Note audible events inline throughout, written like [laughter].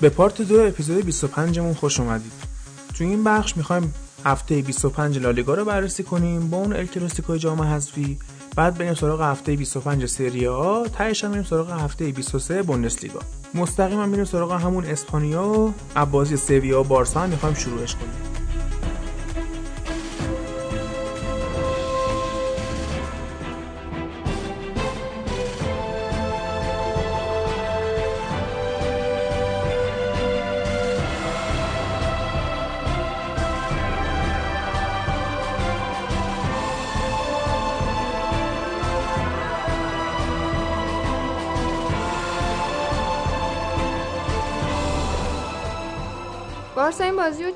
به پارت دو اپیزود 25 مون خوش اومدید. تو این بخش می‌خوایم هفته 25 لالیگا رو بررسی کنیم با اون الکلاسیکو جام حذفی. بعد بریم سراغ هفته 25 سری آ تهش هم بریم سراغ هفته 23 بوندسلیگا. مستقیما میریم سراغ همون اسپانیا و بازی سویا بارسا می‌خوایم شروعش کنیم.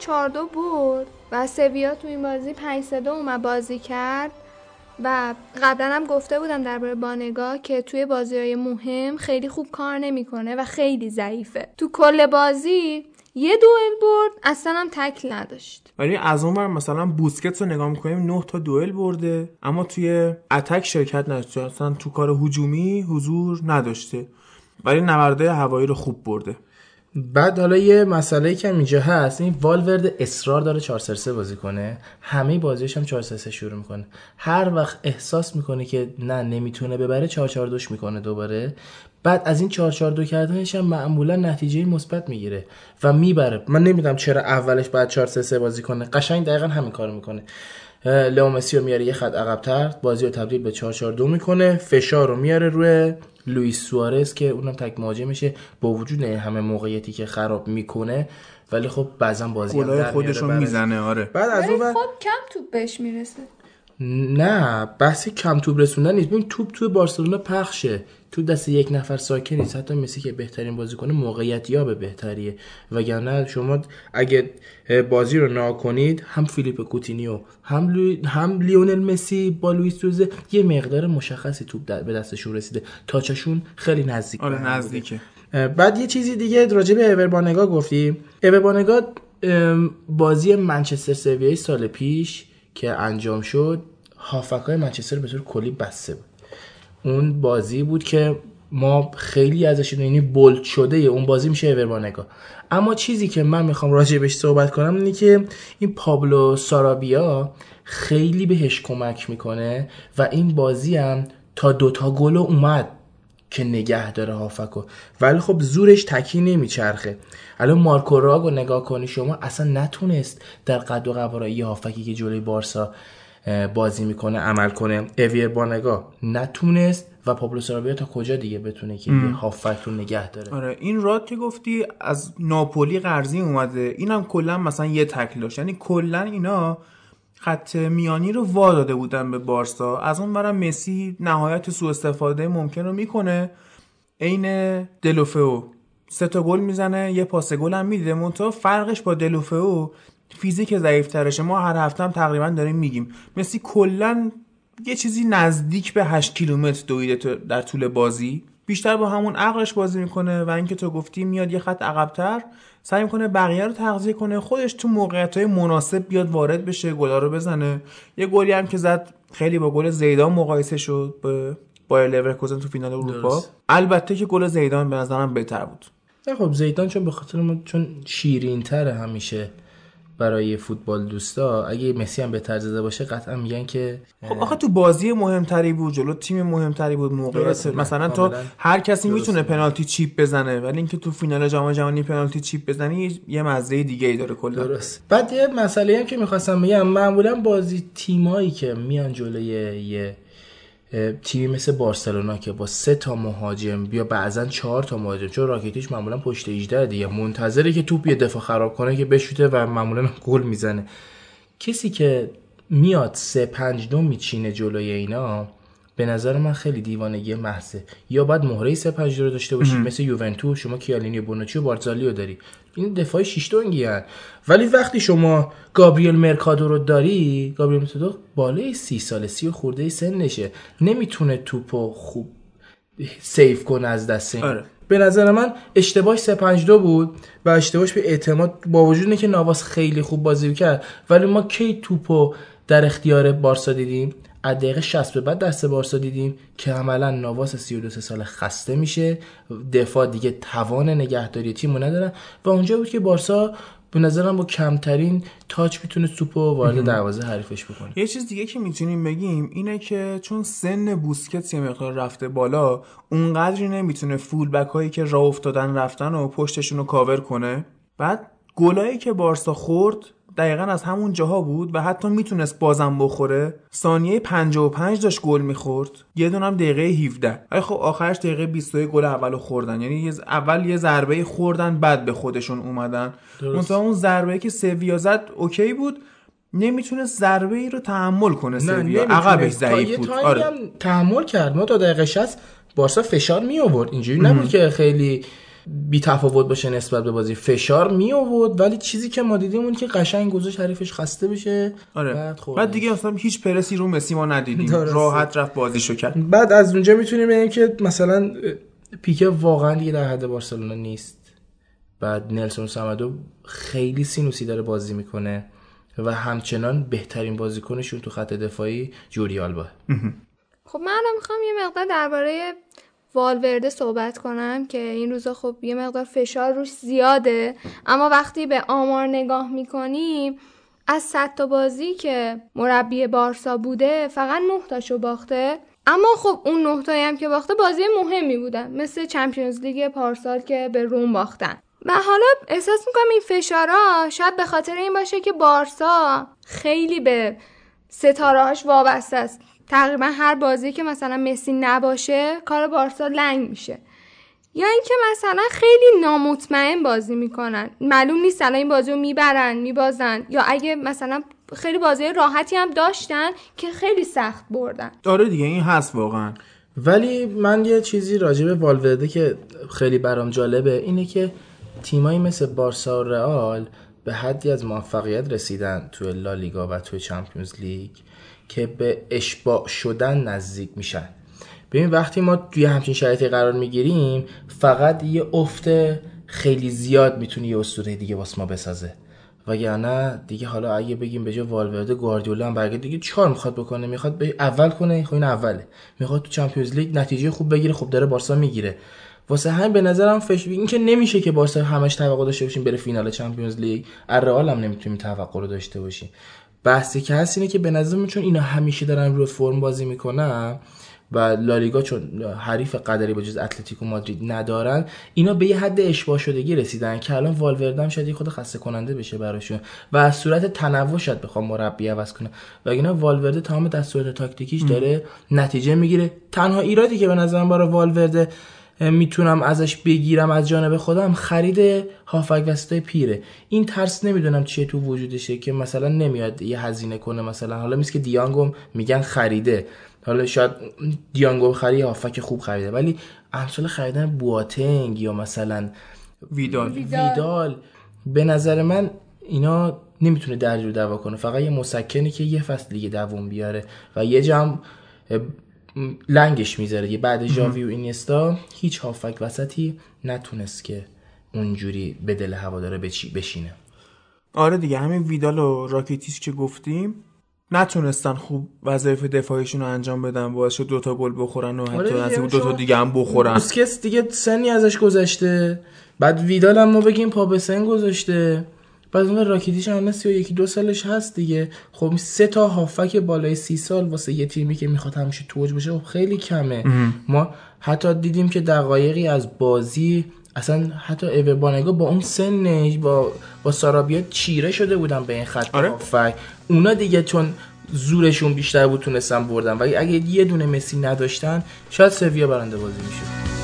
4 دو برد و سویا تو این بازی 5 3 اومد بازی کرد و قبلا هم گفته بودم درباره بانگا که توی بازی های مهم خیلی خوب کار نمی‌کنه و خیلی ضعیفه. تو کل بازی یه دوئل برد اصلا هم تکل نداشت. ولی از اون بر مثلا بوسکتس رو نگاه می‌کنیم 9 تا دوئل برده اما توی اتک شرکت نداشته. اصلا تو کار هجومی حضور نداشته. ولی نبرده هوایی رو خوب برده. بعد حالا یه مسئله که اینجا هست این والورد اصرار داره 4 3 بازی کنه. همه بازیش هم 4 3 شروع می‌کنه. هر وقت احساس می‌کنه که نه نمی‌تونه ببره 4 4 2 می‌کنه دوباره. بعد از این 4 4 2 کردنش هم معمولا نتیجه مثبت می‌گیره و می‌بره. من نمی‌دونم چرا اولش بعد 4 3 3 بازی کنه. قشنگ دقیقا همین کارو می‌کنه. لئو مسی رو میاره یه خط عقب‌تر. بازی رو تبدیل به 4 4 2 می‌کنه. فشار رو میاره روی لوئیس سوارز که اونم تک مهاجم میشه با وجود همه موقعیتی که خراب می‌کنه ولی خب بعضا بازی هم در خودشون می‌زنه آره. بعد از اون خب کم توپ بهش می‌رسه. نه بحث کم توپ رسوندن نیست. ببین توپ توی بارسلونا پخشه. تو دست یک نفر ساکن نیست. حتی مسی که بهترین بازی کنه موقعیت یاب بهتریه. وگرنه شما اگه بازی رو نگا کنید هم فیلیپ کوتینیو هم لو... هم لیونل مسی با لوئیس سوارز یه مقدار مشخصی توپ به دستشون رسیده. touch شون خیلی نزدیک آره نزدیکه. بعد یه چیزی دیگه راجع به اوربانگا گفتیم اوربانگا بازی منچستر سویای سال پیش که انجام شد هافکای منچستر به طور کلی بسته بود. اون بازی بود که ما خیلی ازش یعنی بولد شده اون بازی میشه اوربانگا اما چیزی که من می‌خوام راجع بهش صحبت کنم اینه که این پابلو سارابیا خیلی بهش کمک می‌کنه و این بازی هم تا دوتا گل اومد. که نگه داره هافکو. ولی خب زورش تکی نمیچرخه. الان مارکو راگو نگاه کنی شما اصلا نتونست در قد و قواره یه هافکی که جلوی بارسا بازی می‌کنه عمل کنه. اویر بانگا نتونست و پابلو سرابیا تا کجا دیگه بتونه که یه هافک رو نگه داره؟ آره این راد که گفتی از ناپولی قرضی اومده. اینم کلا مثلا یه تکل داشت. یعنی کلا اینا خط میانی رو وا داده بودن به بارسا. از اون برم مسی نهایت سوء استفاده ممکن رو می‌کنه. عین دلوفئو. سه تا گل می‌زنه یه پاس گل هم میده. منتها فرقش با دلوفئو فیزیک ضعیف ترشه ما هر هفته هم تقریبا داریم میگیم. مسی کلا یه چیزی نزدیک به 8 کیلومتر دویده در طول بازی. بیشتر با همون عقلش بازی می‌کنه و اینکه تو گفتی میاد یه خط عقبتر. سعی می‌کنه بقیه رو تغذیه کنه خودش تو موقعیت های مناسب بیاد وارد بشه گلا رو بزنه. یه گلی هم که زد خیلی با گل زیدان مقایسه شد به بایر لورکوزن تو فینال اروپا. البته که گل زیدان به نظرم بهتر بود. خب زیدان چون به خاطر ما چون شیرین تره همیشه. برای فوتبال دوستا اگه مسی هم بهتر زده باشه قطعا میگن که خب آخه تو بازی مهمتری بود جلو تیم مهمتری بود موقعیت مثلا تو هر کسی می‌تونه پنالتی چیپ بزنه ولی اینکه تو فینال جام جهانی پنالتی چیپ بزنی یه مزه دیگه ای داره کلا. درست. بعد یه مسئله هم که می‌خواستم بگم معمولا بازی تیمایی که میان جلوی یه تیمی مثل بارسلونا که با سه تا مهاجم بیا بعضا چهار تا مهاجم چون راکیتیش معمولا پشت 18 دیگه منتظره که توپ یه دفاع خراب کنه که بشوته و معمولا [laughs] گل می‌زنه. کسی که میاد سه پنج دو میچینه جلوی اینا به نظر من خیلی دیوانگی محضه یا باید مهره سه پنج رو داشته باشی مثل یوونتوس شما کیالینی بونوچی و بارزالی رو داری این دفاع شیش دونگی هن. ولی وقتی شما گابریل مرکادو رو داری گابریل مرکادو بالای سی ساله سی و خورده سنشه نمی‌تونه توپو خوب سیف کنه از دست این. آره. به نظر من اشتباهش 352 بود و اشتباهش به اعتماد با وجود که نواس خیلی خوب بازی کرد ولی ما کی توپو در اختیار بارسا دیدیم از دقیقه 60 به بعد دست بارسا دیدیم که عملا نواس 32 سال خسته میشه. دفاع دیگه توان نگهداری تیمو ندارن و اونجا بود که بارسا به نظرم با کمترین تاچ می‌تونه سوپو وارد دروازه حریفش بکنه. یه چیز دیگه که می‌تونیم بگیم اینه که چون سن بوسکتس یه مقدار رفته بالا اونقدری نمی‌تونه فول بک هایی که راه افتادن رفتن و پشتشون رو کاور کنه. بعد گلایی که بارسا خورد دقیقا از همون جاها بود و حتی می‌تونست بازم بخوره. ثانیه 55 داشت گل می‌خورد. یه دونم دقیقه 17 ولی خب آخرش دقیقه 22 گل اولو خوردن. یعنی اول یه ضربه خوردن بعد به خودشون اومدن. مثلا اون ضربه که سویا زد اوکی بود. نمی‌تونه ضربه ای رو تحمل کنه سویا. عقبش ضعیف بود. آره. تحمل کرد. ما تا دقیقه 60 بارسا فشار می آورد اینجوری نبود که خیلی بی تفاوت باشه نسبت به بازی. فشار می آورد ولی چیزی که ما دیدیم اون که قشنگ گذاشت حریفش خسته بشه. آره. بعد, بعد دیگه اصلا هیچ پرسی رو مسی ما ندیدیم. راحت رفت بازیشو کرد. بعد از اونجا می‌تونیم بگیم که مثلا پیکه واقعا دیگه در حد بارسلونا نیست. بعد نلسون سامدو خیلی سینوسی داره بازی می‌کنه و همچنان بهترین بازیکنشون تو خط دفاعی جوری آلبا. خب من می‌خوام یه مقدار درباره والورده صحبت کنم که این روزا خب یه مقدار فشار روش زیاده. اما وقتی به آمار نگاه می‌کنیم از صد تا بازی که مربی بارسا بوده فقط نه تاشو باخته. اما خب اون نه هم که باخته بازی مهمی بودن. مثل چمپیونز لیگ پارسال که به روم باختن. و حالا احساس می‌کنم این فشارا شاید به خاطر این باشه که بارسا خیلی به ستارهاش وابسته است. تقریبا هر بازی که مثلا مسی نباشه کار بارسا لنگ میشه. یا اینکه مثلا خیلی نامطمئن بازی می‌کنن. معلوم نیست الان این بازی رو می‌برن میبازن. یا اگه مثلا خیلی بازی راحتی هم داشتن که خیلی سخت بردن. آره دیگه این هست واقعا. ولی من یه چیزی راجع به والورده که خیلی برام جالبه اینه که تیمایی مثل بارسا و رئال به حدی از موفقیت رسیدن توی لالیگا و توی چمپیونز لیگ. که به اشباع شدن نزدیک میشن. ببین وقتی ما توی همچین شرایطی قرار می‌گیریم فقط یه افت خیلی زیاد می‌تونه یه اسطوره دیگه واسه ما بسازه. وگرنه دیگه حالا اگه بگیم به جای والورده گواردیولا هم برگرد دیگه چیکار می‌خواد بکنه؟ می‌خواد به اول کنه خب این اوله. می‌خواد تو چمپیونز لیگ نتیجه خوب بگیره خب داره بارسا می‌گیره. واسه همین به نظرم فش این که نمیشه که بارسا همش توقع داشته باشیم بره فینال چمپیونز لیگ الرئال هم نمی‌تونیم توقع رو داشته باشیم. بحثی که هست اینه که به نظرم چون اینا همیشه دارن روی فرم بازی می‌کنن و لالیگا چون حریف قدری با جز اتلتیکو مادرید ندارن اینا به یه حد اشباه شدگی رسیدن که الان والوردم شاید خود خسته کننده بشه براشون و از صورت تنوع شاید بخوام مربی عوض کنه و اینا والورده تمام دستورات تاکتیکیش داره نتیجه می‌گیره. تنها ایرادی که به نظرم برای والورده می‌تونم ازش بگیرم از جانب خودم خرید هافک وسطای پیره. این ترس نمی‌دونم چیه تو وجودشه که مثلا نمیاد یه هزینه کنه مثلا. حالا میست که دیانگو میگن خریده. حالا شاید دیانگو خرید هافک خوب خریده. ولی امثال خریدن بواتنگ یا مثلا ویدال. ویدال. به نظر من اینا نمی‌تونه درجو دوا کنه. فقط یه مسکنی که یه فصل دیگه دووم بیاره و یه جمع لنگش می‌ذاره. یه بعد ژاوی و اینستا هیچ هافک وسطی نتونست که اونجوری به دل هواداره بشینه. آره دیگه همین ویدال و راکیتیش که گفتیم نتونستن خوب وظایف دفاعیشون رو انجام بدن باعث شد دوتا گل بخورن و حتی از این دوتا دیگه هم بخورن. بوسکتس دیگه سنی ازش گذشته. بعد ویدال هم ما بگیم پا به سن گذاشته. بعد اون راکیتیش هم و یکی دو سالش هست دیگه. خب سه تا هافک بالای سی سال واسه یه تیمی که می‌خواد همیشه توج باشه خب خیلی کمه. ما حتی دیدیم که دقایقی از بازی اصلا حتی ایو بانگا با اون سنش با با سارابیا چیره شده بودن به این خط آره؟ هافک. اونا دیگه چون زورشون بیشتر بود تونستن بردن. ولی اگه یه دونه مسی نداشتن شاید سویا برنده بازی می‌شد.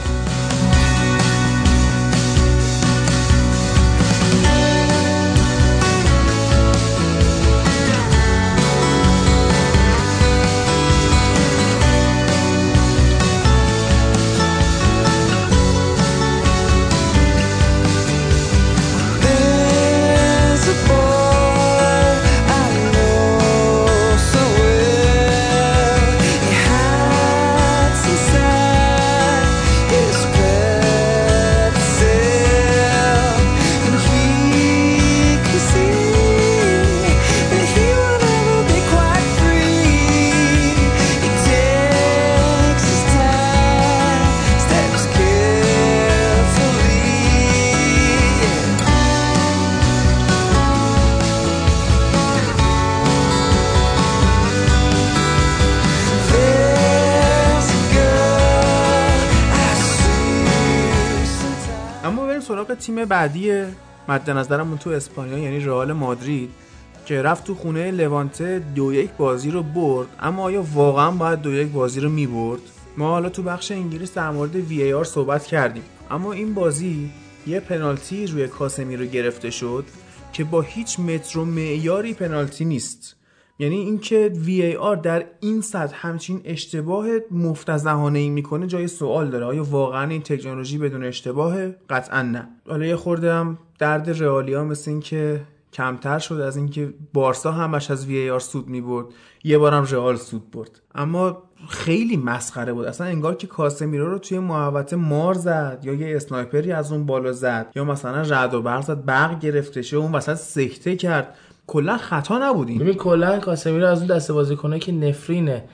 بعدی مد نظرمون تو اسپانیا یعنی رئال مادرید که رفت تو خونه لوانته دو یک بازی رو برد. اما آیا واقعا باید دو یک بازی رو می‌برد؟ ما حالا تو بخش انگلیس در مورد وی ای آر صحبت کردیم. اما این بازی یه پنالتی روی کاسمی رو گرفته شد که با هیچ متر و معیاری پنالتی نیست. یعنی اینکه VAR در این سطح همچین اشتباه مفتزهانه ای می‌کنه جای سوال داره. آیا واقعا این تکنولوژی بدون اشتباهه قطعا نه. حالا یه خورده هم درد رئالیا مثل این که کمتر شد از اینکه بارسا همش از وی آر سود می‌برد. یه بارم رئال سود برد. اما خیلی مسخره بود. اصلا انگار که کاسمیرو رو توی محوطه مار زد یا یه اسنایپری از اون بالا زد یا مثلا رد و برق زد برق گرفته شه اون وسط سکته کرد. کلا خطا نبودیم. ببین کلا کاسمیرو از اون دسته بازیکنه که نفرینه.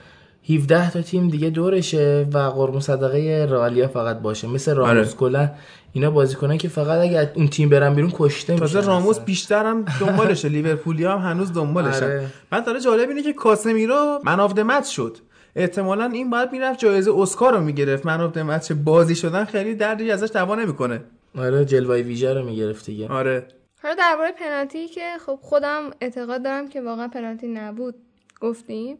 17 تا تیم دیگه دورشه و قربون صدقه رئالیا فقط باشه. مثل راموس آره. کلا اینا بازیکنن که فقط اگه اون تیم برن بیرون کشته تازه میشن راموس. بیشتر هم دنبالشه [laughs] لیورپولیا هم هنوز دنبالشن آره. بعد داره جالب اینه که کاسمیرو man of the match شد. احتمالا این باید می‌رفت جایزه اسکار رو می‌گرفت. man of the match بازی شدن خیلی دردی ازش دوا نمی‌کنه. آره جلوه ویژه رو می‌گرفت دیگه. آره. حالا درباره پنالتی که خب خودم اعتقاد دارم که واقعا پنالتی نبود گفتیم.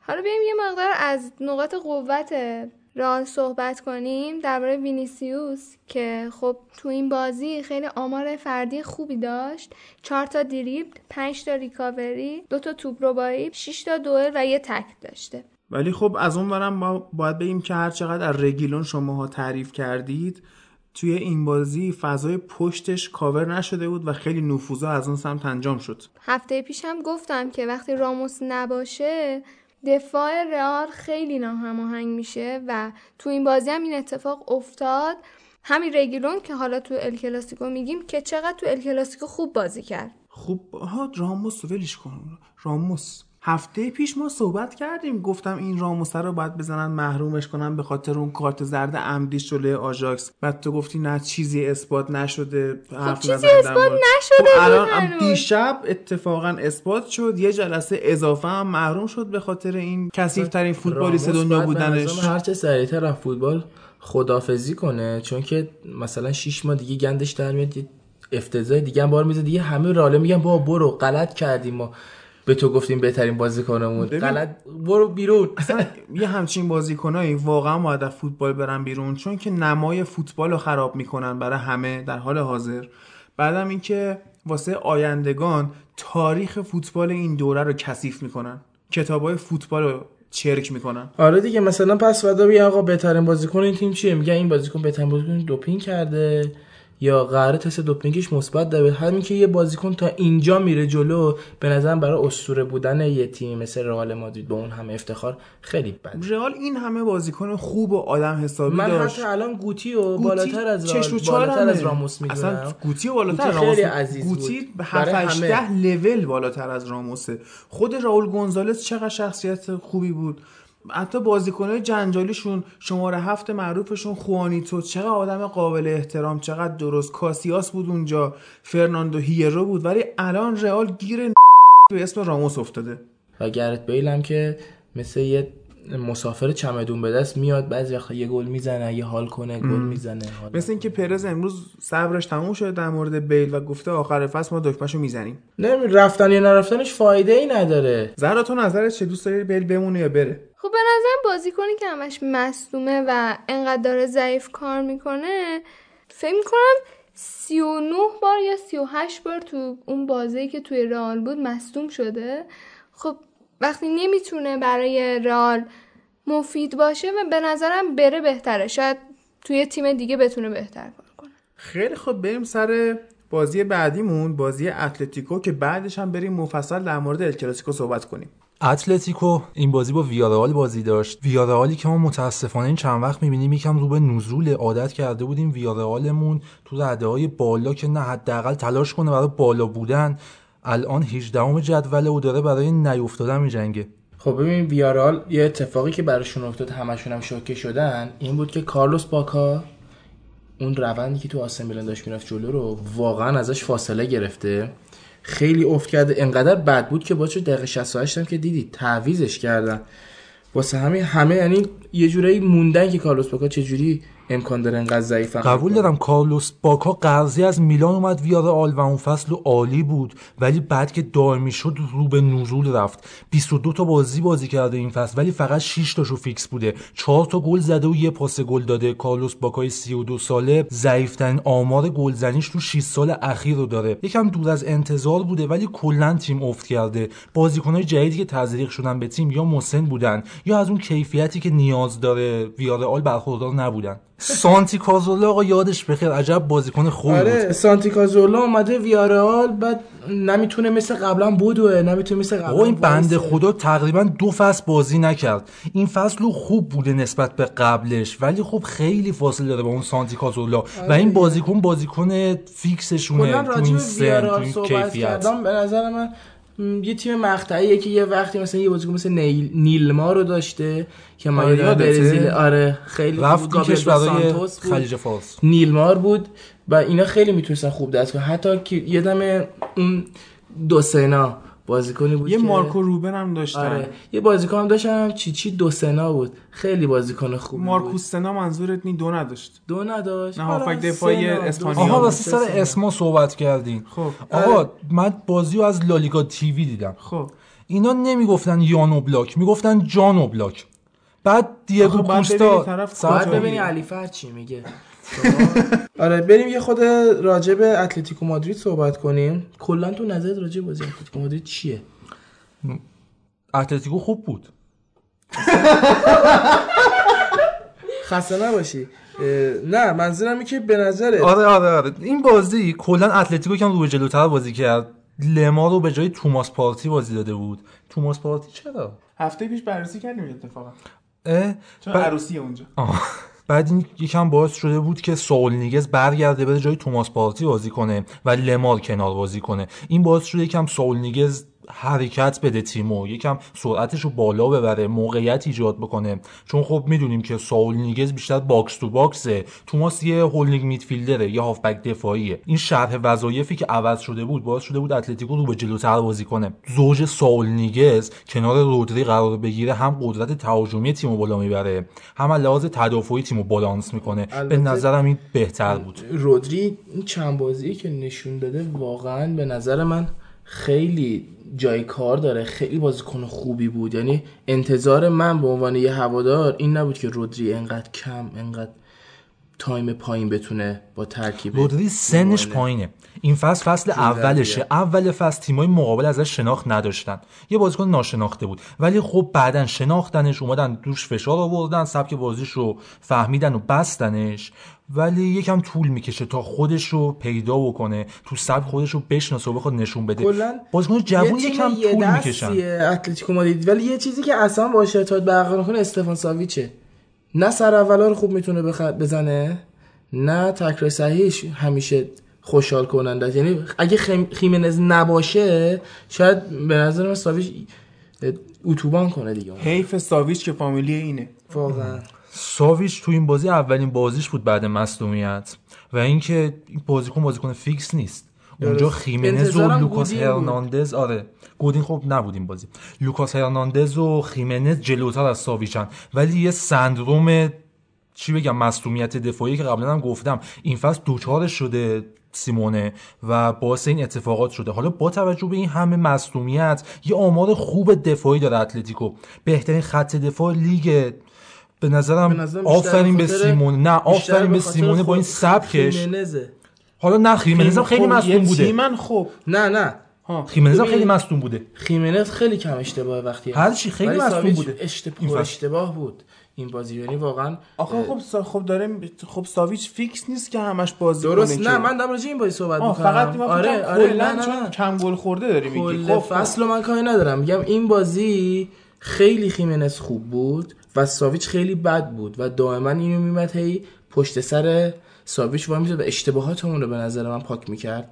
حالا بیایم یه مقدار از نقاط قوت رئال صحبت کنیم. درباره وینیسیوس که خب تو این بازی خیلی آمار فردی خوبی داشت. چهار تا دریبل پنج تا recovery دو تا توپ ربایی شش تا دوئل و یه تک داشته. ولی خب از اون برم ما باید بگیم که هر چقدر از رگیلون شماها تعریف کردید توی این بازی فضای پشتش کاور نشده بود و خیلی نفوذا از اون سمت انجام شد. هفته پیش هم گفتم که وقتی راموس نباشه دفاع رئال خیلی ناهماهنگ میشه و تو این بازی هم این اتفاق افتاد. همین رگیلون که حالا تو ال کلاسیکو میگیم که چقدر تو ال کلاسیکو خوب بازی کرد. خب ها راموس ولش کن. راموس. هفته پیش ما صحبت کردیم. گفتم این راموس رو باید بزنن محرومش کنن به خاطر اون کارت زرد عمدیش جلوی آژاکس. بعد تو گفتی نه چیزی اثبات نشده. حرف چیزی اثبات نشده خب الان. دیشب اتفاقا اثبات شد. یه جلسه اضافه هم محروم شد به خاطر این کثیف ترین فوتبالیست دنیا بودنش. هر چه سریعتر از فوتبال خدافزی کنه. چون که مثلا 6 ماه دیگه گندش در میاد یه افتضاح دیگه هم بار میزه دیگه همه راله میگن با برو غلط کردیم ما. به تو گفتیم بهترین بازیکنمون. غلط. برو بیرون. [laughs] یه همچین بازیکنایی واقعا باید از فوتبال برن بیرون چون که نمای فوتبال رو خراب می‌کنن برای همه در حال حاضر. بعدم اینکه واسه آیندگان تاریخ فوتبال این دوره رو کثیف می‌کنن. کتابای فوتبال رو چرک می‌کنن. آره دیگه مثلا پس فردا بیا آقا بهترین بازیکن این تیم چیه؟ میگن این بازیکن بهترین بازیکن دوپینگ کرده. یا قرار تست دوپینگش مثبت داره همین که یه بازیکن تا اینجا میره جلو به نظرم برای اسطوره بودن یه تیم مثل رئال مادرید به اون همه افتخار خیلی بد رئال این همه بازیکن خوب و آدم حسابی من داشت حتی الان گوتی و گوتی بالاتر از چشم و بالاتر از. راموس می‌دونم اصلا گوتی بالاتر از گوتی خیلی راموس عزیز گوتی بود. به برای 7 همه. 8 لول بالاتر از راموسه خود راول گونزالز چقدر شخصیت خوبی بود حتی بازیکنهای جنجالیشون شماره هفت معروفشون خوانیتو. چقدر آدم قابل احترام چقدر درست. کاسیاس بود اونجا فرناندو هیرو بود. ولی الان رئال گیر به اسم راموس افتاده. و گرت بیل که مثل یه مسافر چمدون به دست میاد بعضی وقتا یه گل می‌زنه یه حال کنه گل می‌زنه حال مثل اینکه پرز امروز صبرش تموم شده در مورد بیل و گفته آخر فصل ما دکمهشو می‌زنیم. نمی رفتن یا نرفتنش فایده ای نداره. زهرا تو نظرت چه؟ دوست داری بیل بمونه یا بره؟ خب به نظرم بازیکنی که همش مصدومه و انقدر داره ضعیف کار می‌کنه فکر می‌کنم 39 بار یا 38 بار تو اون بازی که توی رئال بود مصدوم شده. خب وقتی نمی‌تونه برای رئال مفید باشه و به نظرم بره بهتره. شاید توی تیم دیگه بتونه بهتر کار کنه. خیلی خب بریم سر بازی بعدیمون بازی اتلتیکو که بعدش هم بریم مفصل در مورد ال کلاسیکو صحبت کنیم. اتلتیکو این بازی با ویارال بازی داشت. ویارئالی که ما متاسفانه این چند وقت می‌بینیم یکم رو به نزول عادت کرده بودیم. ویارئالمون تو رده های بالا که نه حداقل تلاش کنه برای بالا بودن الان 18 جدول و داره برای نیافتادن میجنگه خب ببین ویارال یه اتفاقی که براشون افتاد همشون هم شوکه شدن این بود که کارلوس باکا اون روندی که تو آسن میلان داشت می‌رفت جلو رو واقعا ازش فاصله گرفته. خیلی افت کرده انقدر بد بود که باکا رو دقیقه 68 هم که دیدی تعویزش کردن. واسه همین همه یعنی یه جورایی موندن که کارلوس باکا چجوری امکان داره انقدر ضعیف قبول دارم کارلوس. باکا قرضی از میلان اومد ویارئال و اون فصل و عالی بود. ولی بعد که دائمی شد رو به نزول رفت. 22 تا بازی بازی کرده این فصل. ولی فقط 6 تاشو فیکس بوده. 4 تا گل زده و یه پاس گل داده. کارلوس باکای 32 ساله ضعیفترین آمار گلزنیش تو 6 سال اخیر رو داره. یکم دور از انتظار بوده ولی کلا تیم افت کرده. بازیکنای جدیدی که تزریق شدن به تیم یا مسن بودن یا از اون کیفیتی که نیاز داره ویارال برخوردار نبودن. سانتی کازولا آقا یادش بخیر عجب بازیکن خوبی بود آره سانتی کازولا اومده ویارال بعد نمی‌تونه مثل قبلا بودوه نمی‌تونه مثل قبلا آقا این بنده. خدا تقریبا دو فصل بازی نکرد. این فصل خوب بوده نسبت به قبلش ولی خب خیلی فاصله داره با اون سانتی کازولا و این بازیکن بازیکن فیکسشونه تو این سن تو ویارال این کیفیت. به نظر من یه تیم مقطعیه که یه وقتی مثلا یه بازیکن مثل نیل نیلما رو داشته که ما آره،؟ برزیل آره خیلی بود. رفت بود. خلیج فارس نیلمار بود و اینا خیلی می‌تونستن خوب دست کنن حتی که یه دم اون دو سنا بازیکنی بود یه که مارکو روبن هم داشتن. آره. یه بازیکن هم داشتم چی چی دو سنا بود. خیلی بازیکن خوبی بود. مارکوس سنا منظورت نی دو نداشت. دو نداشت. نه، آره، هافک دفاعی اسپانیا. آها راستی سه سر. اسما صحبت کردین. خب. آقا من بازی رو از لالیگا تیوی دیدم. خب. اینا نمی‌گفتن یانو بلاک می‌گفتن جانو بلاک. بعد دیگو کوستا کن. ببینی علی فرد چی میگه. [laughs] آره بریم یه خود راجع به اتلتیکو مادرید صحبت کنیم. کلا تو نظرت راجع به بازی اتلتیکو مادرید چیه؟ اتلتیکو خوب بود. [laughs] خسته نباشی. نه منظورم اینه که به نظرت آره آره آره. این بازی کلا اتلتیکو کم رو جلوتر بازی کرد. لما رو به جای توماس پارتی بازی داده بود. توماس پارتی چرا؟ هفته پیش بررسی کردیم اتفاقا. اه؟ چون عروسی اونجا. آه. بعد این یکم باعث شده بود که سول نیگز برگرده بره جای توماس پارتی بازی کنه و لمار کنار بازی کنه. این باعث شده یکم سول نیگز حرکت بده تیمو. یکم سرعتش رو بالا ببره موقعیت ایجاد بکنه. چون خب می‌دونیم که ساول نیگوئز بیشتر box to box ه. توماس یه holding midfielder ه یه هافبک دفاعیه. این شرح وظایفی که عوض شده بود باعث شده بود اتلتیکو رو به جلوتر بازی کنه. زوج ساول نیگوئز کنار رودری قرار بگیره هم قدرت تهاجمی تیمو بالا می‌بره هم لحاظ تدافعی تیمو بالانس می‌کنه. به نظرم این بهتر بود. رودری این چند بازی که نشون داده واقعا به نظر من خیلی جای کار داره. خیلی بازیکن خوبی بود. یعنی انتظار من به عنوان یه هوادار این نبود که رودری انقدر کم انقدر تایم پایین بتونه با ترکیب رودری سنش. پایینه. این فصل فصل اولشه. اول فصل تیمای مقابل ازش شناخت نداشتن. یه بازیکن ناشناخته بود. ولی خب بعدا شناختنش اومدن دوش فشار آوردن سبک بازیش رو فهمیدن و بستنش. ولی یکم طول می‌کشه تا خودش رو پیدا بکنه تو سبک خودش رو بشناسه و بخواد نشون بده. کلاً بازیکن جوون یکم یه طول می‌کشن. اتلتیکو مادرید. ولی یه چیزی که اصلا با ارتباط برقرار کنه استفان ساویچه. نه سر اولا رو خوب می‌تونه بخ... بزنه نه تکر صحیحش همیشه خوشحال کننده است. یعنی اگه خیم... خیمنز نباشه شاید به نظر من ساویچ اتوبان کنه دیگه. حیف ساویچ که فامیلی اینه. واقعا. ساویچ تو این بازی اولین بازیش بود بعد مصدومیت و اینکه این بازیکن بازیکن فیکس نیست. اونجا. خیمنز و لوکاس. هرناندز آره. گودین خب نبود این بازی. لوکاس هرناندز و خیمنز جلوتر از ساویچن. ولی یه syndrome چی بگم مصدومیت دفاعی که قبلا هم گفتم این فصل دوچارش شده سیمونه و باعث این اتفاقات شده. حالا با توجه به این همه مصدومیت یه آمار خوب دفاعی داره اتلتیکو. بهترین خط دفاع لیگ به نظرم, به نظرم بیشتر آفرین به سیمونه نه آفرین به سیمونه با این سبکش. خیمنزه. حالا نه خیمنز هم خیلی خب، مصدوم بوده. تیمن خب. نه نه. ها خیمنز هم خیلی مصدوم بوده. خیمنز خیلی کم اشتباه وقتی هر. چی، خیلی مصدوم بوده. اشتباه. اشتباه بود. این بازی یعنی واقعا آخه خب سا... خب داره خب ساویچ فیکس نیست که همش بازی درست. نه که. من به این بازی صحبت می‌کنم. فقط من آره آره آره کلا نه نه چون کم گل خورده داری میگی خب فصل رو من کاری ندارم. میگم این بازی خیلی خیمنس خوب بود. و ساویچ خیلی بد بود و دائما این میومد هی پشت سر ساویچ وای می‌زد و اشتباهاتمون رو به نظر من پاک می‌کرد.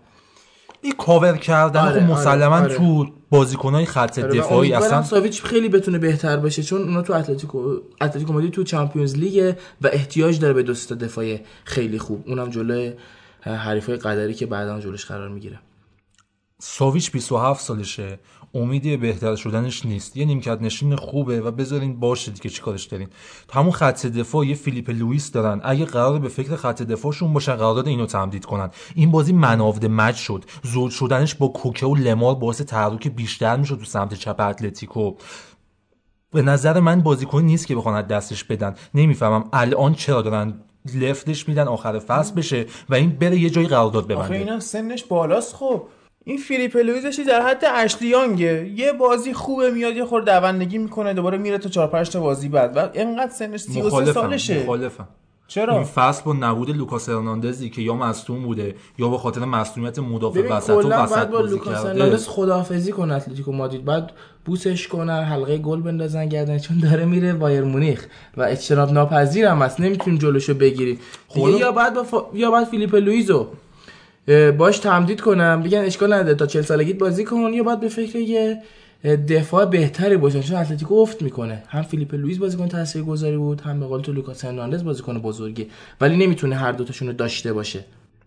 این کاور کردن آره، خب مسلما آره، آره. تو بازیکنهای خط آره، دفاعی اصلا ساویچ خیلی بتونه بهتر بشه چون اونا تو اتلتیکو اتلتیکو مادرید تو چمپیونز لیگ و احتیاج داره به دوست دفاعی خیلی خوب. اونم جلوی حریفای قدری که بعدا جلوش قرار می‌گیره. ساویچ 27 سالشه. امیدی بهتر شدنش نیست. یه نیمکت نشین خوبه و بذارین باشه دیگه چیکارش دارین؟ همون خط دفاع یه فیلیپ لوئیس دارن. اگه قرار به فکر خط دفاعشون باشن قرارداد اینو تمدید کنن. این بازی منافد مچ شد. زود شدنش با کوکه و لمار باعث تحرک بیشتر می‌شد تو سمت چپ اتلتیکو. به نظر من بازیکن نیست که بخوان دستش بدن. نمی‌فهمم الان چرا دارن لفتش میدن آخر فصل بشه و این بره یه جایی قرارداد آخه ببنده. اینم سنش بالاست خب. این فیلیپ لوئیزش در حد اشلی یانگه یه بازی خوبه میاد یه خورده دوندگی می‌کنه دوباره میره تو 4 5 تا بازی بعد. و اینقدر سنش 33 مخالفم سالشه. مخالفم. چرا؟ این فصل با نبود لوکاس هرناندزی که یا مصدوم بوده یا به خاطر مصدومیت مدافع وسط و کلا وسط بعد با لوکاس هرناندز خداحافظی کنه اتلتیکو مادرید. بعد بوسش کنن حلقه گل بندازن گردن چون داره میره بایرن مونیخ. و اجتناب ناپذیرم است. نمی‌تونیم جلوشو بگیریم دیگه خب. یا بعد با فا... یا بعد فیلیپ لوئیزو اه، باش تمدید کنم. بگن اشکال نداره تا 40 سالگیت بازی کن یا بعد به فکر یه دفاع بهتری باشن چون اتلتیکو افت می‌کنه. هم فیلیپ لوئیز بازیکن تاثیرگذاری بود هم به قول تو لوکاس هرناندز بازیکن بزرگی. ولی نمی‌تونه هر دوتاشون رو داشته باشه.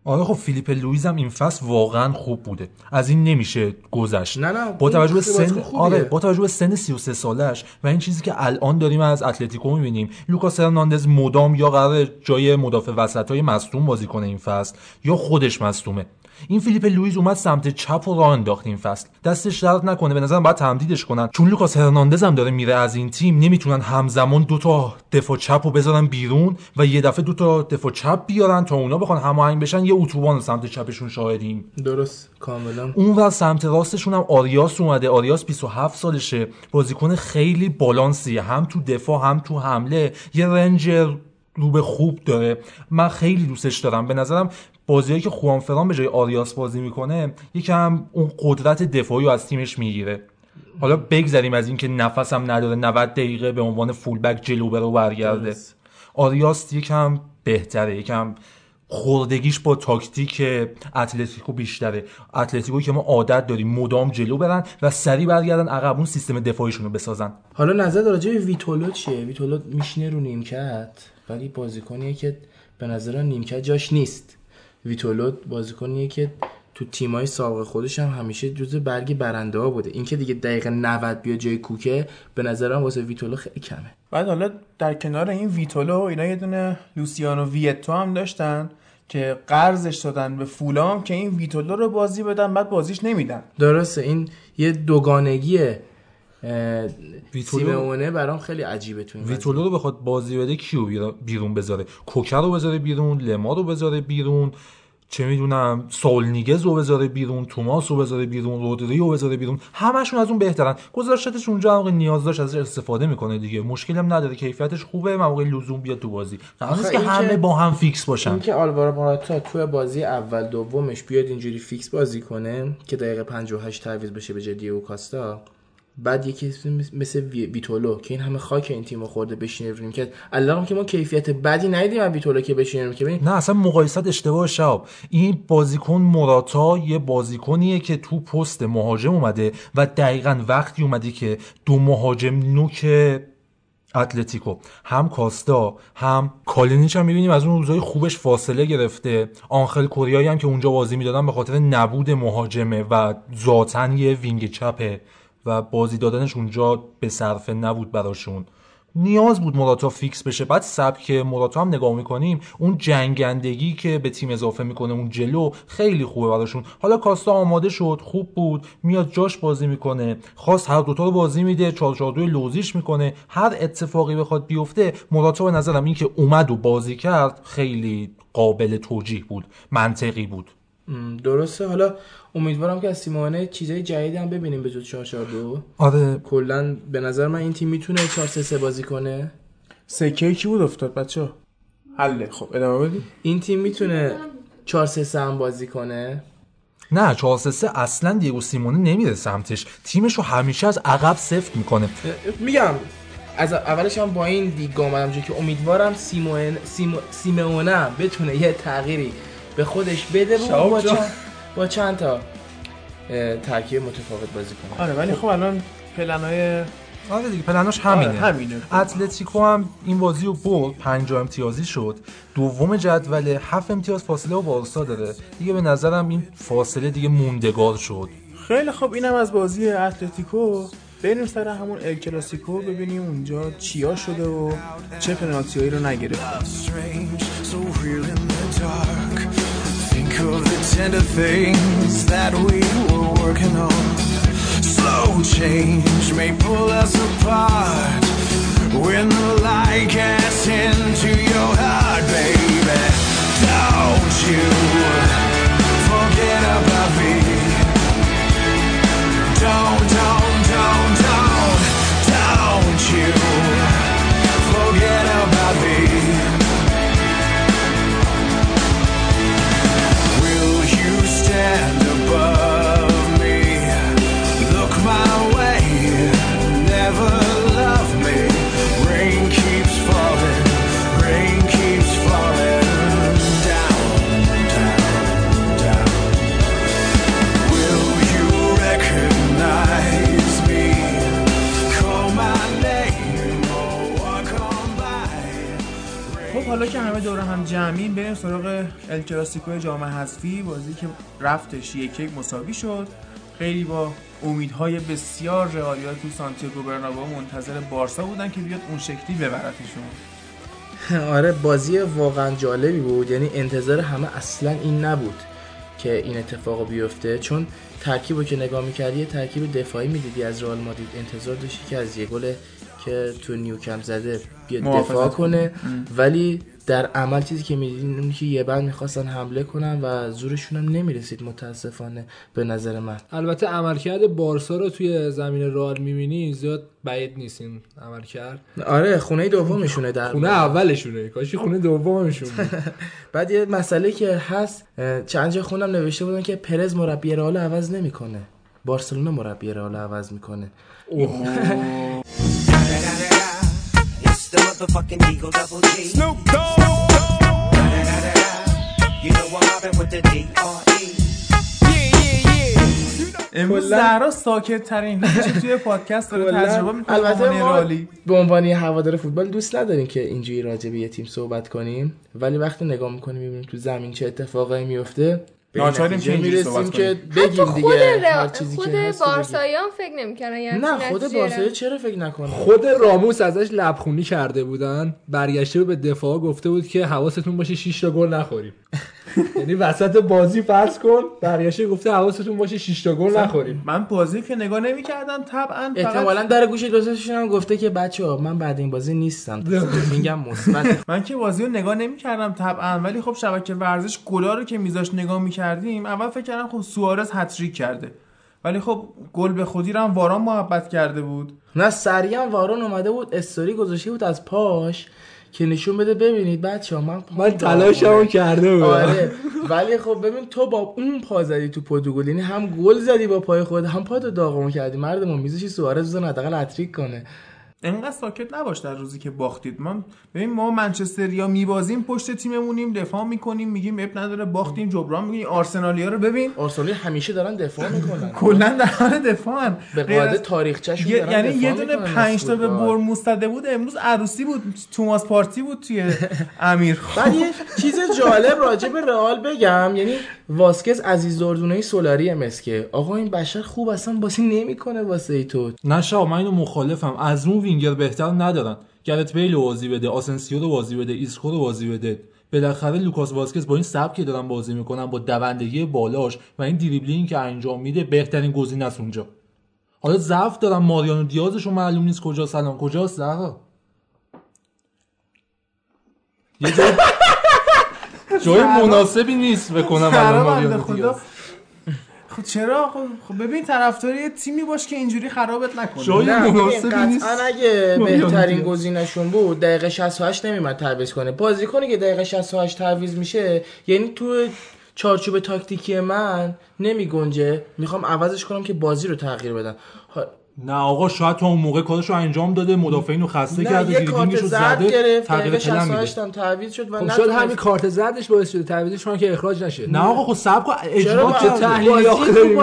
آره خب فیلیپ لوئیز هم این فصل واقعا خوب بوده. از این نمیشه گذشت. نه، نه، با توجه به سن. آره با توجه به سن 33 سالش و این چیزی که الان داریم از اتلتیکو می‌بینیم لوکاس هرناندز مدام یا قرار جای مدافع وسط های مصدوم بازی کنه این فصل یا خودش مصدومه. این فیلیپ لوئیز اومد سمت چپ و راه انداخت این فصل. دستش درد نکنه به نظرم باید تمدیدش کنن. چون لوکاس هرناندز هم داره میره از این تیم نمی‌تونن همزمان دو تا دفاع چپ رو بذارن بیرون و یه دفعه دو تا دفاع چپ بیارن تا اونا بخوان هماهنگ بشن. یه اتوبان سمت چپشون شاهدیم. درست کاملا. اون ور سمت راستشون هم آریاس اومده. آریاس 27 سالشه. بازیکن خیلی بالانسیه. هم تو دفاع هم تو حمله. یه رنج رو به خوب داره. من خیلی دوستش دارم. به نظرم بازیایی که خوان فران به جای آریاس بازی می‌کنه یکم اون قدرت دفاعی رو از تیمش می‌گیره. حالا بگذریم از اینکه نفسم نداره 90 دقیقه به عنوان فولبک جلو برو برگرده. آریاس یکم بهتره یکم خوردگیش با تاکتیک اتلتیکو بیشتره. اتلتیکو که ما عادت داریم مدام جلو برن و سریع برگردن عقب اون سیستم دفاعیشون رو بسازن. حالا نظر راجع به ویتولو چیه؟ ویتولو میشینه رو نیمکت ولی بازیکنیه که به نظر نیمکت جاش نیست. ویتولو بازیکنیه که تو تیمای سابق خودش هم همیشه جزو برگ برنده ها بوده. اینکه دیگه دقیقه 90 بیا جای کوکه به نظرم واسه ویتولو خیلی کمه. بعد حالا در کنار این ویتولو اینا یه دونه لوسیانو ویتو هم داشتن که قرضش دادن به فولام که این ویتولو رو بازی بدن بعد بازیش نمیدن. درسته این یه دوگانگیه. سیمونه برام خیلی عجیبه تو این ویتولو رو بخواد بازی بده کیو بیرون بذاره؟ کوکه رو بذاره بیرون لمار رو بذاره بیرون چه می‌دونم سائول نیگز رو بذاره بیرون توماس رو بذاره بیرون رودری رو بذاره بیرون همشون از اون بهترن. گذاشتش اونجا موقع نیاز داشت ازش استفاده می‌کنه دیگه. مشکلی هم نداره کیفیتش خوبه موقع لزوم بیاد تو بازی. قرار نیست که همه با هم فیکس باشن. اینکه آلوارو موراتا توی بازی اول دومش بیاد اینجوری فیکس بازی کنه که دقیقه 58 تعویض بشه به جای دیگو کاستا بعد یکی مثل وی- ویتولو که این همه خاک این تیم خورده بشینه رو که الان که ما کیفیت بدی ندیدیم از ویتولو که بشینه که ببین نه اصلا مقایست اشتباهه شهاب این بازیکن موراتا یه بازیکنیه که تو پست مهاجم اومده و دقیقا وقتی اومده که دو مهاجم نوک اتلتیکو هم کاستا هم کالینیچ هم می‌بینیم از اون روزای خوبش فاصله گرفته. آنخل کوریایی هم که اونجا بازی می‌دادن به خاطر نبود مهاجمه و ذاتا یه وینگ چپه. و بازی دادنش اونجا به صرفه نبود براشون. نیاز بود موراتا فیکس بشه. بعد سبک موراتا هم نگاه می‌کنیم اون جنگندگی که به تیم اضافه می‌کنه اون جلو خیلی خوبه براشون. حالا کاستا آماده شد خوب بود میاد جاش بازی می‌کنه. خواست هر دوتا رو بازی میده 442 لوزیش می‌کنه. هر اتفاقی بخواد بیفته موراتا به نظرم این که اومد و بازی کرد خیلی قابل توجیه بود منطقی بود. درسته. حالا امیدوارم که از سیمونه چیزای جدیدی هم ببینیم به جز 442 آره. کلا به نظر من این تیم می‌تونه 4 3 3 بازی کنه. سکه کی بود افتاد بچه؟ حله خب ادامه بدید این تیم می‌تونه 4 3 3 هم بازی کنه. نه 4 3 اصلا دیگو سیمونه نمیره سمتش. تیمش رو همیشه از عقب سفت می‌کنه. میگم از اولش هم با این دیگ آمدم چون که امیدوارم سیمون سیمو سیمونه بتونه یه تغییری به خودش بده. با با چند تا ترکیب متفاوت بازی کنه آره ولی خب الان پلنای آره دیگه پلناش همینه آره، همینه. اتلتیکو هم این بازی رو برد 50 امتیازی شد. دوم جدول 7 امتیاز فاصله با بارسا داره. دیگه به نظرم این فاصله دیگه موندگار شد. خیلی خب اینم از بازی اتلتیکو. بریم سر همون ال کلاسیکو ببینیم اونجا چیا شده و چه پنالتی هایی رو نگرفت. Of the tender things that we were working on. Slow change may pull us apart. When the light gets into your heart, baby, don't you forget about me. Don't, don't, حالا که همه دور هم جمعیم بریم سراغ ال کلاسیکو جام حذفی بازی که رفتش یک یک مساوی شد. خیلی با امیدهای بسیار رئالیا تو سانتیاگو برنابئو منتظر بارسا بودن که بیاد اون شکلی ببرتشون. [laughs] آره بازی واقعا جالبی بود. یعنی انتظار همه اصلا این نبود که این اتفاق بیفته. چون ترکیب رو که نگاه می‌کردی یه ترکیب دفاعی می‌دیدی از رئال مادرید. انتظار داشتی که از یه گل که تو نیوکمپ زده دفاع کنه. ولی در عمل چیزی که می‌دیدین اون که یه بند می‌خواستن حمله کنن و زورشون هم نمی‌رسید متاسفانه به نظر من. البته عملکرد بارسا رو توی زمین رئال می‌بینی زیاد بعید نیست این عملکرد. آره خونه دومشونه در خونه اولشونه کاشی خونه دومشون [laughs] بعد یه مسئله که هست چند جا خونم نوشته بودن که پرز مربی رئال عوض نمی‌کنه. بارسلونا مربی رئال عوض می‌کنه. [laughs] the motherfucking Eagle Double G. Snoop Dogg. You know I'm mobbing with the D.R.E. امروز زهرا ساکت ترین توی پادکست داره تجربه می‌کنه البته ما رالی به عنوان یه هوادار فوتبال دوست نداریم که اینجوری راجع به یه تیم صحبت کنیم ولی وقتی نگاه می‌کنیم می‌بینیم تو زمین چه اتفاقایی میفته ناچاریم که اینجوری می‌رسیم صحبت که بگیم خود دیگه رئال- هر چیزی خود که. بارساییان فکر نمی‌کنن یعنی نه خود بارسایی چرا فکر نکنه؟ خود راموس ازش لبخونی کرده بودن برگشته بود به دفاع گفته بود که حواستون باشه 6 تا گل نخوریم. [laughs] یعنی وسط بازی فرض کن برگشته گفته حواستون باشه 6 تا گل نخوریم. من بازی که نگاه نمی‌کردم طبعا احتمالا در گوش دوستاشون هم گفته که بچه ها من بعد این بازی نیستم. [laughs] میگم مثبت. من که بازی رو نگاه نمی‌کردم طبعا ولی خب شبکه ورزش گلا رو که میذاش نگاه می‌کردیم اول فکر کردم خب سوارز هتریک کرده. ولی خب گل به خودی رو هم واران محبت کرده بود. نه سریع هم وارون اومده بود استوری گذاشته بود از پاش. که نشون بده ببینید بچه ها من من تلاشمو داغونه. کرده بودم. آره. ولی خب ببین تو با اون پا زدی تو پدوگل یعنی هم گل زدی با پای خود هم پا تو داغون کردی. مردمون میذاشی سوارز بزن حداقل هتریک کنه. انقدر ساکت نباش در روزی که باختید. ما ببین ما منچستریا میبازیم پشت تیممونیم دفاع می‌کنیم میگیم اب نداره باختیم جبران میگیم آرسنالیا رو ببین. آرسنالی همیشه دارن دفاع می‌کنن. کلا در حال دفاعن. به قاعده تاریخچه‌شون یعنی یه دونه می‌کنن. از پنج تا به. برموز زده بود امروز عروسی بود توماس پارتی بود توی [laughs] امیر. بعد یه چیز جالب راجع به رئال بگم یعنی واسکز عزیز دردونه سولاری مسکه آقا این بشر خوب اصلا بازی نمی‌کنه واسه تو نه شا من اینو مخالفم. از اون وینگر بهتر ندارن. گرت بیل رو بازی بده آسنسیو رو بازی بده ایسکو رو بازی بده. بالاخره لوکاس واسکز با این سبکی دارن بازی می‌کنن با دوندگی بالاش و این دریبلینگ که انجام میده بهترین گزینه است اونجا. حالا ضعف دارن ماریانو دیازشون معلوم نیست کجا سلام کجاست؟ زهرا یه [laughs] جای مناسبی نیست بکنم الان ماریانو دیاز. خب چرا؟ خب, خب ببین طرفدار یه تیمی باش که اینجوری خرابت نکنه. جای ببین، مناسبی نیست. قطعا اگه بهترین دیاز. گزینهشون بود دقیقه 68 نمیمد تعویض کنه. بازیکنی که دقیقه 68 تعویض میشه یعنی تو چارچوب تاکتیکی من نمی گنجه می‌خوام عوضش کنم که بازی رو تغییر بدم. نه آقا شاید تو اون موقع کارشو انجام داده مدافعین رو خسته کرده یه کارت زرد زده گرفت تغییر پلن 68 میده. هم تعویض شد و خب شاید همین کارت زدش باعث شده تعویضش کنن که اخراج نشه. نه آقا خب سب کن اجماع با که تحلیلی؟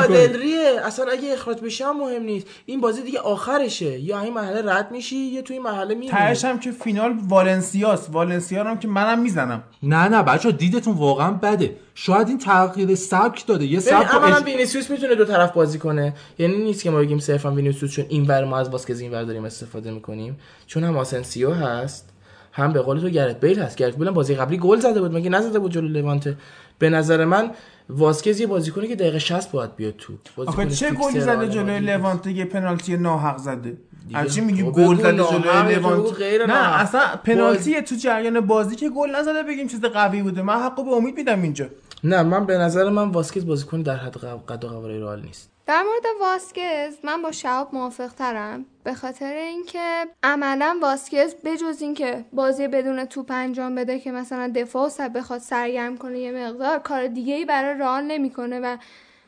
دلریه اصلا اگه اخراج بشه هم مهم نیست. این بازی دیگه آخرشه. یا این مرحله رد میشی یا توی این مرحله میمونی. تهش هم که فینال والنسیاست والنسیا هم که منم می‌زنم. نه نه بچه دیدتون واقعا بده. شاید این تغییر سبک داده. یه سبک اولا اج- وینیسیوس می‌تونه دو طرف بازی کنه. یعنی نیست که ما بگیم صرفا وینیسیوس چون این ور ما از واسکز این ور داریم استفاده می‌کنیم. چون هم آسنسیو هست هم به قول تو گرت بیل هست. گرت بیل هم بازی قبلی گل زده بود مگه نزده بود جلو لوانته به نظر من واسکز یه بازیکنی که دقیقه 60 باید بیاد تو. آخه چه گلی زده جلوی. لوانته یه پنالتی ناحق زده. از چی میگی گل زده جلوی غیر نه. اصلا پنالتی تو جریان بازی که گل نزده بگیم چیز قوی بوده. من حقو به امید میدم اینجا. نه من به نظر من واسکز بازیکنی در حد قد و قواره رئال نیست. در مورد واسکز من با شهاب موافق ترم به خاطر اینکه عملا واسکز بجز اینکه بازی بدون توپ انجام بده که مثلا دفاع و سب بخواد سرگرم کنه یه مقدار کار دیگه ای برای رئال نمی‌کنه و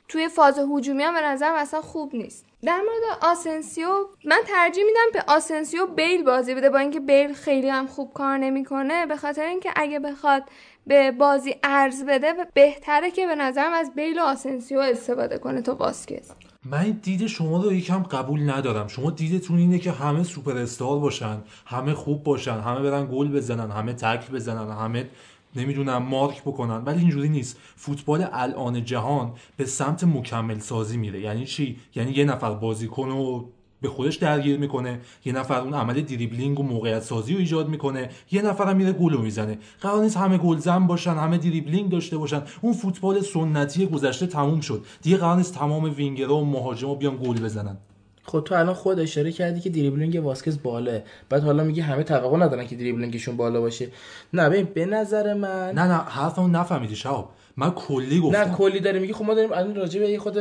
توی فاز هجومی هم به نظر اصلا خوب نیست. در مورد آسنسیو من ترجیح میدم به آسنسیو بیل بازی بده با اینکه بیل خیلی هم خوب کار نمی‌کنه. به خاطر اینکه اگه بخواد به بازی عرض بده بهتره که به نظرم از بیل و آسنسیو استفاده کنه. تا واسکز. من دید شما رو یکم قبول ندارم. شما دیدتون اینه که همه سوپر استار باشن همه خوب باشن همه برن گل بزنن همه تکل بزنن همه نمی‌دونم مارک بکنن. ولی اینجوری نیست. فوتبال الان جهان به سمت مکمل سازی میره. یعنی چی؟ یعنی یه نفر بازیکن رو به خودش درگیر می‌کنه یه نفر اون عمل دریبلینگ و موقعیت سازی رو ایجاد می‌کنه یه نفر هم میره گل می‌زنه. قرار نیست همه گلزن باشن همه دریبلینگ داشته باشن. اون فوتبال سنتی گذشته تموم شد. دیگه قرار نیست تمام وینگرها و مهاجما بیان گل بزنن. خب تو الان خود اشاره کردی که دریبلینگ واسکز بالاه بعد حالا میگی همه توقع ندارن که دریبلینگشون بالا باشه. نه ببین به نظر من نه نه حرفمو نفهمیدی شهاب. من کلی گفتم. نه کلی داری میگی خب ما داریم الان راجع به خود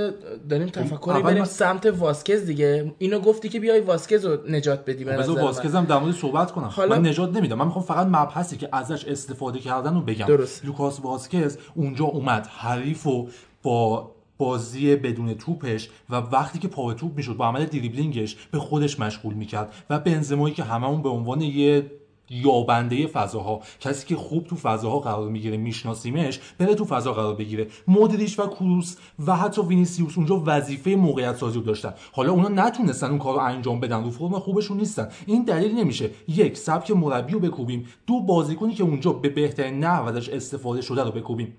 داریم تفکری اول بریم من- سمت واسکز دیگه. اینو گفتی که بیای واسکز رو نجات بدی به خب بذار نظر من. واسکزم در مورد صحبت کنم. حالا- من نجات نمیدم. من می‌خوام فقط مبحثی که ازش استفاده کردن رو بگم. درست. لوکاس واسکز اونجا اومد. حریف و با بازی بدون توپش و وقتی که پا به توپ می‌شد با عمل دریبلینگش به خودش مشغول می‌کرد و بنزمایی که هممون به عنوان یه یابنده فضاها کسی که خوب تو فضاها قرار می‌گیره میشناسیمش بره تو فضا قرار بگیره. مودریچ و کروس و حتی وینیسیوس اونجا وظیفه موقعیت سازی رو داشتن. حالا اونا نتونستن اون کار رو انجام بدن. رو فرم خوبشون نیستن. این دلیل نمیشه. یک سبک مربی رو بکوبیم. دو بازیکنی که اونجا به بهترین نحو ازش استفاده شده رو بکوبیم.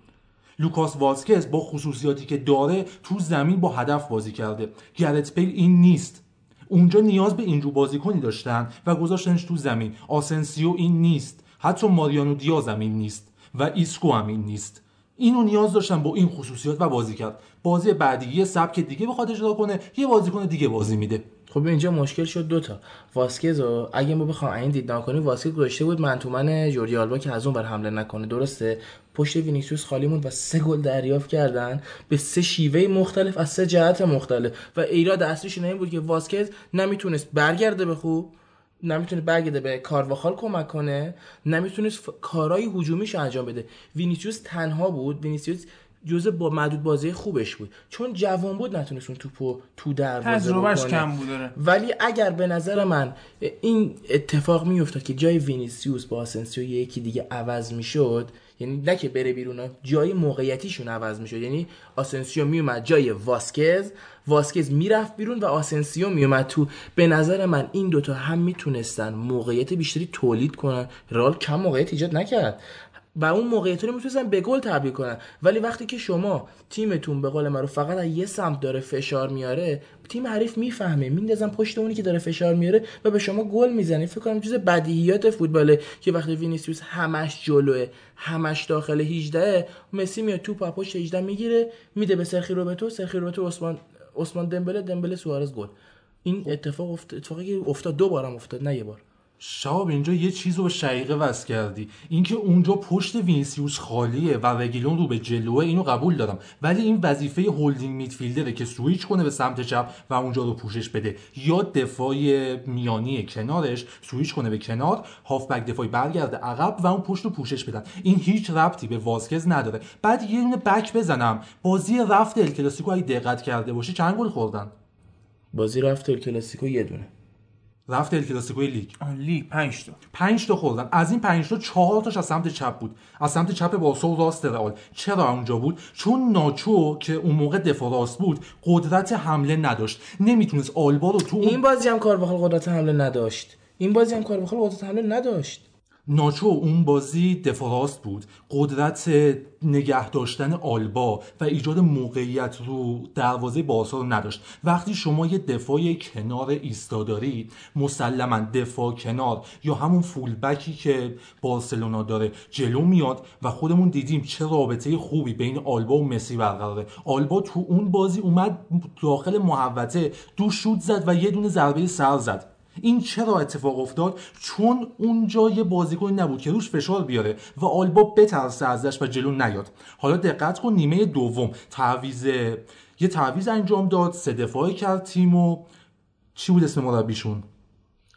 لوکاس واسکز با خصوصیاتی که داره تو زمین با هدف بازی کرده. گرت بیل این نیست. اونجا نیاز به اینجور بازیکنی داشتن و گذاشتنش تو زمین. آسنسیو این نیست. حتی ماریانو دیاز هم این نیست و ایسکو هم این نیست. اینو نیاز داشتن با این خصوصیات و بازی کرد. بازی بعدی یه سبک دیگه بخواد اجرا کنه یه بازیکن دیگه بازی میده. خب اینجا مشکل شد دوتا واسکز رو اگه ما بخوام این دید کنیم واسکز گذاشته بود من تو من جوردی آلبا که از اون بر حمله نکنه. درسته؟ پشت وینیسیوس خالی موند و سه گل دریافت کردن. به سه شیوه مختلف از سه جهت مختلف. و ایراد اصلیش این بود که واسکز نمی‌تونست برگرده به خوب نمی‌تونه برگرده به کارواخال کمک کنه نمی‌تونست. کارهای هجومیش انجام بده. وینیسیوس تنها بود. وینیسیوس جزء با معدود بازی خوبش بود. چون جوان بود نتونست اون توپو تو دروازه تجربهش. کم بود داره ولی اگر به نظر من این اتفاق میافتاد که جای وینیسیوس با آسنسیو یکی دیگه عوض می‌شد یعنی نه که بره بیرون جای موقعیتیشون عوض می‌شد. یعنی آسنسیو میومد جای واسکز واسکز می‌رفت بیرون و آسنسیو میومد تو. به نظر من این دوتا هم می‌تونستن موقعیت بیشتری تولید کنن. رئال کم موقعیت ایجاد نکرد. و اون موقعیت رو می‌تونستن به گل تبدیل کنن. ولی وقتی که شما تیمتون به قول رو فقط از یه سمت داره فشار میاره تیم حریف می‌فهمه. میندازن پشت اونی که داره فشار میاره و به شما گل می‌زنه. فکر کنم چیز بدیهیات فوتباله که وقتی وینیسیوس همش جلوه همش داخل 18 مسی میاد توپ از پشت 18 می‌گیره میده به سرجی روبرتو سرجی روبرتو عثمان عثمان دمبله دمبله سوارز گل. این اتفاق. اتفاقی افتاد دو بارم افتاد نه یه بار. شهاب اینجا یه چیز رو به شقیقه وصل کردی. اینکه اونجا پشت وینیسیوس خالیه و رگیلون رو به جلوه اینو قبول دارم ولی این وظیفه holding midfielder ه که سویچ کنه به سمت چپ و اونجا رو پوشش بده. یا دفاع میانی کنارش سویچ کنه به کنار هافبک دفاعی برگرده عقب و اون پشت رو پوشش بدن. این هیچ ربطی به واسکز نداره. بعد یه دونه back بزنم. بازی رفت ال کلاسیکو اگه دقت کرده باشی چند گل خوردن؟ بازی رفت ال کلاسیکو یه دونه. رفت ال کلاسیکوی لیگ. لیگ 5 تا. 5 تا خوردن. از این 5 تا 4 تاش از سمت چپ بود. از سمت چپ بارسا و راست رئال. چرا اونجا بود؟ چون ناچو که اون موقع دفاع راست بود قدرت حمله نداشت. نمی‌تونست آلبا رو تو اون این بازی هم کارواخال قدرت حمله نداشت. این بازی هم کارواخال قدرت حمله نداشت. ناچو اون بازی دفاع راست بود. قدرت نگه داشتن آلبا و ایجاد موقعیت رو دروازه بارسا رو نداشت. وقتی شما یه دفاع کنار ایستاداری مسلما دفاع کنار یا همون فول بکی که بارسلونا داره جلو میاد و خودمون دیدیم چه رابطه خوبی بین آلبا و مسی برقراره. آلبا تو اون بازی اومد داخل محوطه دو شوت زد و یه دونه ضربه سر زد. این چرا اتفاق افتاد؟ چون اونجا یه بازیکن نبود که روش فشار بیاره و آلبا بترسه ازش و جلو نیاد. حالا دقت کن نیمه دوم. تعویض یه تعویض انجام داد سه دفاعی کرد تیم و چی بود اسم مربیشون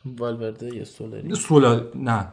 والورده یا سولری؟ سولا نه.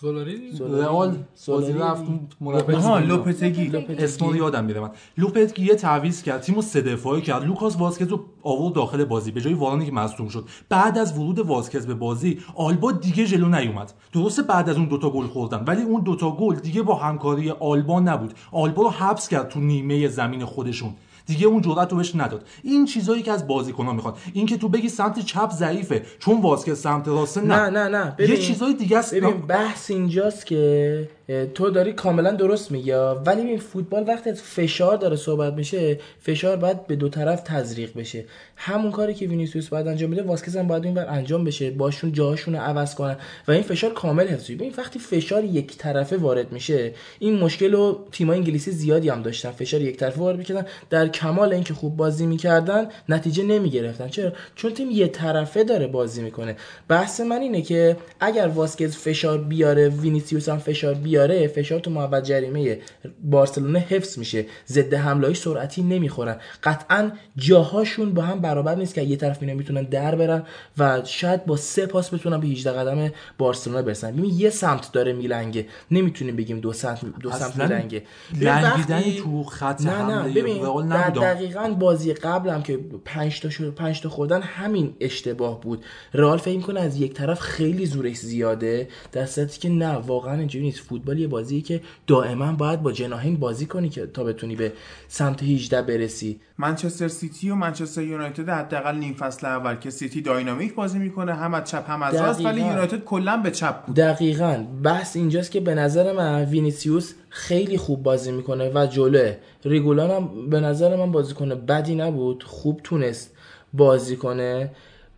سولاری؟ رئال بازی. رفت مربی لوپتگی. اسم رو یادم میره من. لوپتگی یه تعویض کرد تیمو سه دفاعی کرد. لوکاس واسکز رو آورد داخل بازی به جای وارانی که مصدوم شد. بعد از ورود واسکز به بازی آلبا دیگه جلو نیومد. درسته بعد از اون دوتا گل خوردن ولی اون دوتا گل دیگه با همکاری آلبا نبود. آلبا رو حبس کرد تو نیمه زمین خودشون. دیگه اون جرأت رو بهش نداد. این چیزایی که از بازیکن‌ها می‌خواد این که تو بگی سمت چپ ضعیفه چون واسکز سمت راسته نه. نه نه نه. یه. چیزای دیگه است. ببین بحث اینجاست که تو داری کاملا درست میگی. ولی این فوتبال وقتی فشار داره صحبت میشه فشار باید به دو طرف تزریق بشه. همون کاری که وینیسیوس باید انجام بده واسکز هم باید اینور انجام بشه باشون جاهاشون رو عوض کنن. و این فشار کامل حفظ ببین وقتی فشار یک طرفه وارد میشه این مشکل رو تیمای انگلیسی زیادی هم داشتن. فشار یک طرفه وارد می‌کردن. در کمال اینکه خوب بازی می‌کردن نتیجه نمی‌گرفتن. چرا؟ چون تیم یه طرفه داره بازی می‌کنه. بحث من اینه که اگر واسکز فشار بیاره وینیسیوس هم فشار بیاره فشار تو محوط جریمه بارسلونا حفظ میشه. ضد حمله سرعتی نمی‌خورن. قطعا جاهاشون با هم برابر نیست که یه طرف اینا می‌تونن در برن و شاید با سه پاس بتونن به 18 قدم بارسلونا برسن. ببین یه سمت داره میلنگه. نمی‌تونیم بگیم دو سمت دو سمت میلنگه. لنگیدن وقتی- تو خط نه نه. حمله ببین در دقیقا بازی قبلم که پنج تا شد پنج تا خوردن همین اشتباه بود. رئال فکر کنه از یک طرف خیلی زورش زیاده در صورتی که نه واقعا اینجوری نیست. فوتبال یه بازیه که دائما باید با جناحین بازی کنی که تا بتونی به سمت 18 برسی. منچستر سیتی و منچستر یونایتد حداقل نیم فصل اول که سیتی داینامیک بازی می‌کنه هم از چپ هم از راست ولی. یونایتد کلا به چپ بود. دقیقا. بحث اینجاست که به نظر من وینیسیوس خیلی خوب بازی می‌کنه و جلوه. ریگولان هم به نظر من بازی کنه بدی نبود خوب تونست بازی کنه.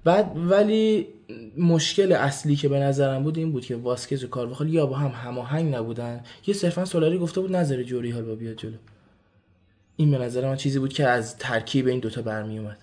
بعد ولی مشکل اصلی که به نظرم بود این بود که واسکز و کارواخال یا با هم هماهنگ نبودن. یه صرفا سولاری گفته بود نظر جوری حال با بیاد جلو. این به نظر من چیزی بود که از ترکیب این دوتا برمی اومد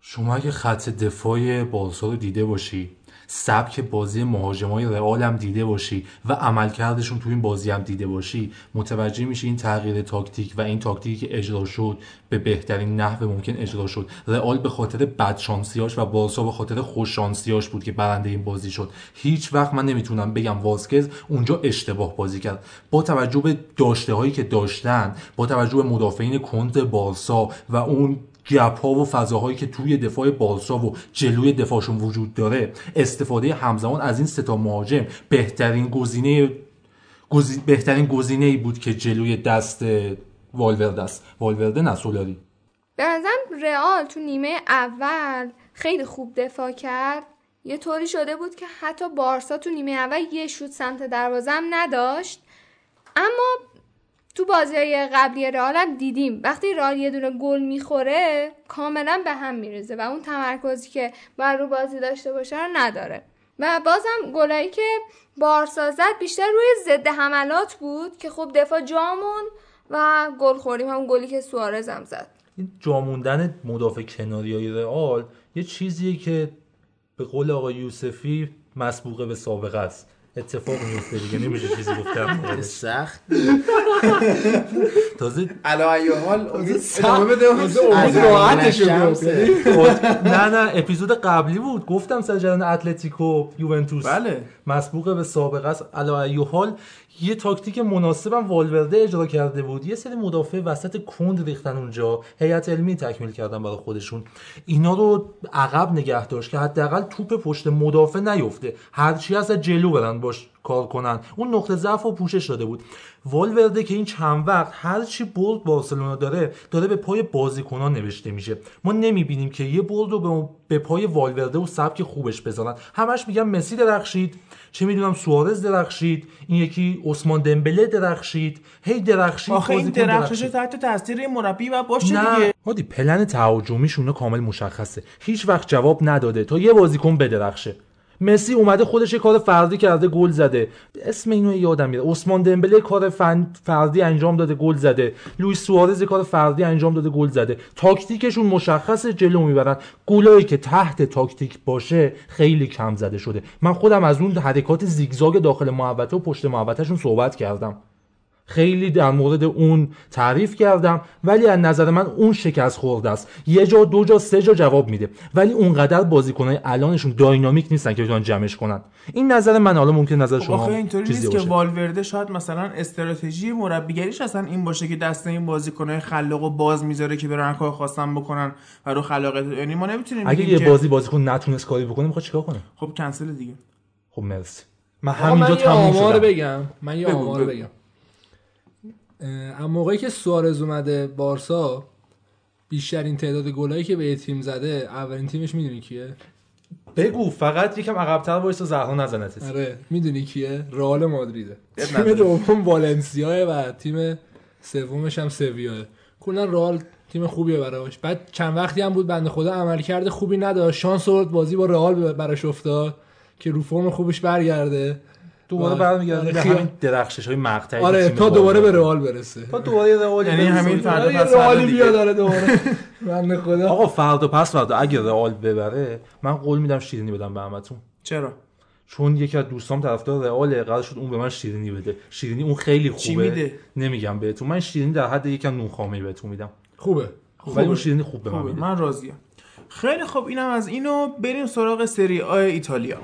شما اگه خط دفاع بارسا رو دیده باشی سبک بازی مهاجمای رئال هم دیده باشی و عملکردشون تو این بازی هم دیده باشی متوجه میشی این تغییر تاکتیک و این تاکتیکی که اجرا شد به بهترین نحو ممکن اجرا شد. رئال به خاطر بدشانسیاش و بارسا به خاطر خوششانسیاش بود که برنده این بازی شد. هیچ وقت من نمی‌تونم بگم واسکز اونجا اشتباه بازی کرد. با توجه به داشته هایی که داشتن با توجه به مدافعین کند بارسا و اون گپ ها و فضاهایی که توی دفاع بارسا و جلوی دفاعشون وجود داره استفاده همزمان از این ستا مهاجم بهترین گزینه گزی- بهترین گزینه ای بود که جلوی دست والورده است. والورده نه سولاری. به نظرم رئال تو نیمه اول خیلی خوب دفاع کرد. یه طوری شده بود که حتی بارسا تو نیمه اول یه شوت سمت دروازه نداشت. اما تو بازی های قبلی رئال هم دیدیم. وقتی رئال یه دونه گل می‌خوره کاملا به هم میرزه و اون تمرکزی که باید رو بازی داشته باشه رو نداره. و بازم گلایی که بارسا زد بیشتر روی ضد حملات بود که خب دفاع جامون و گل خوردیم. همون گلی که سوارز هم زد. این جاموندن مدافع کناری های رئال یه چیزیه که به قول آقای یوسفی مسبوقه به سابقه است. اتفاق میفته دیگه نمیشه چیزی گفت در موردش. سخت. تازه علا ای حال ادامه بده. واسه امید راحتش رو گفت. [laughs] نه نه اپیزود قبلی بود. گفتم سر جریان اتلتیکو یوونتوس. بله. مسبوق به سابقه است. علا ای حال یه تاکتیک مناسبم والورده اجرا کرده بود. یه سری مدافع وسط کند ریختن اونجا. هیئت علمی تکمیل کردن برای خودشون. اینا رو عقب نگه داشت که حداقل توپ پشت مدافع نیفته. هرچی از جلو برن باش کار کنن. اون نقطه ضعف رو پوشش داده بود. والورده که این چند وقت هرچی برد بارسلونا داره داره به پای بازیکنان نوشته میشه. ما نمی‌بینیم که یه برد رو به- پای والورده و سبک خوبش بذارن همش میگن مسی درخشید. چه می‌دونم سوارز درخشید این یکی عثمان دمبله درخشید. هی درخشید آخه این درخشش تحت تاثیر مربی و باشه نه. دیگه. هادی پلن تهاجمیشون کامل مشخصه. هیچ وقت جواب نداده تا یه بازیکن بدرخشه. مسی اومده خودش یه کار فردی کرده گل زده. اسم اینو یادم میاد عثمان دمبله کار فردی انجام داده گل زده. لوئیس سوارز کار فردی انجام داده گل زده. تاکتیکشون مشخصه جلو می‌برن. گلایی که تحت تاکتیک باشه خیلی کم زده شده. من خودم از اون حرکات زیگزاگ داخل محوطه و پشت محوطهشون صحبت کردم. خیلی در مورد اون تعریف کردم ولی از نظر من اون شکست خورده است. یه جا دو جا سه جا جواب میده. ولی اونقدر بازیکنای الانشون داینامیک نیستن که بتونن جمعش کنن. این نظر من حالا ممکن نظر خب شما آخه اینطوری نیست که باشه. والورده شاید مثلا استراتژی مربیگریش اصلا این باشه که دست این بازیکنهای خلاق و باز می‌ذاره که برن کار خواستن بکنن و رو خلاقیت یعنی ما نمی‌تونیم اگه یه که بازی بازیکن نتونست کاری بکنه می‌خواد چیکار کنه؟ خب کنسل دیگه. خب مرسی. من همینجا تموم شدم. بگم. من یه آمار. بگم. اما موقعی که سوارز اومده بارسا بیشترین تعداد گلایی که به یه تیم زده اولین تیمش می‌دونی کیه؟ بگو فقط یکم عقب‌تر وایسا زهرا نزنتت آره می‌دونی کیه؟ رئال مادریده. تیم. دوم والنسیاه و تیم سومش هم سویاه. کلا رئال تیم خوبیه براش. بعد چند وقتی هم بود بنده خدا عملکرد خوبی نداشت شانس آورد بازی با رئال براش افتاد که رو فرم خوبش برگرده. دوباره برمیگردیم به همین درخشش های مقطعی آره تا دوباره به. رئال برسه. تا دوباره رئال یعنی. همین فردا آره، پس دیگه. بیاد داره دوباره. [laughs] بنده خدا. آقا فردا پس فردا اگه رئال ببره من قول میدم شیرینی بدم به همتون. چرا؟ چون یکی از دوستام طرفدار رئال قرار شد اون به من شیرینی بده. شیرینی اون خیلی خوبه. چی میده؟ نمیگم بهتون. من شیرینی در حد یکم نون خامه بهتون میدم. خوبه. ولی اون شیرینی خوب به من میده. من راضیم. خیلی خوب. اینم از اینو بریم سراغ سری آ ایتالیا.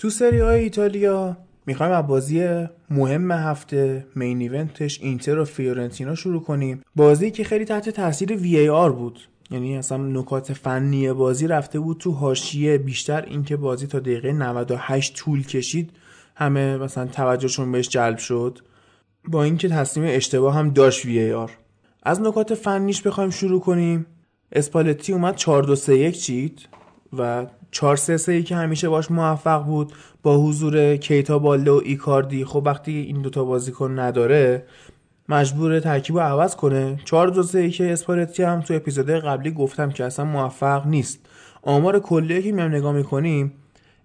تو سری آی ایتالیا می‌خوایم از بازی مهم هفته main event ش اینتر و فیورنتینا شروع کنیم. بازی که خیلی تحت تاثیر VAR بود. یعنی اصلا نکات فنی بازی رفته بود تو حاشیه. بیشتر اینکه بازی تا دقیقه 98 طول کشید همه مثلا توجهشون بهش جلب شد. با اینکه تصمیم اشتباه هم داشت VAR. از نکات فنیش بخوایم شروع کنیم. اسپالتی اومد 4 2 3 1 چید و 4 3 3 که همیشه باش موفق بود با حضور کیتا بالده و ایکاردی. خب وقتی این دوتا بازیکن نداره مجبور ترکیب رو عوض کنه. 4 2 3 که اسپالتی هم تو اپیزود قبلی گفتم که اصلا موفق نیست. آمار کلی که میام نگاه می‌کنیم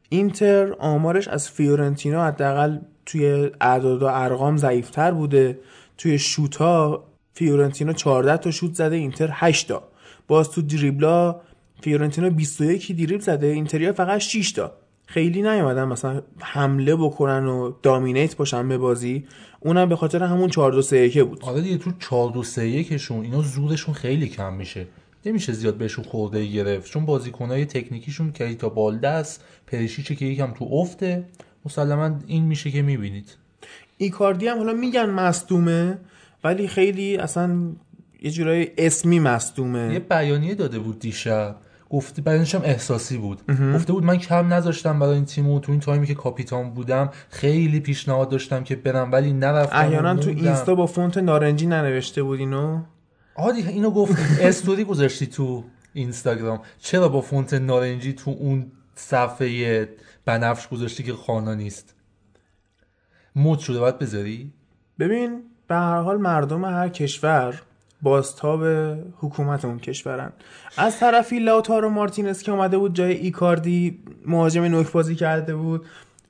اینتر آمارش از فیورنتینا حداقل توی اعداد و ارقام ضعیفتر بوده. توی شوتا فیورنتینا 14 تا شوت زده اینتر 8 تا. باز تو دریبلا فیورنتینا 21 دریبل زده اینتریا فقط 6 تا. خیلی نیومدن مثلا حمله بکنن و دامینیت باشن به بازی. اونم به خاطر همون 4 2 3 1 بود. آره دیگه تو 4 2 3 1 شون اینا زورشون خیلی کم میشه. نمیشه زیاد بهشون خورده گرفت. چون بازیکنای تکنیکیشون کیتا بالده است پریشیچه که یکم تو افته مسلما این میشه که می‌بینید. ایکاردی هم حالا میگن مصدومه ولی خیلی اصلا یه جورای اسمی مصدومه. یه بیانیه داده بود دیشب. گفته بیانش هم احساسی بود. گفته بود من کم نذاشتم برای این تیمو. تو این تایمی که کاپیتان بودم خیلی پیشنهاد داشتم که برم ولی نرفتم احیانا و تو. اینستا با فونت نارنجی ننوشته بود اینو. آدی اینو گفت. استوری گذاشتی تو اینستاگرام. چرا با فونت نارنجی تو اون صفحه بنفش گذاشتی که خوانا نیست؟ مود شده باید بذاری؟ ببین به هر حال مردم هر کشور بازتاب حکومت اون کشورن. از طرفی لاوتارو مارتینز که اومده بود جای ایکاردی مهاجم نوک بازی کرده بود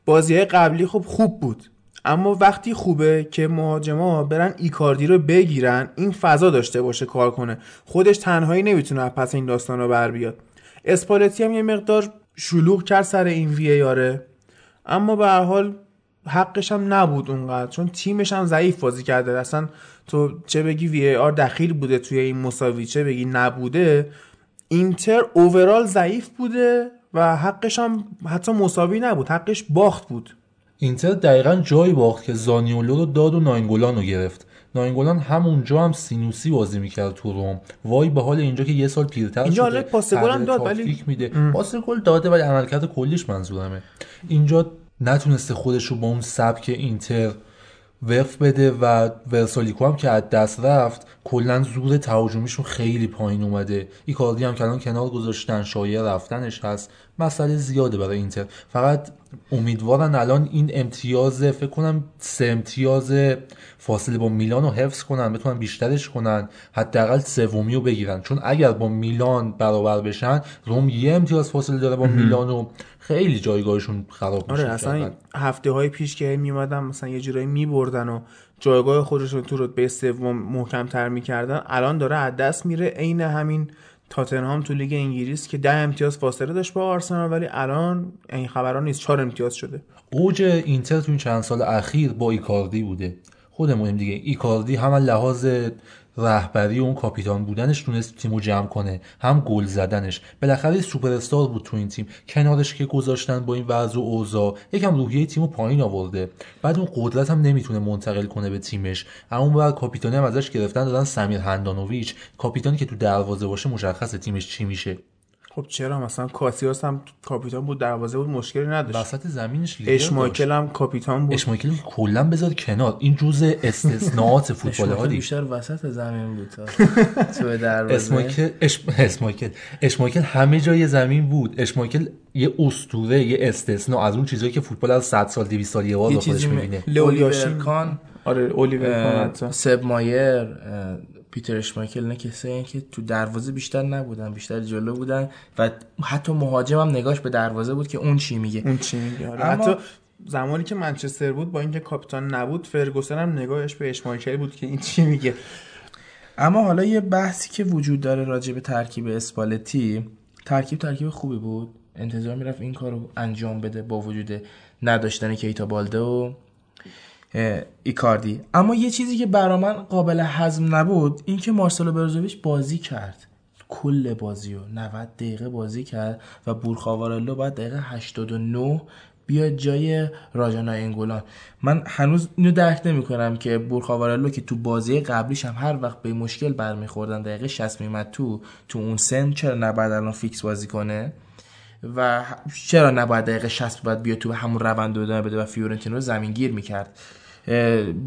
بازی قبلی خب خوب بود اما وقتی خوبه که مهاجما برن ایکاردی رو بگیرن این فضا داشته باشه کار کنه. خودش تنهایی نمی‌تونه از پس این داستان رو بر بیاد. اسپالتی هم یه مقدار شلوغ کرد سر این وی یاره اما به هر حال حقش هم نبود اونقدر. چون تیمش هم ضعیف بازی کرده. اصلا تو چه بگی VAR دخیل بوده توی این مساوی چه بگی نبوده. اینتر overall ضعیف بوده و حقش هم حتی مساوی نبود. حقش باخت بود. اینتر دقیقا جایی باخت که زانیولو رو داد و ناینگولان رو گرفت. ناینگولان همونجا هم سینوسی بازی می‌کرد تو روم. وای به حال اینجا که یه سال پیرتر اینجا شده پاس گل هم داد، ولی- میده. پاس گل داده ولی عملکرد کلیش منظورمه. اینجا نتونسته خودش رو با اون سبک اینتر وقف بده و ورسالیکو هم که از دست رفت کلا زور تهاجمیشون خیلی پایین اومده. ایکاردی هم که الان کنار گذاشتن شایع رفتنش هست. مسئله زیاده برای اینتر. فقط امیدوارن الان این امتیاز فکر کنم سه امتیاز فاصله با میلان رو حفظ کنن بتونن بیشترش کنن حداقل سومی رو بگیرن. چون اگر با میلان برابر بشن روم یه امتیاز فاصله داره با میلان و خیلی جایگاهشون خراب میشه. آره اصلا هفته های پیش که میمدن مثلا یه جورایی میبردن و جایگاه خودشون تو رتبه سوم محکم تر می‌کردن الان داره از دست میره عین همین تاتنهام تو لیگ انگلیس که ده امتیاز فاصله داشت با آرسنال ولی الان این خبرا نیست. چهار امتیاز شده. اوج اینتر تو این چند سال اخیر با ایکاردی بوده. خودمونیم دیگه ایکاردی هم لحاظ رهبری اون کاپیتان بودنش تونست تیمو جمع کنه. هم گل زدنش. بالاخره سوپر استار بود تو این تیم. کنارش که گذاشتن با این وضع و اوضاع یکم روحیه تیمو پایین آورده. بعد اون قدرت هم نمی‌تونه منتقل کنه به تیمش. اما بعد کاپیتانی هم ازش گرفتن دادن سمیر هندانویچ کاپیتانی که تو دروازه باشه مشخص تیمش چی میشه. خب چرا؟ مثلا کاسیاس هم کاپیتان بود دروازه بود مشکلی نداشت. وسط زمینش. اشمایکل هم کاپیتان بود. اشمایکل کلا بذار کنار. این جزء استثناءات [laughs] فوتبال هادی بیشتر وسط زمین بود تا [laughs] تو دروازه. اسمایکل اش... اسمایکل اشمایکل همه جای زمین بود. اشمایکل یه اسطوره یه استثناء از اون چیزایی که فوتبال از 100 سال 200 سال یه بار خودش می‌بینه. کان آره اولیور کان. سب مایر پیتر اشمایکل نه کسایی که تو دروازه بیشتر نبودن بیشتر جلو بودن و حتی مهاجم هم نگاش به دروازه بود که اون چی میگه. اون چی میگه آره. اما- حتی زمانی که منچستر بود با اینکه کاپیتان نبود فرگوسن هم نگاهش به اشمایکل بود که این چی میگه. اما حالا یه بحثی که وجود داره راجع به ترکیب اسپالتی ترکیب ترکیب خوبی بود. انتظار می‌رفت این کار رو انجام بده با وجود نداشتن کیتا بالده و ایکاردی. اما یه چیزی که برا من قابل هضم نبود این که مارسلو برزوویچ بازی کرد. کل بازی رو 90 دقیقه بازی کرد و بورخاوارلو باید دقیقه 89 بیاد جای راجانا انگولان. من هنوز اینو درک نمی کنم که بورخاوارلو که تو بازی قبلیش هم هر وقت به مشکل برمیخوردن دقیقه 60 میمد تو تو اون سن چرا نباید الان fix بازی کنه؟ و چرا نباید دقیقه 60 باید بیاد تو همون روند رو ادامه بده و فیورنتینا رو زمینگیر می‌کرد؟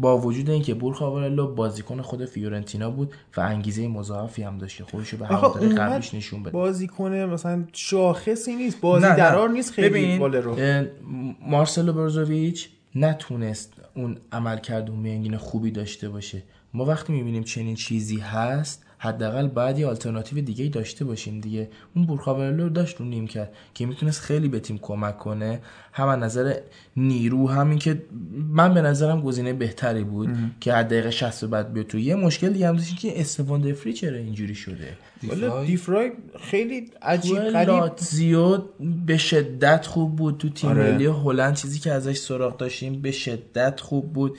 با وجود اینکه بورخا والرو بازیکن خود فیورنتینا بود و انگیزه مضاعفی هم داشت که خودش به اونقدر قبلیش نشون بده. بازی کنه مثلا شاخصی نیست بازی نه، نه. درار نیست خیلی ببین رو. مارسلو بروزوویچ نتونست اون عمل کرد اون میانگین خوبی داشته باشه. ما وقتی می‌بینیم چنین چیزی هست حداقل باید یه آلترناتیو دیگه ای داشته باشیم دیگه. اون بورخاورلو رو داشت رو نیم کرد که می‌تونست خیلی به تیم کمک کنه. هم از نظر نیرو همین که من به نظرم گزینه بهتری بود که از دقیقه 60 بعد بیاد تو. یه مشکل دیگه هم داشتیم که استفان دفری چرا اینجوری شده؟ والا دیفرای خیلی عجیب لاتزیو به شدت خوب بود. تو تیم آره. ملی هلند چیزی که ازش سراغ داشتیم به شدت خوب بود.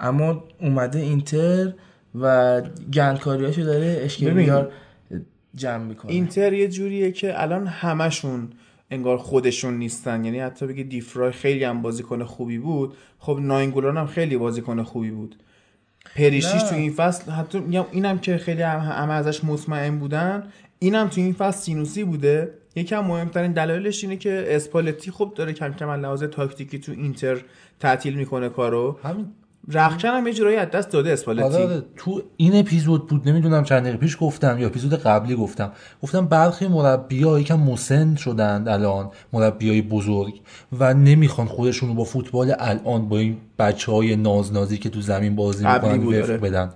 اما اومده اینتر و گندکاریاشو داره اشکریار جمع می‌کنه. اینتر یه جوریه که الان همشون انگار خودشون نیستن. یعنی حتی بگه دیفرای خیلی هم بازیکن خوبی بود خب ناینگولان هم خیلی بازیکن خوبی بود. پریشیش. تو این فصل حتی میگم اینم که خیلی هم همه ازش مطمئن بودن. اینم تو این فصل سینوسی بوده. یکم مهمترین دلایلش اینه که اسپالتی خوب داره کم کم از لحاظ تاکتیکی تو اینتر تعطیل می‌کنه کارو. همین رخکن هم یه جورایی از دست داده اسپالتی آره آره. تو این اپیزود بود نمی‌دونم چند دقیقه پیش گفتم یا اپیزود قبلی گفتم. گفتم برخی مربی‌ها یکم مسن شدند الان مربیای بزرگ و نمی‌خوان خودشون رو با فوتبال الان با این بچه های نازنازی که تو زمین بازی می‌کنن وفق آره. بدن.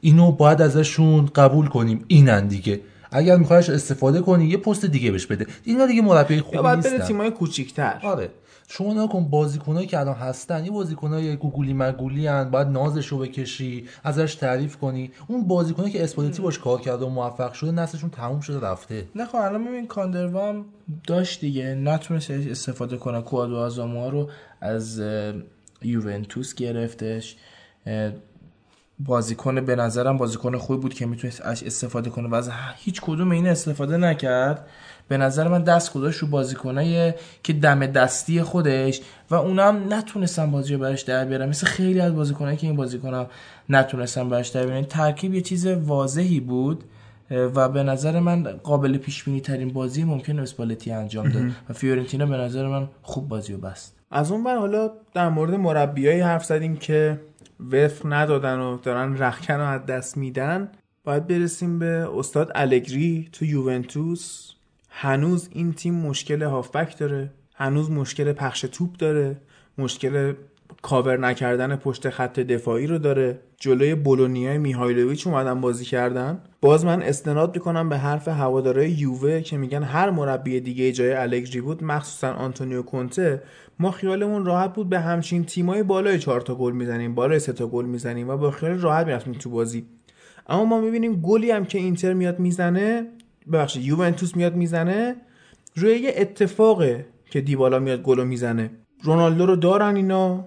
اینو باید ازشون قبول کنیم. اینن دیگه. اگر میخوایش استفاده کنی یه پست دیگه بهش بده. اینا دیگه مربی خوبی یا باید بره نیستن. تیمای کوچیک‌تر. آره. شما نگاه کن بازیکنایی که الان هستن یه بازیکنای گوگولی مگولی هن باید نازشو بکشی ازش تعریف کنی. اون بازیکنایی که اسپالتی باش کار کرده و موفق شده نسلشون تموم شده رفته. نه خب الان ببین کاندروا هم داشت دیگه. نتونست استفاده کنه کوادو آزاموا رو از یوونتوس گرفتش. بازیکن به نظرم بازیکن خوبی بود که می‌تونست استفاده کنه و از هیچ کدوم این استفاده نکرد. به نظر من دست گذاشت رو بازیکنای که دم دستی خودش و اونم نتونستن بازی رو براش در بیارن. مثل خیلی از بازیکنایی که این بازیکنم نتونستن براش در بیارن. ترکیب یه چیز واضحی بود و به نظر من قابل پیش بینی ترین بازی ممکن اسپالتی انجام داد. و فیورنتینا به نظر من خوب بازی رو بست. از اون بر حالا در مورد مربیایی حرف زدیم که وفق ندادن و دارن رخکن رو از دست میدن باید برسیم به استاد الگری تو یوونتوس. هنوز این تیم مشکل هافبک داره هنوز مشکل پخش توپ داره مشکل کاور نکردن پشت خط دفاعی رو داره. جلوی بولونیای میهایلوویچ اومدن بازی کردن. باز من استناد می‌کنم به حرف هوادارای یووه که میگن هر مربی دیگه جای الگری بود مخصوصا آنتونیو کونته ما خیالمون راحت بود به همچین تیمای بالای چهار تا گل می‌زنیم بالای سه تا گل می‌زنیم و با خیال راحت می‌رفتیم تو بازی. اما ما می‌بینیم گلی هم که اینتر میاد می‌زنه ببخشید یوونتوس میاد می‌زنه. روی یه اتفاقه که دیبالا میاد گلو می‌زنه. رونالدو رو دارن اینا.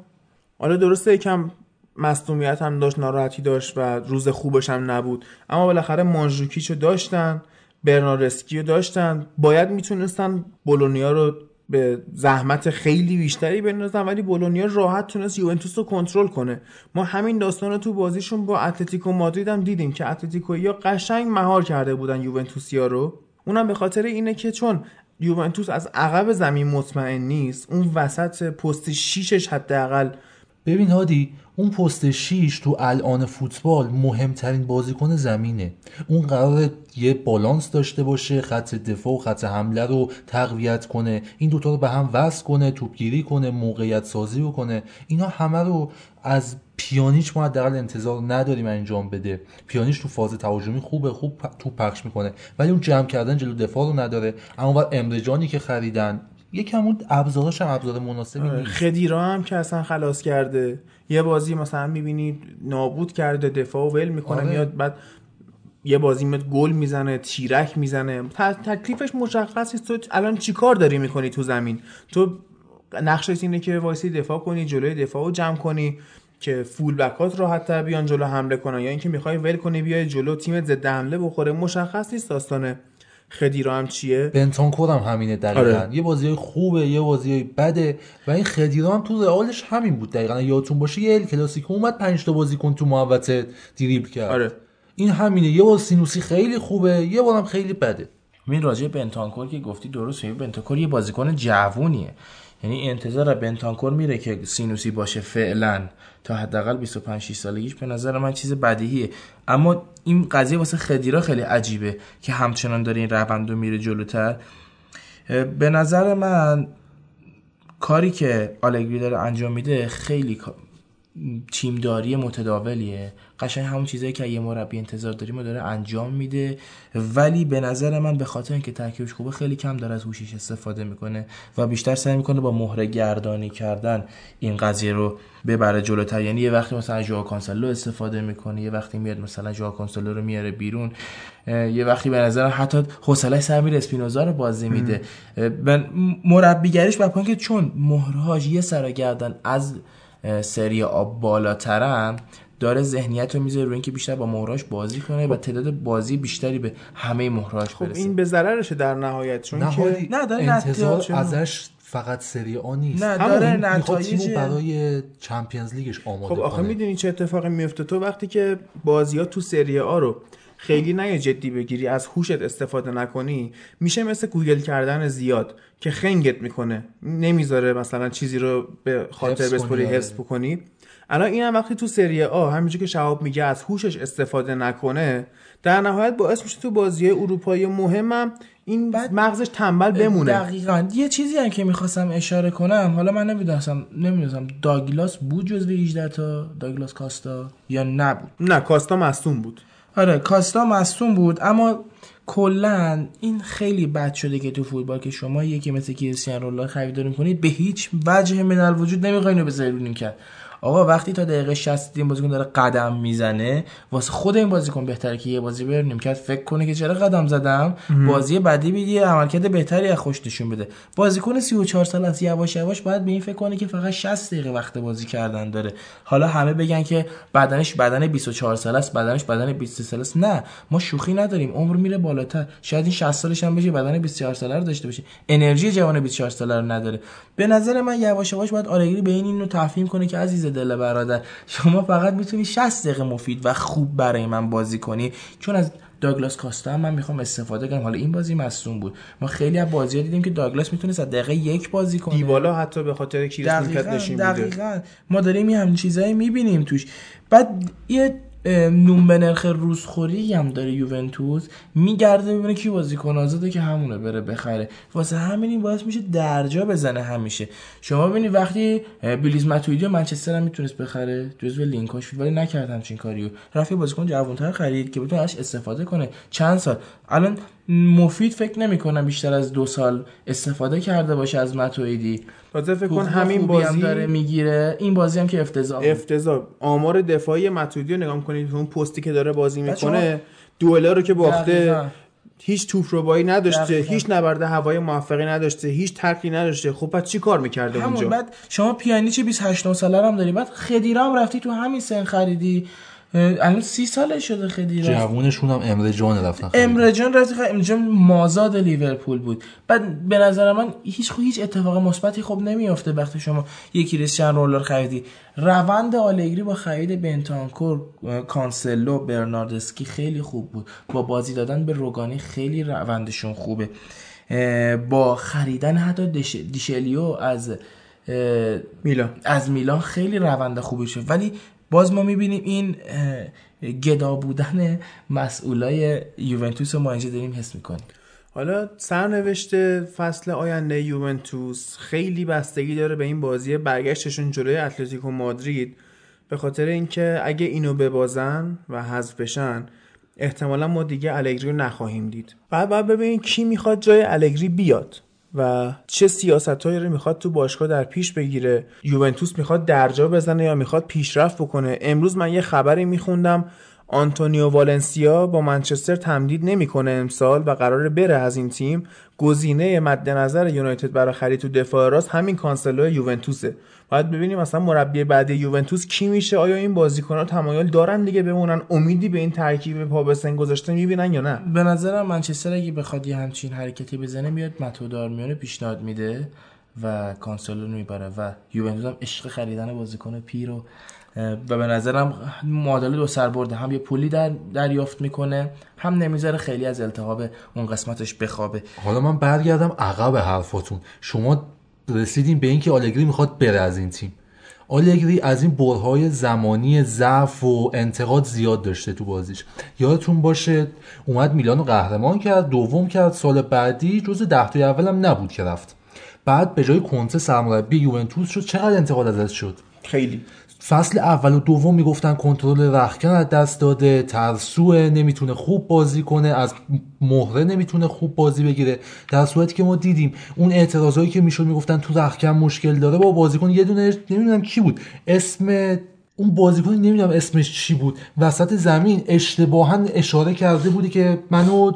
حالا درسته یکم مصدومیت هم داشت ناراحتی داشت و روز خوبش هم نبود. اما بالاخره مانژوکیچ رو داشتن برنارسکی رو داشتن. باید می‌تونستن بولونیا رو به زحمت خیلی بیشتری بندازن ولی بولونیا راحت تونست یوونتوس رو کنترل کنه. ما همین داستان رو تو بازیشون با اتلتیکو مادرید هم دیدیم که اتلتیکو یا قشنگ مهار کرده بودن یوونتوسیا رو. اونم به خاطر اینه که چون یوونتوس از عقب زمین مطمئن نیست اون وسط پست شیشش حداقل ببین هادی اون پست 6 تو الان فوتبال مهمترین بازیکن زمینه. اون قرار یه بالانس داشته باشه خط دفاع و خط حمله رو تقویت کنه. این دوتا رو به هم وصل کنه توپگیری کنه موقعیت سازی کنه. اینا همه رو از پیانیچ ما حداقل انتظار نداریم انجام بده. پیانیچ تو فاز تهاجمی خوبه خوب توپ پخش می‌کنه. ولی اون جمع کردن جلو دفاع رو نداره. اما امرجانی که خریدن یکم اون ابزاراش هم ابزار مناسبی نیست. خدیرا هم که اصلا خلاص کرده. یه بازی مثلا می‌بینی نابود کرده دفاع و ول می‌کنه آره. میاد بعد یه بازی میاد گل می‌زنه تیرک می‌زنه. تکلیفش مشخص نیست. تو الان چیکار داری می‌کنی تو زمین؟ تو نقشت اینه که وایسی دفاع کنی جلوی دفاع رو جمع کنی که full back ات راحت تر بیان جلو حمله کنن. یا اینکه می‌خوای ول کنی بیای جلو تیمت ضد حمله بخوره. مشخص نیست داستان خدیرا هم چیه؟ بنتانکور هم همینه دقیقا؟ آره. یه بازی خوبه یه بازی بده. و این خدیرا هم تو رئالش همین بود دقیقا. یادتون باشه یه ال کلاسیکو اومد 5 تا بازیکن تو محوطه دریبل کرد. آره. این همینه. یه بار سینوسی خیلی خوبه یه بارم خیلی بده. این راجع به بنتانکور که گفتی درست میگی بنتانکور یه بازیکن جوونیه. یعنی انتظار بنتانکور میره که سینوسی باشه فعلا. تا حداقل 25 6 سالگیش به نظر من چیز بدیهیه. اما این قضیه واسه خدیرا خیلی عجیبه که همچنان داره این روند رو میره جلوتر. به نظر من کاری که آلگری داره انجام میده خیلی تیمداری متداولیه. قشنگ همون چیزایی که یه مربی انتظار داریم رو داره انجام میده. ولی به نظر من به خاطر اینکه ترکیبش خوبه خیلی کم داره از هوشش استفاده می‌کنه و بیشتر سعی می‌کنه با مهره گردانی کردن این قضیه رو ببره جلوتر. یعنی یه وقتی مثلا ژائو کانسلو استفاده می‌کنه یه وقتی میاد مثلا ژائو کانسلو رو میاره بیرون یه وقتی به نظر حتی حوصله سر میره اسپیناتزولا رو بازی میده. من مربیگریش بر که چون مهرهاش یه سر و گردن از سری آ بالاترن داره ذهنیت رو می‌ذاره روی اینکه بیشتر با مهراش بازی کنه و تعداد بازی بیشتری به همه مهراش خب برسه. این به ضررشه در نهایت چون نه که نه، داره انتظار نتیجه- ازش فقط سری آ نیست. نه، داره نتایج- برای چمپیونز لیگش آماده خب آخه می‌دونی چه اتفاقی میفته تو وقتی که بازی ها تو سری آ رو خیلی نه جدی بگیری از هوشت استفاده نکنی میشه مثل گوگل کردن زیاد که خنگت می‌کنه. نمی‌ذاره مثلا چیزی رو به خاطر بسپری آره. حفظ بکنی. الان اینم وقتی تو سری آ همینجور که شهاب میگه از هوشش استفاده نکنه در نهایت باعث میشه تو بازی اروپایی مهمم این بعد- مغزش تنبل بمونه. دقیقا. یه چیزی هم که می‌خواستم اشاره کنم حالا من نمی‌دونستم نمی‌دونستم داگلاس بود جزو 18 تا؟ داگلاس کاستا؟ یا نبود؟ نه کاستا مصوم بود. آره کاستا مصوم بود اما کلا این خیلی بد شده که تو فوتبال که شما یکی مثل کریستیانو رونالدو خریداری می‌کنید به هیچ وجه من الوجود نمی‌خواین رو بذارید نیمکت آقا وقتی تا دقیقه 60 این بازیکن داره قدم می‌زنه واسه خود این بازیکن بهتره که یه بازی بره. نیمکت فکر کنه که چرا قدم زدم؟ بازی بعدی بیدی عملکرد بهتری از خوش نشون بده. بازیکن 34 سال است یواش یواش باید به این فکر کنه که فقط 60 دقیقه وقت بازی کردن داره. حالا همه بگن که بدنش بدن 24 ساله است بدنش بدن 23 ساله است. نه ما شوخی نداریم. عمر میره بالاتر. شاید این 60 سالش هم بشه بدن 24 ساله رو داشته باشه. انرژی جوان 24 ساله رو نداره. به نظر من یواش یواش باید آرگری به این اینو تفهیم کنه که عزیز دل برادر. شما فقط می‌تونی 60 دقیقه مفید و خوب برای من بازی کنی. چون از داگلاس کاستا هم من می‌خوام استفاده کنم. حالا این بازی مصوم بود. ما خیلی از بازی دیدیم که داگلاس می‌تونست از دقیقه یک بازی کنه. دیبالا حتی به خاطر کیرس نیمکت نشین دقیقاً. ما داریم یه همین چیزایی می‌بینیم توش. بعد یه نون به نرخ روزخوری هم داره یوونتوس. میگرده ببینه کی بازیکن آزاده که همونه بره بخره. واسه همین این باعث میشه درجا بزنه همیشه. شما ببینید وقتی اه، بیلیز ماتویدی منچستر هم می‌تونست بخره جزو لینکاش ولی نکرد همچین کاریو. رفت بازیکن جوانتر خرید که بتونه ازش استفاده کنه. چند سال؟ الان مفید فکر نمی‌کنم بیشتر از دو سال استفاده کرده باشه از ماتویدی تازه فکر کن همین خوبی هم بازی داره می‌گیره. این بازی هم که افتضاح. افتضاح. آمار دفاعی متودی رو نگاه کنید اون پستی که داره بازی می‌کنه دوئلا رو که باخته. هیچ توپ ربایی نداشته دقیقاً. هیچ نبرد هوایی موفقی نداشته هیچ ترکی نداشته. خب بعد چی کار می‌کرده همون اونجا؟ بعد شما پیانیچ 28 ساله هم داری. بعد خدیرا هم رفتی تو همین سن خریدی. الان سی ساله شده خدیرا جوونشون هم امره جان رفتن. امره جان رفتی خرید امره جان مازاد لیورپول بود. بعد به نظر من هیچ خو هیچ اتفاق مثبتی خب نمیافته وقتی شما یکی کریستیانو رولر خریدی. روند آلگری با خرید بنتانکور کانسلو برناردسکی خیلی خوب بود. با بازی دادن به روگانی خیلی روندشون خوبه. با خریدن حتی دش- دیشلیو از میلان. از میلان خیلی روند خوبی شد. ولی باز ما می‌بینیم این گدا بودن مسئولای یوونتوس رو ما اینجا داریم حس می‌کنیم. حالا سرنوشت فصل آینده یوونتوس خیلی بستگی داره به این بازی برگشتشون جلوی اتلتیکو مادرید. به خاطر اینکه اگه اینو ببازن و حذف بشن احتمالا ما دیگه الگری رو نخواهیم دید. بعد باید ببینیم کی می‌خواد جای الگری بیاد. و چه سیاستهایی رو می‌خواد تو باشگاه در پیش بگیره یوونتوس می‌خواد درجا بزنه یا می‌خواد پیشرفت بکنه. امروز من یه خبری میخوندم آنتونیو والنسیا با منچستر تمدید نمی‌کنه امسال و قراره بره از این تیم. گزینه مد نظر یونایتد برای خرید تو دفاع راست همین کانسلو یوونتوسه. باید ببینیم مثلا مربی بعد یوونتوس کی میشه؟ آیا این بازیکن‌ها تمایل دارن دیگه بمونن؟ امیدی به این ترکیب پا به سن گذاشته می‌بینن یا نه؟ به نظرم منچستر اگه بخواد یه همچین حرکتی بزنه میاد متودار میونه پیشنهاد میده و کانسلو رو می‌بره و یوونتوس هم عشق خریدن بازیکن پیرو و به نظرم معادله دو سر برده. هم یه پولی در دریافت می‌کنه هم نمی‌ذاره خیلی از التهاب اون قسمتش بخوابه. حالا من برگردم عقب حرفاتون. شما رسیدین به اینکه آلگری می‌خواد بره از این تیم. آلگری از این برهای زمانی ضعف و انتقاد زیاد داشته تو بازیش. یادتون باشه اومد میلانو قهرمان کرد دوم کرد سال بعدی جز ده تای اولم نبود که رفت. بعد به جای کنته سرمربی یوونتوس شد چقدر انتقاد ازش شد؟ خیلی. فصل اول و دوم می‌گفتن کنترل رخکن از دست داده ترسوه نمی‌تونه خوب بازی کنه از مهره نمی‌تونه خوب بازی بگیره. در صورتی که ما دیدیم اون اعتراضایی که می‌شد می‌گفتن تو رخکن مشکل داره با بازیکن یه دونه نمی‌دونم کی بود. اسم اون بازیکن نمی‌دونم اسمش چی بود. وسط زمین اشتباها اشاره کرده بودی که منو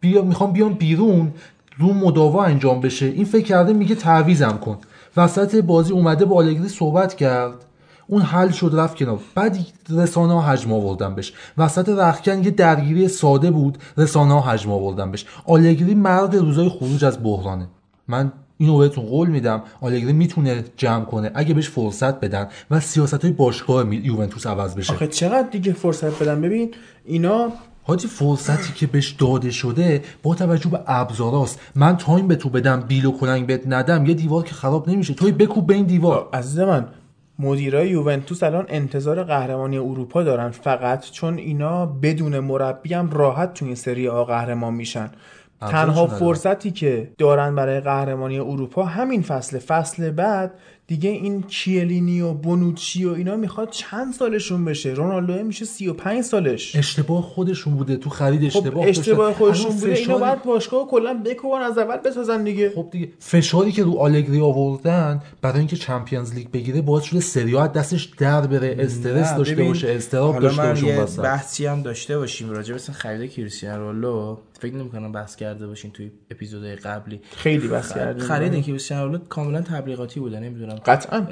بیا می‌خوام بیام بیرون رو مداوا انجام بشه. این فکر کرده میگه تعویزم کن. وسط بازی اومده با آلگری صحبت کرد. اون حل شد رفت کنار. بعد رسانه ها حجم آوردن بهش. وسط رخکن یه درگیری ساده بود رسانه ها حجم آوردن بهش. آلگری مرد روزای خروج از بحرانه. من اینو بهتون قول میدم آلگری می‌تونه جمع کنه اگه بهش فرصت بدن و سیاست های باشگاه یوونتوس عوض بشه. آخه چقدر دیگه فرصت بدن؟ ببین اینا حاجی فرصتی که بهش داده شده با توجه به ابزاراست. من time به تو بدم بیل و کلنگ بهت ندم یه دیوار که خراب نمیشه. توی بکوب به این دیوار. عزیز من مدیرای یوونتوس الان انتظار قهرمانی اروپا دارن فقط چون اینا بدون مربی هم راحت توی این سری آ قهرمان میشن. تنها. فرصتی که دارن برای قهرمانی اروپا همین فصل فصل بعد دیگه این کیلینی و بونوچی و اینا می‌خواد چند سالشون بشه؟ رونالدو میشه 35 سالش. اشتباه خودشون بوده. تو خرید خب اشتباه اشتباه داشتن. خودشون بوده. فشاری- باید باشگاه کلا بکوبن از اول بسازن دیگه. خب دیگه. فشاری که رو آلگری آوردن برای اینکه چمپیونز لیگ بگیره باعث شده سری آ دستش در بره. استرس داشته باشه استراب داشته باشه. بحثی هم داشته باشیم راجع به خرید کریستیانو رونالدو. فکر نمی‌کنم بحث کرده باشین توی اپیزودهای قبلی. خیلی بحث کردیم خرید کریستیانو رونالدو کاملا تبلیغاتی بوده نمی‌دونم. قطعا.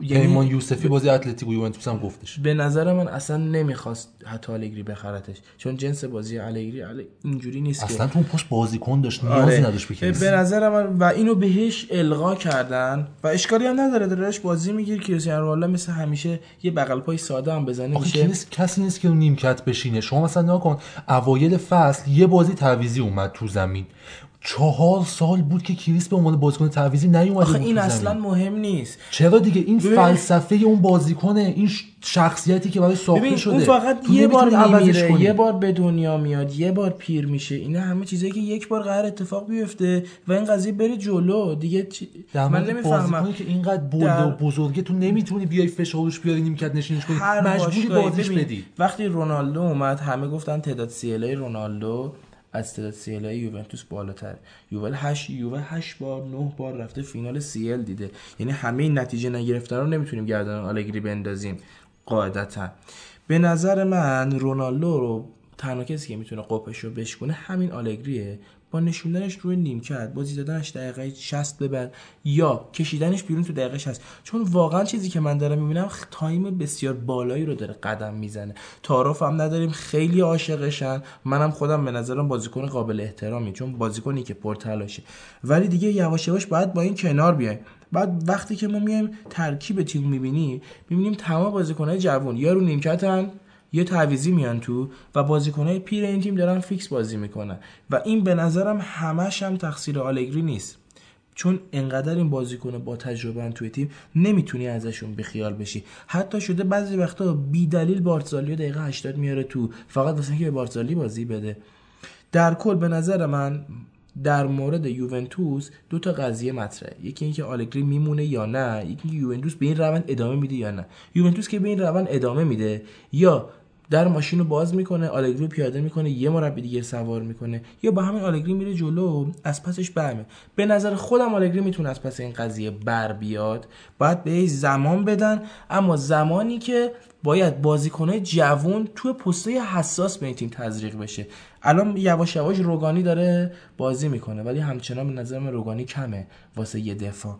یعنی پیمان یوسفی بازی اتلتیکو یوونتوس هم گفتش. به نظر من اصلا نمی‌خواست حتی الگری بخرتش چون جنس بازی الگری ال- اینجوری نیست اصلا تو اون پست بازیکن داشت نیازی آره. نداشت به نظر من و اینو بهش القا کردن و اشکالی هم نداره دارش بازی میگیر کریستیانو رونالدو مثل همیشه یه بغل پای ساده هم بزنه میشه نیست کسی نیست که نیمکت بشینه. شما مثلا نگاه کن اوایل فصل یه بازی تعویزی اومد تو زمین. چهار سال بود که کریس به عنوان بازیکن تعویزی نیومده آخه این اصلا. مهم نیست. چرا دیگه؟ این ببین- فلسفه اون بازیکنه این شخصیتی که برای ساخته ببین شده اون فقط یه بار میمیره. یه بار به دنیا میاد یه بار پیر میشه. اینا همه چیزایی که یک بار قرار اتفاق بیفته و این قضیه بره جلو. دیگه چی... من نمی‌فهمم. که اینقدر بلده در- و بزرگه تو نمی‌تونی بیای فشارش بیاری نیمکت نشینش کنی. مجبوری بازیش بدی. وقتی رونالدو اومد همه گفتن تعداد سیلای رونالدو از تعداد سیلای یوونتوس بالاتر. یوول 8 یووه 8 بار 9 بار رفته فینال سیل دیده. یعنی همه این نتیجه نگرفتن رو نمی‌تونیم گردن آلگری بندازیم قاعدتا. به نظر من رونالدو رو تنها کسی که می‌تونه قپش رو بشکنه همین آلگریه. با نشوندنش روی نیمکت بازی دادنش دقیقه 60 ببر یا کشیدنش بیرون تو دقیقه 60 چون واقعا چیزی که من دارم می‌بینم time بسیار بالایی رو داره قدم می‌زنه. تعارف هم نداریم خیلی عاشقشن. منم خودم به نظرم بازیکن قابل احترامی چون بازیکنی که پرتلاشه ولی دیگه یواش یواش باید با این کنار بیایم. بعد وقتی که ما میایم ترکیب تیم می‌بینیم می‌بینیم تمام بازیکنهای جوان یا رو نیمکتن یه تعویضی میان تو و بازیکنهای پیر این تیم دارن fix بازی می‌کنن. و این به نظرم همش هم تقصیر آلگری نیست. چون انقدر این بازیکن با تجربه توی تیم نمی‌تونی ازشون بیخیال بشی. حتی شده بعضی وقتا بی دلیل بارتزالی دقیقه 80 میاره تو فقط واسه اینکه به بارتزالی بازی بده. در کل به نظر من در مورد یوونتوس دو تا قضیه مطرحه. یکی اینکه آلگری میمونه یا نه یکی اینکه یوونتوس به این روند ادامه میده یا نه. یوونتوس که به این روند ادامه میده یا در ماشین رو باز می‌کنه آلگری پیاده می‌کنه یه مربی دیگه سوار می‌کنه. یا با همین آلگری میره جلو از پسش برمه به نظر خودم آلگری می‌تونه از پس این قضیه بر بیاد. باید بهش زمان بدن اما زمانی که باید بازیکنه جوون توی پسته حساس به این تیم تزریق بشه. الان یواش یواش روگانی داره بازی می‌کنه ولی همچنان به نظر من روگانی کمه واسه یه دفاع.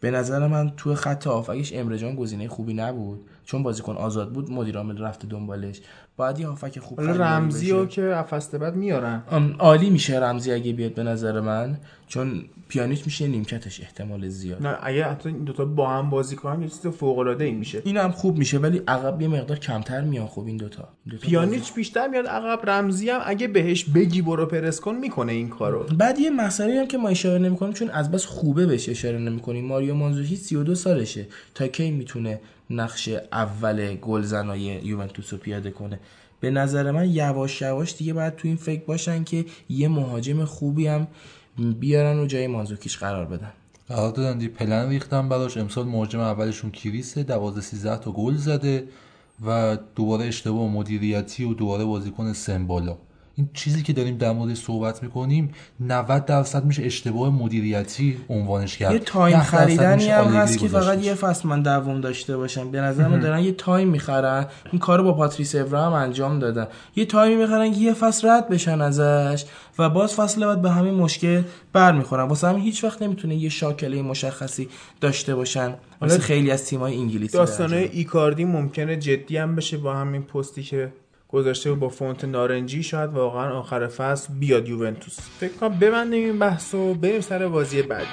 به نظر من توی خط هافکش امرجان گزینه خوبی نبود. چون بازیکن آزاد بود مدیر عامل رفته دنبالش. باید یه هافک خوب رمزی. رو که افسته بعد میارن. عالی میشه رمزی اگه بیاد به نظر من چون پیانیچ میشه نیمکتش احتمال زیاد. نه اگه حتی این دوتا با هم بازی کنن یه چیز فوق العاده ای میشه. این هم خوب میشه ولی عقب یه مقدار کمتر میان خوب این دوتا, دوتا پیانیچ بیشتر میاد عقب رمزی هم اگه بهش بگی برو پرس کن می‌کنه این کارو. بعد یه مسئله هم که ما اشاره نمی‌کنیم چون از بس خوبه بهش اشاره نمی‌کنیم. ماریو مانزوکی 32 سالشه. تا کی می‌تونه نقش اول گلزنای یوونتوس رو پیاده کنه. به نظر من یواش یواش دیگه باید تو این فکر باشن که یه مهاجم خوبی هم بیارن و جای مانزوکیش قرار بدن. قرار دادن دی پلن ریختن براش. امسال مهاجم اولشون کریسه 12 13 تا گل زده و دوباره اشتباه مدیریتی و دوباره بازیکن سمبالا این چیزی که داریم در موردش صحبت می‌کنیم 90 درصد میشه اشتباه مدیریتی عنوانش کرد. یه time 10 درصد خریدن میشه هم هست که فقط. یه فصل من دوام داشته باشم. به نظر من دارن یه time می‌خرن. این کارو با پاتریس اورا هم انجام دادن. یه time ی می‌خرن که یه فصل رد بشن ازش و باز فصل بعد به همین مشکل برمیخورن. واسه همین هیچ وقت نمی‌تونه یه شاکله مشخصی داشته باشن. واسه خیلی از تیم‌های انگلیسی داستانای در ایکاردی ممکنه جدی هم بشه با همین پستی که گذاشته بود با فونت نارنجی شاید واقعا آخر فصل بیاد یوونتوس. فکر کنم ببندیم این بحث و بریم سر بازی بعدی.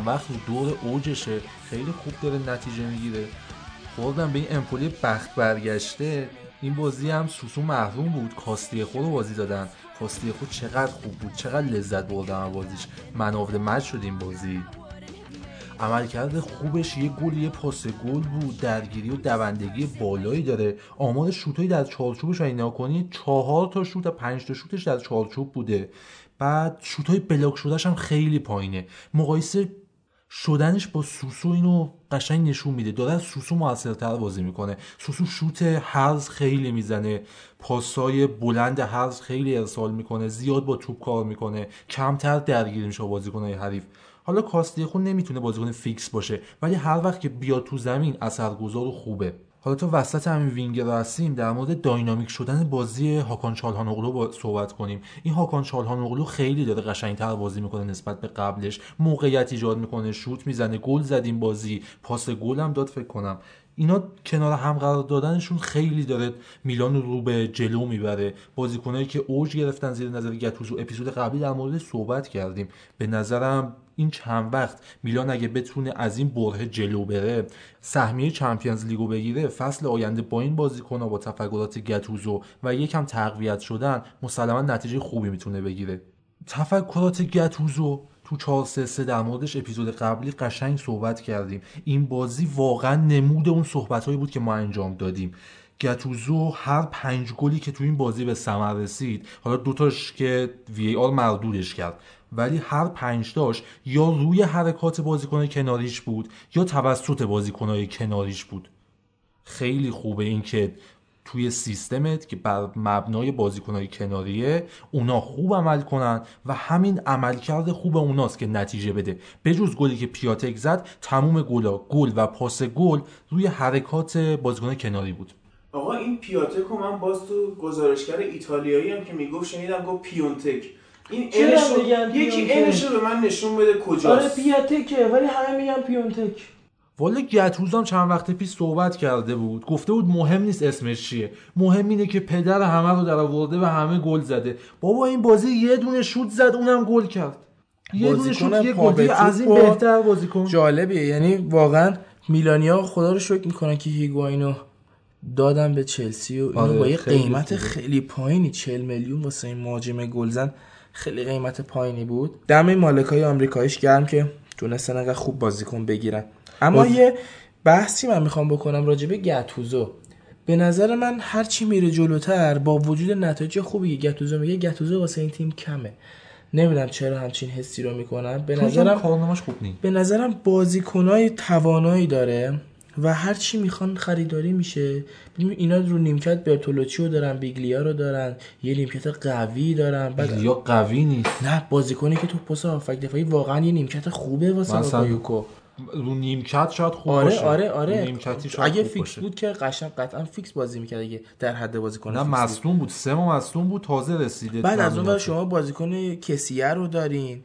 چند وقت دور اوجشه. خیلی خوب داره نتیجه می‌گیره. خوردم به این امپولی بخت برگشته این بازی هم سوسو محروم بود. کاستی خود رو بازی دادن. کاستی خود چقدر خوب بود. چقدر لذت بردم از بازیش. منافع مچ شد این بازی. عملکرد خوبش یه گل یه پاس گل بود. درگیری و دوندگی بالایی داره. آمار شوتایی در چارچوبش اینا کنی چهار تا شوت و پنج تا شوتش در چارچوب بوده. بعد شوتای block شدهش هم خیلی پایینه. مقایسه شدنش با سوسو اینو قشنگ نشون میده. از سوسو موثرتر بازی می‌کنه. سوسو شوت هرز خیلی می‌زنه. پاسای بلند هرز خیلی ارسال می‌کنه. زیاد با توپ کار می‌کنه. کمتر درگیر میشه با بازیکنهای حریف. حالا کاستی خون نمی‌تونه بازیکن فیکس باشه ولی هر وقت که بیاد تو زمین اثرگذار و خوبه. حالا تو وسط همین وینگر هستیم در مورد dynamic شدن بازی هاکان چالهانوغلو با صحبت کنیم. این هاکان چالهانوغلو خیلی داره قشنگتر بازی می‌کنه نسبت به قبلش. موقعیت ایجاد می‌کنه شوت می‌زنه گل زد این بازی. پاس گل هم داد فکر کنم. اینا کنار هم قرار دادنشون خیلی داره میلان رو به جلو می‌بره. بازیکنایی که اوج گرفتن زیر نظر گتوزو اپیزود قبلی در مورد صحبت کردیم. به نظرم این چند وقت میلان اگه بتونه از این بره جلو بره سهمیه چمپیونز لیگو بگیره فصل آینده با این بازیکن‌ها با تفکرات گتوزو و یکم تقویت شدن مسلما نتیجه خوبی می‌تونه بگیره. تفکرات گتوزو تو 4 3 3 در موردش اپیزود قبلی قشنگ صحبت کردیم. این بازی واقعا نمود اون صحبتهایی بود که ما انجام دادیم. گتوزو هر پنج گلی که تو این بازی به ثمر رسید حالا دوتاش که وی آر مردودش کرد. ولی هر پنج تاش یا روی حرکات بازیکن کناریش بود یا توسط بازیکنهای کناریش بود. خیلی خوبه این که توی سیستمت که بر مبنای بازیکنهای کناریه اونا خوب عمل کنن و همین عملکرد خوب اوناست که نتیجه بده. بجز گلی که پیاتک زد تموم گلا گل و پاس گل روی حرکات بازیکن کناری بود. آقا این پیاتکو من باز تو گزارشگر ایتالیایی هم که می‌گفت شنیدم گفت پیونتک. این انشو میگن یکی؟ انشو به من نشون بده آره کجاست پیاتکه ولی همه میگن پیونتک والا گتوز هم چند وقت پیش صحبت کرده بود. گفته بود مهم نیست اسمش چیه. مهم اینه که پدر همه رو در آورده و همه گل زده. بابا این بازی یه دونه شوت زد اونم گل کرد. یه دونه شوت یه گل از این بهتر بازیکن. جالبیه. یعنی واقعا میلانیا خدا رو شکر می‌کنن که هیگواینو دادن به چلسی و اینو آره، با یه خیلی قیمت خوبه. خیلی پایینی 40 میلیون واسه این مهاجم گلزن خیلی قیمت پایینی بود. دم مالکای آمریکاییش گرم که تونستن انقدر خوب بازیکن بگیرن. اما باز- یه بحثی من می‌خوام بکنم راجع به گتوزو به نظر من هرچی میره جلوتر با وجود نتایج خوبی که گتوزو میگه گتوزو واسه این تیم کمه. نمی‌دونم چرا همچین حسی رو می‌کنم به چون نظرم خوب نیست. به نظرم بازیکنای توانایی داره. و هر چی می‌خوان خریداری میشه. اینا رو نیمکت برتولاچی رو دارن بیگلیا رو دارن یه نیمکت قوی دارن. بعد یا قوی نیست. نه بازیکنی که تو پست هافک دفاعی واقعا یه نیمکت خوبه واسه باکایوکو رو نیمکت شاید خوب آره باشه. آره آره. نیمکتی شاید اگه فیکس باشه. بود که قشنگ قطعا فیکس بازی می‌کرد اگه در حد بازیکن نه. مصدوم بود. سه مصدوم بود تازه رسیده بعد از اون. شما بازیکن کسیه رو دارین.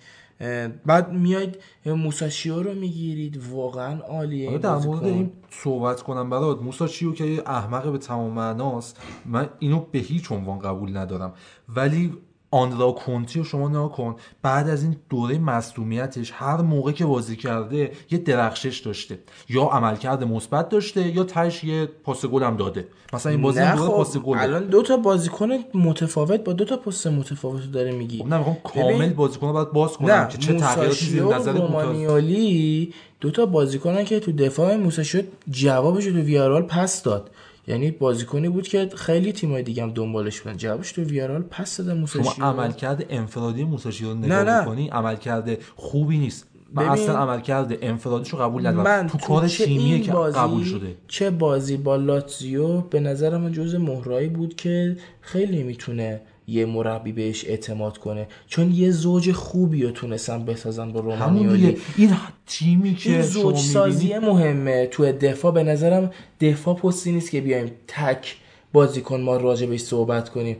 بعد میاید موساشیو رو می‌گیرید. واقعا عالیه. آره در. مورد این صحبت کنم برات. موسا چیو که احمق به تمام معناست. من اینو به هیچ عنوان قبول ندارم. ولی آندرا کونتی رو شما نگاه کن. بعد از این دوره مصدومیتش هر موقع که بازی کرده یه درخشش داشته. یا عملکرد مثبت داشته یا تش یه پاس گل هم داده. مثلا این بازی دوره خب پاس گل. الان دو تا بازیکن متفاوت با دو تا پست متفاوت داره میگی. خب نه می‌خوام کامل بازیکن باید باز کنم. نه که چه تغییراتی زیر نظر کوتاه رومانیالی دو تا بازیکنن که تو دفاع موساشیو جوابش رو تو ویارال پس داد. یعنی بازیکنی بود که خیلی تیمای دیگه هم دنبالش بودن. جوابش تو ویارال پس داده موساشیو شما عملکرد انفرادی موساشی رو نگاه نه. بکنی عملکرد خوبی نیست. من ببین، اصلا عملکرد انفرادیش رو قبول ندارم. من تو کار این که بازی قبول شده. چه بازی با لاتزیو به نظر من جز مهرایی بود که خیلی می‌تونه یه مربی بهش اعتماد کنه. چون یه زوج خوبی رو تونستن بسازن با رومانیولی این تیمی این که شما زوج سازی مهمه. تو دفاع به نظرم دفاع پستی نیست که بیایم تک بازیکن ما راجع بهش صحبت کنیم.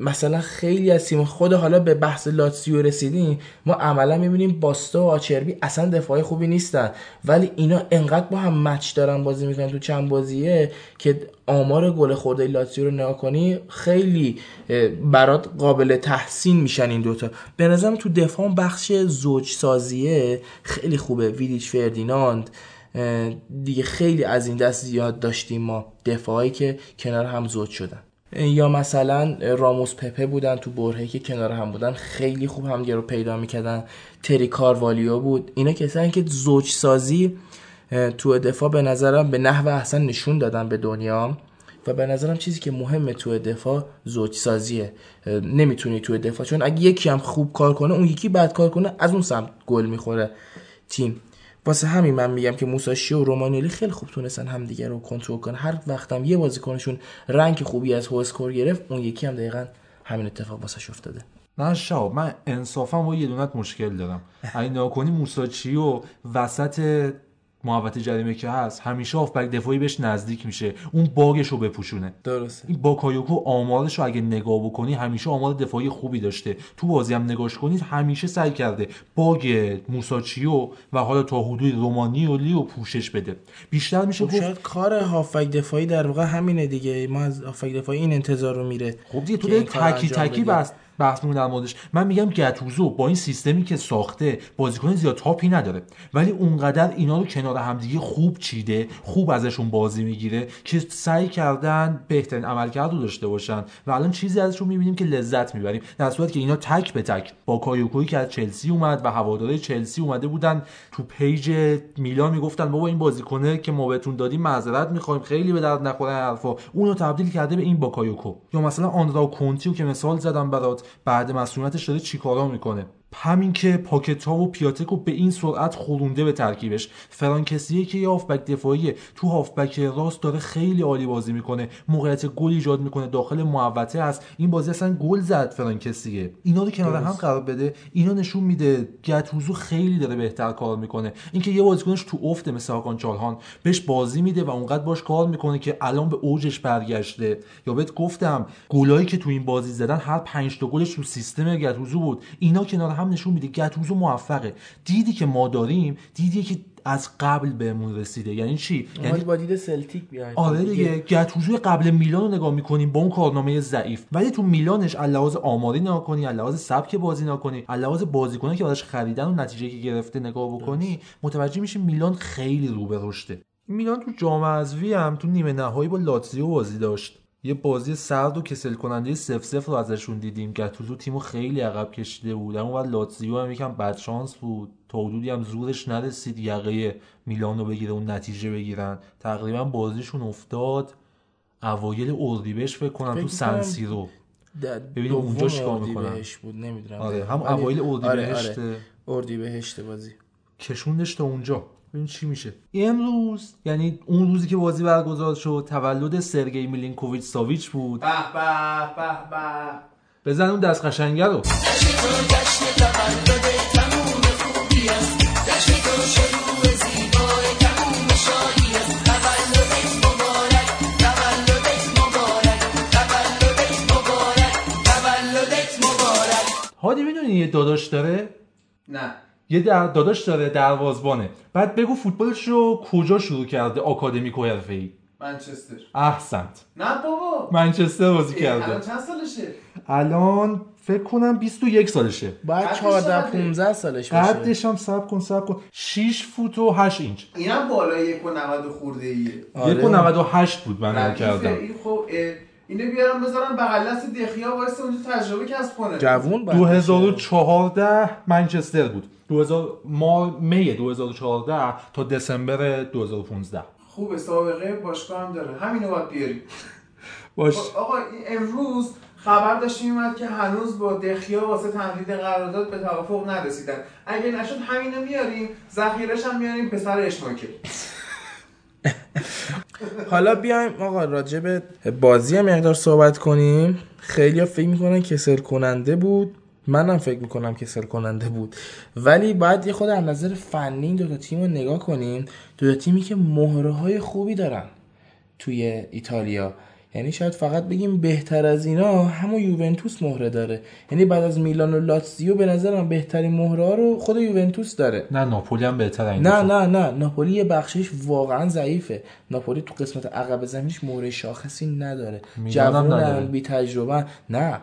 مثلا خیلی از تیم خود حالا به بحث لاتسیو رسیدیم ما عملا می‌بینیم باستا و آچربی اصلا دفاعی خوبی نیستن. ولی اینا انقدر با هم مچ دارن بازی می‌کنن تو چند بازیه که آمار گل خورده لاتسیو رو نگاه کنی خیلی برات قابل تحسین میشن این دوتا. به نظرم تو دفاع بخش زوج سازیه خیلی خوبه. ویدیچ فردیناند. دیگه خیلی از این دست زیاد داشتیم ما دفاعی که کنار هم زوج شدن. یا مثلا راموس پپه بودن تو برهه که کنار هم بودن خیلی خوب همدیگه رو پیدا می‌کردن. تری کاروالیو بود. اینا کسانی که زوج سازی تو دفاع به نظرم به نحو احسن نشون دادن به دنیا و به نظرم چیزی که مهمه تو دفاع زوج سازیه نمی‌تونی تو دفاع چون اگه یکی هم خوب کار کنه اون یکی بد کار کنه از اون سمت گل می‌خوره. تیم. واسه همین من میگم که موساکیو و رومانیولی خیلی خوب تونستن همدیگه رو کنترل کنن. هر وقتم یه بازیکنشون rank خوبی از هو اسکور گرفت اون یکی هم دقیقا همین اتفاق واسش افتاده. نه خب من انصافا با یه دونه‌ت مشکل دارم. اگه نگاه کنی موساکیو وسط محوطه جریمه که هست همیشه هافبک دفاعی بهش نزدیک میشه. اون bug ش رو بپوشونه. درسته. این باکایوکو آمارش رو اگه نگاه بکنی همیشه آمار دفاعی خوبی داشته. تو بازی هم نگاش کنید همیشه سعی کرده باگ موساچیو و حالا تا حدود رومانی و لیو پوشش بده. بیشتر میشه خب شاید کار هافک دفاعی در واقع همینه دیگه. ما از هافک دفاعی این انتظار رو میره خب دیگه تو تکی تکی بده. بحث بحث می‌کنی در موردش. من میگم گتوزو با این سیستمی که ساخته بازیکن زیاد تاپی نداره. ولی اونقدر اینا رو کنار همدیگه خوب چیده خوب ازشون بازی می‌گیره که سعی کردن بهترین عملکرد رو داشته باشن. و الان چیزی ازشون می‌بینیم که لذت می‌بریم. در صورتی که اینا تک به تک با کایوکویی که از چلسی اومد و هواداره چلسی اومده بودن تو page میلان می‌گفتن بابا این بازیکنه که ما بهتون دادیم معذرت می‌خوایم خیلی به درد نخوره حرفا. اونو تبدیل کرده به این باکایوکو یا مثلا آندرا کونتیو که مثال زدم برات بعد مسئولیتش داره چیکارا می‌کنه. همین که پاکتا و پیاتکو به این سرعت خورونده به ترکیبش. فرانک کسیه که یه هافبک دفاعیه. تو هافبک راست داره خیلی عالی بازی می‌کنه. موقعیت گل ایجاد می‌کنه. داخل محوطه هست. این بازی اصلا گل زد فرانک کسیه اینا رو کنار هم قرار بده. اینا نشون میده. گتوسو خیلی داره بهتر کار می‌کنه. اینکه یه بازیکنش تو افته مثل هاکان چالهان. بهش بازی میده و اونقدر باش کار می‌کنه که الان به اوجش برگشته. یا بهت گفتم گلایی که تو این بازی زدن هر پنج تا گلش تو سیستم گتوزو بود. اینا کنار هم نشون میده گتوزو موفقه. دیدی که ما داریم دیدی که از قبل بهمون رسیده. یعنی چی؟ یعنی با دید سلتیک بیاین آره دیگه. گتوزو قبل میلان رو نگاه می‌کنیم با اون کارنامه ضعیف. ولی تو میلانش لحاظ آماری نگاه کنی لحاظ سبک بازی نگاه کنی لحاظ بازیکنه که ازش خریدن و نتیجه که گرفته نگاه بکنی متوجه میشی میلان خیلی رو به رشده. میلان تو جام حذفی هم تو نیمه نهایی با لاتزیو بازی داشت. یه بازی سرد و کسل کننده سف سف رو ازشون دیدیم گتوزو تیمو خیلی عقب کشیده بود. اما بعد لاتزیو هم یکم بد شانس بود. تا حدودی هم زورش نرسید یقه میلان رو بگیره اون نتیجه بگیرن. تقریبا بازیشون افتاد. اوایل اردیبهشت فکر کنم تو سنسیرو دوم اونجا چیکار می‌کنن. اردیبهشت بود نمی‌دونم. آره. هم اوایل آره، اردیبهشت آره. اردیبهشت بازی. کشوندش تا اونجا. ببین چی میشه؟ امروز یعنی اون روزی که بازی برگزار شد تولد سرگئی میلینکوویچ ساویچ بود. به به به به. بزن اون دست قشنگه رو. هادی می‌دونی یه داداش داره؟ نه. یه در داداش داره دروازبانه بعد بگو فوتبالش رو کجا شروع کرده آکادمیکو حرفه‌ای؟ منچستر. احسنت. نه بابا. منچستر بازی ای، الان کرده چند سالشه؟ الان فکر کنم 21 سالشه. قدش 14 چقدره؟ 15 سالش باشه قدش هم سب کن سب کن. 6 فوت و 8 اینچ. اینم بالای یک و نود خورده ایه آره. یک و 98 بود من. کردم. این خب اینو بیارم بذارم بغل دست دخیا وایسه اونجا تجربه کسب کنه. جوون باید باشه. 2014 منچستر بود. 2000 ما می 2014 تا دسامبر 2015 خوبه سابقه باشگاه هم داره. همینو باید بیاریم. باش. خب، آقا امروز خبر داشتیم اومد که هنوز با دخیا واسه تمدید قرارداد به توافق نرسیدن. اگه نشد همینو میاریم ذخیرش هم میاریم پسر اشماکل [laughs] حالا بیایم آقا راجع به بازی هم مقدار صحبت کنیم. خیلی فکر می‌کنن کسل کننده بود. منم فکر می‌کنم کسل کننده بود. ولی باید یه خود از نظر فنی این دوتا تیم رو نگاه کنیم دوتا تیمی که مهره های خوبی دارن توی ایتالیا. یعنی شاید فقط بگیم بهتر از اینا همون یوونتوس مهره داره. یعنی بعد از میلان و لاتزیو به نظرم بهترین مهره ها رو خود یوونتوس داره. نه ناپولی هم بهتره این نه. نه نه. ناپولی یه بخشش واقعا ضعیفه. ناپولی تو قسمت عقب زمینش مهره شاخصی نداره. جوانن بی تجربه نه.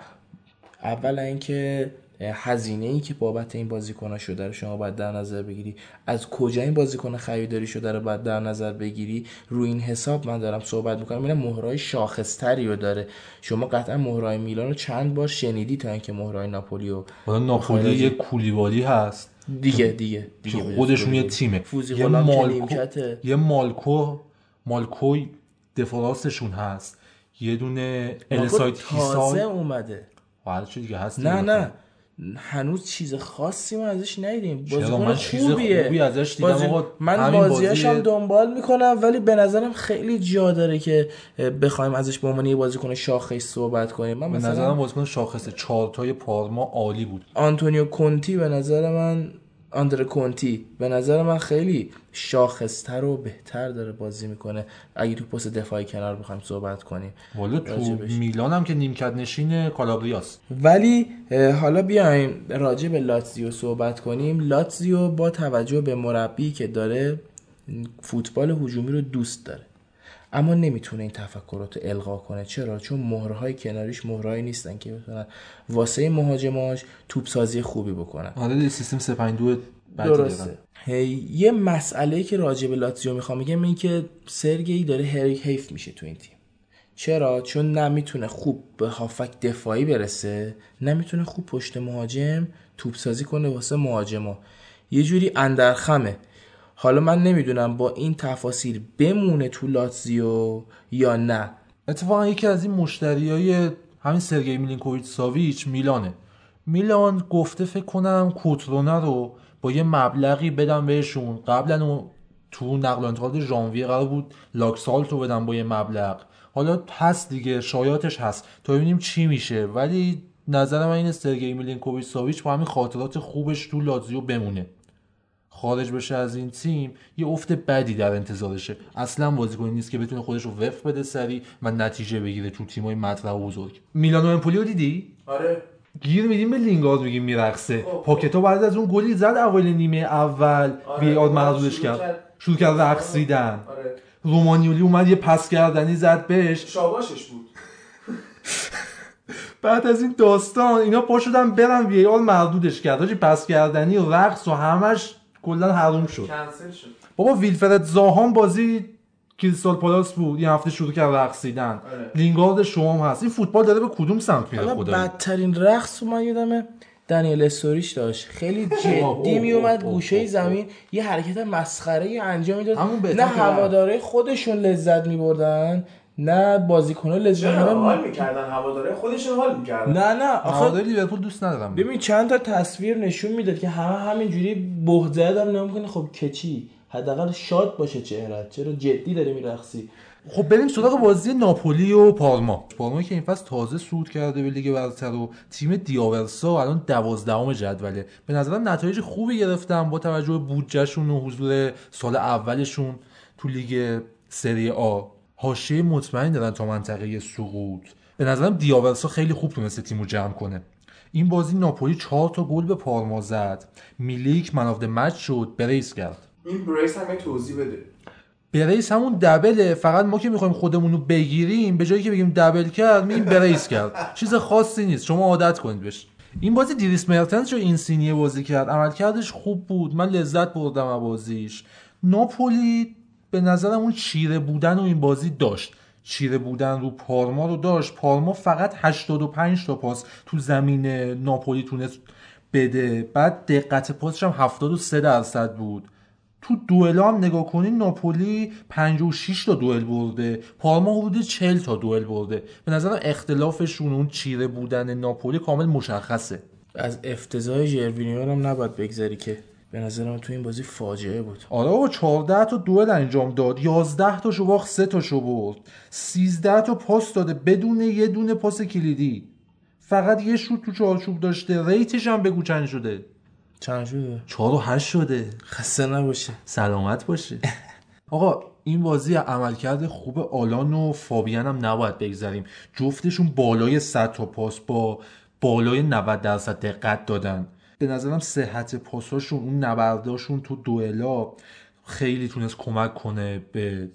اول اینکه هزینه ای که بابت این بازیکن شده رو شما باید در نظر بگیری. از کجا این بازیکن خریداری شده رو باید در نظر بگیری؟ روی این حساب من دارم صحبت می‌کنم. اینا مهرهای شاخصتری رو داره. شما قطعا مهرهای میلان رو چند بار شنیدی تا اینکه مهرهای ناپولی رو حالا ناپولی. یه کولیبالی هست. دیگه دیگه دیگه خودشون یه. تیمه. فوزی یه مالکو. یه مالکو مالکوی دفاراستشون هست. یه دونه السایت تازه اومده. حالا چه دیگه؟ هست نه. نه. هنوز چیز خاصی ما ازش ندیدیم؟ بازیکن خوبیه. خوبی ازش دیدم بازی- آقا. من بازیاش هم دنبال می‌کنم ولی به نظرم خیلی جا داره که بخوایم ازش به عنوان یه بازیکن شاخص صحبت کنیم. من به نظرم مثلا بازیکن شاخصه چارتای پارما عالی بود. آنتونیو کونتی به نظر من آندر کونتی به نظر من خیلی شاخصتر و بهتر داره بازی می‌کنه. اگه تو پست دفاعی کنار بخوایم صحبت کنیم والا تو. میلان هم که نیمکت نشین کالابریاست ولی حالا بیایم راجع به لاتزیو صحبت کنیم. لاتزیو با توجه به مربی که داره فوتبال هجومی رو دوست داره. اما نمی‌تونه این تفکرات رو القا کنه. چرا؟ چون مهرهای کناریش مهرهایی نیستن که بتونن واسه مهاجماش توپ سازی خوبی بکنن. آره سیستم 352 بدی دارن. درسته. هی یه مسئله که راجع به لاتزیو می‌خوام بگم این که سرگی داره هری حیف میشه تو این تیم. چرا؟ چون نمی‌تونه خوب به هافک دفاعی برسه نمی‌تونه خوب پشت مهاجم توپ سازی کنه واسه مهاجما. یه جوری اندرخمه. حالا من نمی‌دونم با این تفاصیل بمونه تو لاتزیو یا نه. اتفاقا یکی از این مشتری های همین سرگی میلینکوویچ ساویچ میلانه. میلان گفته فکر کنم کوترونه رو با یه مبلغی بدم بهشون. قبلا تو نقل و انتقالات ژانویه قرار بود لاکسالت رو بدم با یه مبلغ. حالا هست دیگه شایاتش هست. تا ببینیم چی میشه. ولی نظر من اینه سرگی میلینکوویچ ساویچ با همین خاطرات خوبش تو لاتزیو بمونه. خارج بشه از این تیم یه افت بدی در انتظارشه. اصلا بازیکنی نیست که بتونه خودش رو وفق بده سری و نتیجه بگیره تو تیمای مطرح و بزرگ. میلانو امپولی رو دیدی؟ آره. گیر میدیم به لینگارد میگیم میرقصه. پاکتا بعد از اون گلی زد اول نیمه اول. آره. وی آر بعد مردودش شروع کرد. شروع کرد رقصیدن. آره رومانیولی اومد یه پس کردنی زد بهش. شاباشش بود. [laughs] بعد از این داستان اینا پا شدن برن وی آر مردودش کرد. پس کردنی و رقص و همش کلا حروم شد. کنسل شد. بابا ویلفرد زاهان بازی کریستال پالاس بود. این هفته شروع کرد رقصیدن آره. لینگارد شما هم هست. این فوتبال داره به کدوم سمت میره خدایی بدترین رقص رو من یادمه دنیل استوریش داشت. خیلی جدی میومد گوشه زمین. یه حرکت مسخره ای انجام می‌داد. نه. هواداره خودشون لذت میبردن. نه بازیکن‌ها همه حال می‌کردن هواداره خودشون حال می‌کردن. نه نه آخه هواداری لیورپول دوست ندارم. ببین چند تا تصویر نشون می‌داد که همه همینجوری بهت زدم نمی‌کنه خب که چی؟ حداقل شاد باشه چهرت چرا جدی داری میرقصی؟ خب بریم سراغ بازی ناپولی و پارما پارما که این فصل تازه صعود کرده به لیگ برتر و تیم دیاورسا الان دوازدهم جدوله. به نظرم نتایج خوبی گرفتن با توجه به بودجهشون و حضور سال اولشون تو لیگ سری آ. حاشیه مطمئن دارن تا منطقه سقوط. به نظرم دیاورسا خیلی خوب تونسته تیمو جمع کنه. این بازی ناپولی چهار تا گل به پارما زد. میلیک man of match شد. brace کرد. این brace هم توضیح بده. brace همون double ه. فقط ما که می‌خوایم خودمون رو بگیریم به جایی که بگیم double کرد میگیم brace کرد. چیز خاصی نیست. شما عادت کنید بهش. این بازی دریس مرتنس رو اینسینیه بازی کرد. عملکردش خوب بود. من لذت بردم از بازیش. ناپولی به نظرم اون چیره بودن و این بازی داشت. چیره بودن رو پارما رو داشت. پارما فقط 85 تا پاس تو زمین ناپولی تونست بده. بعد دقت پاسش هم 73 درصد بود. تو دوئلا هم نگاه کنین ناپولی 56 تا دوئل برده. پارما حدود 40 تا دوئل برده. به نظرم اختلافشون اون چیره بودن ناپولی کامل مشخصه. از افتضاح ژروینیو هم نباید بگذری که به نظر من تو این بازی فاجعه بود. آره بابا 14 تا دوئل انجام داد 11 تا شو باخت 3 تا شو برد. 13 تا پاس داده بدون یه دونه پاس کلیدی. فقط یه شوت تو چارچوب داشته ریتش هم بگو چند شده. چند شده؟ 4 و 8 شده. خسته نباشه سلامت باشه [laughs] آقا این بازی عملکرد خوب آلان و فابیان هم نباید بگذاریم جفتشون بالای 100 تا پاس با بالای 90 درصد دقت دادن. به نظرم صحت پاساشون اون نبرداشون تو دوئلا خیلی تونست کمک کنه به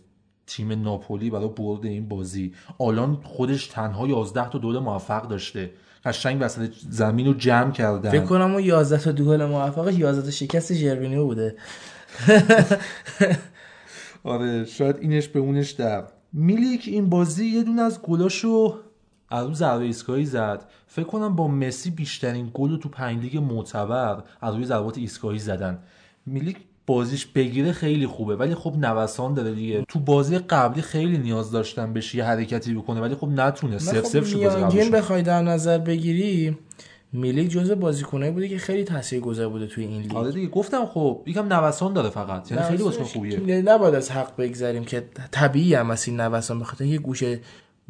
تیم ناپولی برای برد این بازی. آلان خودش تنها 11 تا دوئل موفق داشته. قشنگ وسط زمین رو جمع کردن. فکر کنم اون 11 تا دوئل موفقش 11 تا شکست ژروینیو بوده. [laughs] آره شاید اینش به اونش در. میلیک این بازی یه دونه از گلاشو از اون ضربه ایستگاهی زد. فکر کنم با مسی بیشترین گل تو پنج لیگ معتبر از روی ضربات ایستگاهی زدن. میلیک بازیش بگیره خیلی خوبه ولی خب نوسان داره دیگه. تو بازی قبلی خیلی نیاز داشتن بهش یه حرکتی بکنه ولی خب نتونه صفر صفر شد بازی. بخوای در نظر بگیری میلیک جزو بازیکنایی بوده که خیلی تاثیرگذار بوده توی این لیگ. آره دیگه گفتم خب یکم نوسان داره فقط. یعنی خیلی بازیکن خوبیه. نباید از حق بگذریم که طبیعی هم از این نوسان بخاطر یه گوشه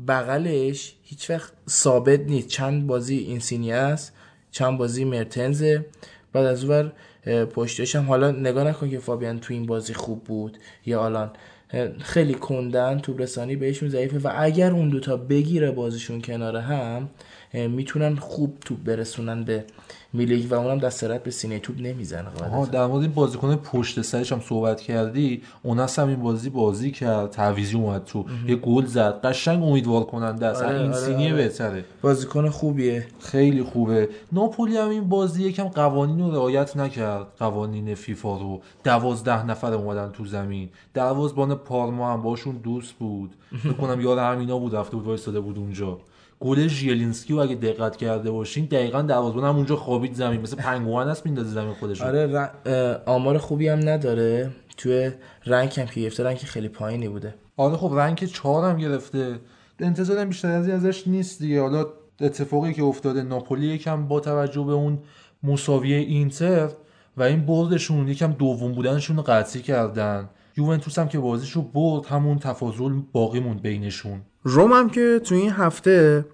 بغلش هیچ وقت ثابت نیست. چند بازی اینسینی است چند بازی مرتنزه. بعد از اون پشتش هم. حالا نگاه نکن که فابیان تو این بازی خوب بود یا آلان. اه، خیلی کندن تو رسانی بهشون ضعیفه و اگر اون دوتا بگیره بازیشون کنار هم می‌تونن خوب توپ برسونن به میلیک و اونم دست رد به سینه توپ نمی‌زنه آها در مورد این بازیکن پشت سرش هم صحبت کردی. اوناس هم این بازی بازی کرد. تعویضی اومد تو. یه گل زد. قشنگ امیدوار کننده است. آره، این آره، سینیه آره. بهتره. بازیکن خوبیه. خیلی خوبه. ناپولی هم این بازی یکم قوانین رو رعایت نکرد. قوانین فیفا رو. دوازده نفر اومدن تو زمین. دروازبان پارما هم باشون دوست بود. [laughs] فکر کنم یار همینا بود. رفته بود وایساده بود اونجا. گل زیلینسکی رو اگه دقت کرده باشین دقیقا دروازبان هم اونجا خوابید زمین. مثل پنگوئن‌هاست میندازه زمین خودش. آره ر- اه، آمار خوبی هم نداره. توی rank هم که گرفته rank خیلی پایینی بوده. آره خب rank چهار هم گرفته. انتظارم بیشتر از این ازش نیست دیگه. حالا اتفاقی که افتاده ناپولی یکم با توجه به اون مساوی اینتر و این بردشون یکم دوم بودنشون رو قطعی کردن. یوونتوس هم که بازیش رو برد همون تفاضل باقی موند بینشون. روم هم که تو این هفته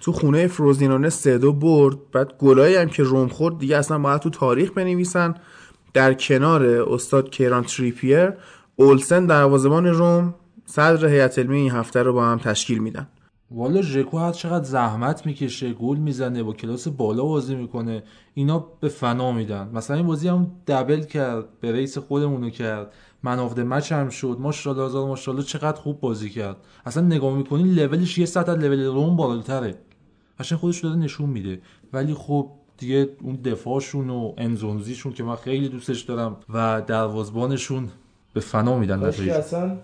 تو خونه فروزینونه سه دو برد بعد گلایی هم که روم خورد دیگه اصلا باید تو تاریخ بنویسن. در کنار استاد کیران تریپیر اولسن دروازه‌بان روم صدر هیئت علمی این هفته رو با هم تشکیل میدن. والا ژکو هر چقدر زحمت می‌کشه گل می‌زنه با کلاس بالا بازی می‌کنه اینا به فنا میدن. مثلا این بازی هم دبل کرد به رئیس خودمونو کرد. man of match هم شد. ماشاءالله هزار ماشاءالله چقدر خوب بازی کرد. اصلا نگاه می‌کنی لولش یه سطح از لول روم بالاتره. قشنگ خودش داره نشون میده. ولی خب دیگه اون دفاعشون و انزونزیشون که من خیلی دوستش دارم و دروازبانشون به فنا میدن نتایج. اصلا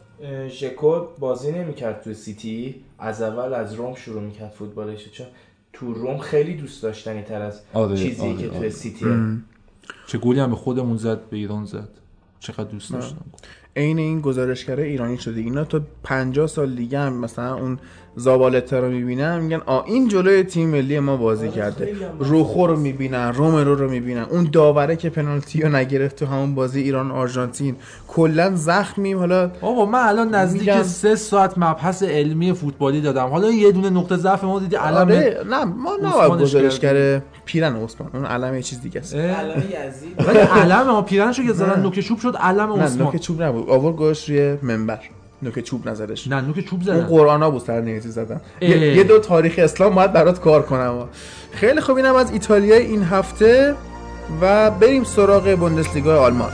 ژکو بازی نمی‌کرد تو سیتی. از اول از روم شروع می‌کرد فوتبالش. چون تو روم خیلی دوست داشتنی تر از آره، چیزی آره، که تو آره. سیتیه. چه گلی هم به خودمون زد به ایران زد. چقدر دوست داشتم. عین این گزارشگره ایرانی شده. اینا تا 50 سال دیگه هم مثلا اون زابالتا رو می‌بینن میگن آ این جلوی تیم ملی ما بازی کرده. روخو رو می‌بینن رومرو رو می‌بینن. اون داوره که پنالتی رو نگرفت تو همون بازی ایران آرژانتین. کلا زخمیم حالا آقا من الان نزدیک میگم- سه ساعت مبحث علمی فوتبالی دادم. حالا یه دونه نقطه ضعف ما دیدی علم آره نه ما نباید عثمانش گزارشگره پیرن عثمان اون علم یه چیز دیگه است. اه، یزید. ولی علم ما پیرنشو که زدن نه. نوک چوب شد علم نه عثمان. نوک چوب نبود. آور گوش روی منبر. نوک چوب نزدش. نه نوک چوب اون زدن قرآن ها بود سر زدن. یه دو تاریخ اسلام باید برات کار کنم. خیلی خوب اینم از ایتالیا این هفته و بریم سراغ بوندسلیگا آلمان.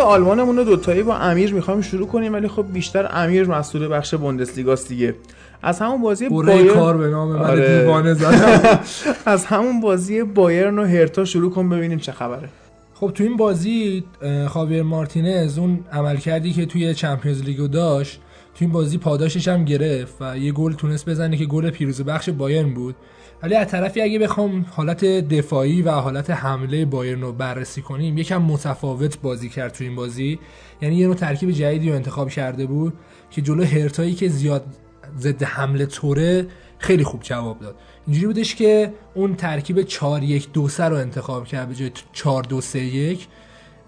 لیگ آلمانمون رو دوتایی با امیر می‌خوایم شروع کنیم ولی خب بیشتر امیر مسئول بخش بوندسلیگاست دیگه. از همون بازی بایر کار به نام آره. دیوانه زدم. [laughs] از همون بازی بایرن و هرتا شروع کن ببینیم چه خبره. خب تو این بازی خاویر مارتینز اون عملکردی که توی چمپیونز لیگو داشت تو این بازی پاداشش هم گرفت و یه گل تونست بزنه که گل پیروز بخش بایرن بود. ولی از طرفی اگه بخوام حالت دفاعی و حالت حمله بایرن رو بررسی کنیم یکم متفاوت بازی کرد تو این بازی. یعنی یه نوع ترکیب جدیدی رو انتخاب کرده بود که جلو هرتایی که زیاد ضد حمله توره خیلی خوب جواب داد. اینجوری بودش که اون ترکیب 4 1 2 رو انتخاب کرد به جای 4 2 3 1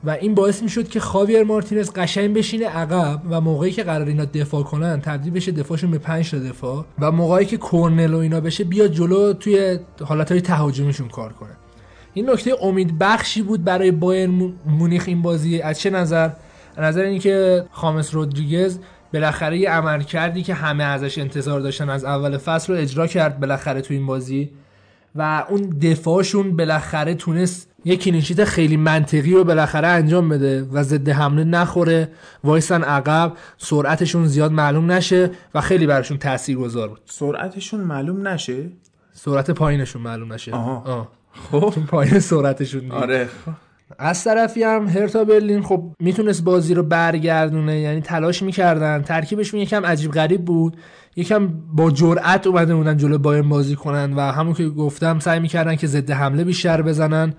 و این باعث می‌شد که خاویر مارتینز قشنگ بشینه عقب و موقعی که قرار اینا دفاع کنن تبدیل بشه دفاعشون به 5 تا دفاع و موقعی که کورنل و اینا بشه بیاد جلو توی حالتهای تهاجمیشون کار کنه. این نکته امید بخشی بود برای بایر مو- مونیخ این بازی. از چه نظر؟ نظر اینکه خامس رودریگز بالاخره یه عمل کردی که همه ازش انتظار داشتن از اول فصل رو اجرا کرد بالاخره تو این بازی و اون دفاعشون بالاخره تونست یه کلینشیت خیلی منطقی رو بالاخره انجام بده و ضد حمله نخوره. وایسن عقب سرعتشون زیاد معلوم نشه و خیلی براشون تاثیرگذار بود. سرعتشون معلوم نشه؟ سرعت پایینشون معلوم نشه. آها. آه. خب. پایین سرعتشون نیست. آره. از طرفی هم هرتا برلین خب می‌تونست بازی رو برگردونه یعنی تلاش می‌کردن. ترکیبشون یکم عجیب غریب بود. یکم با جرأت اومده بودن جلو بایرن بازی کنن و همون که گفتم سعی می‌کردن که ضد حمله بیشتر بزنن.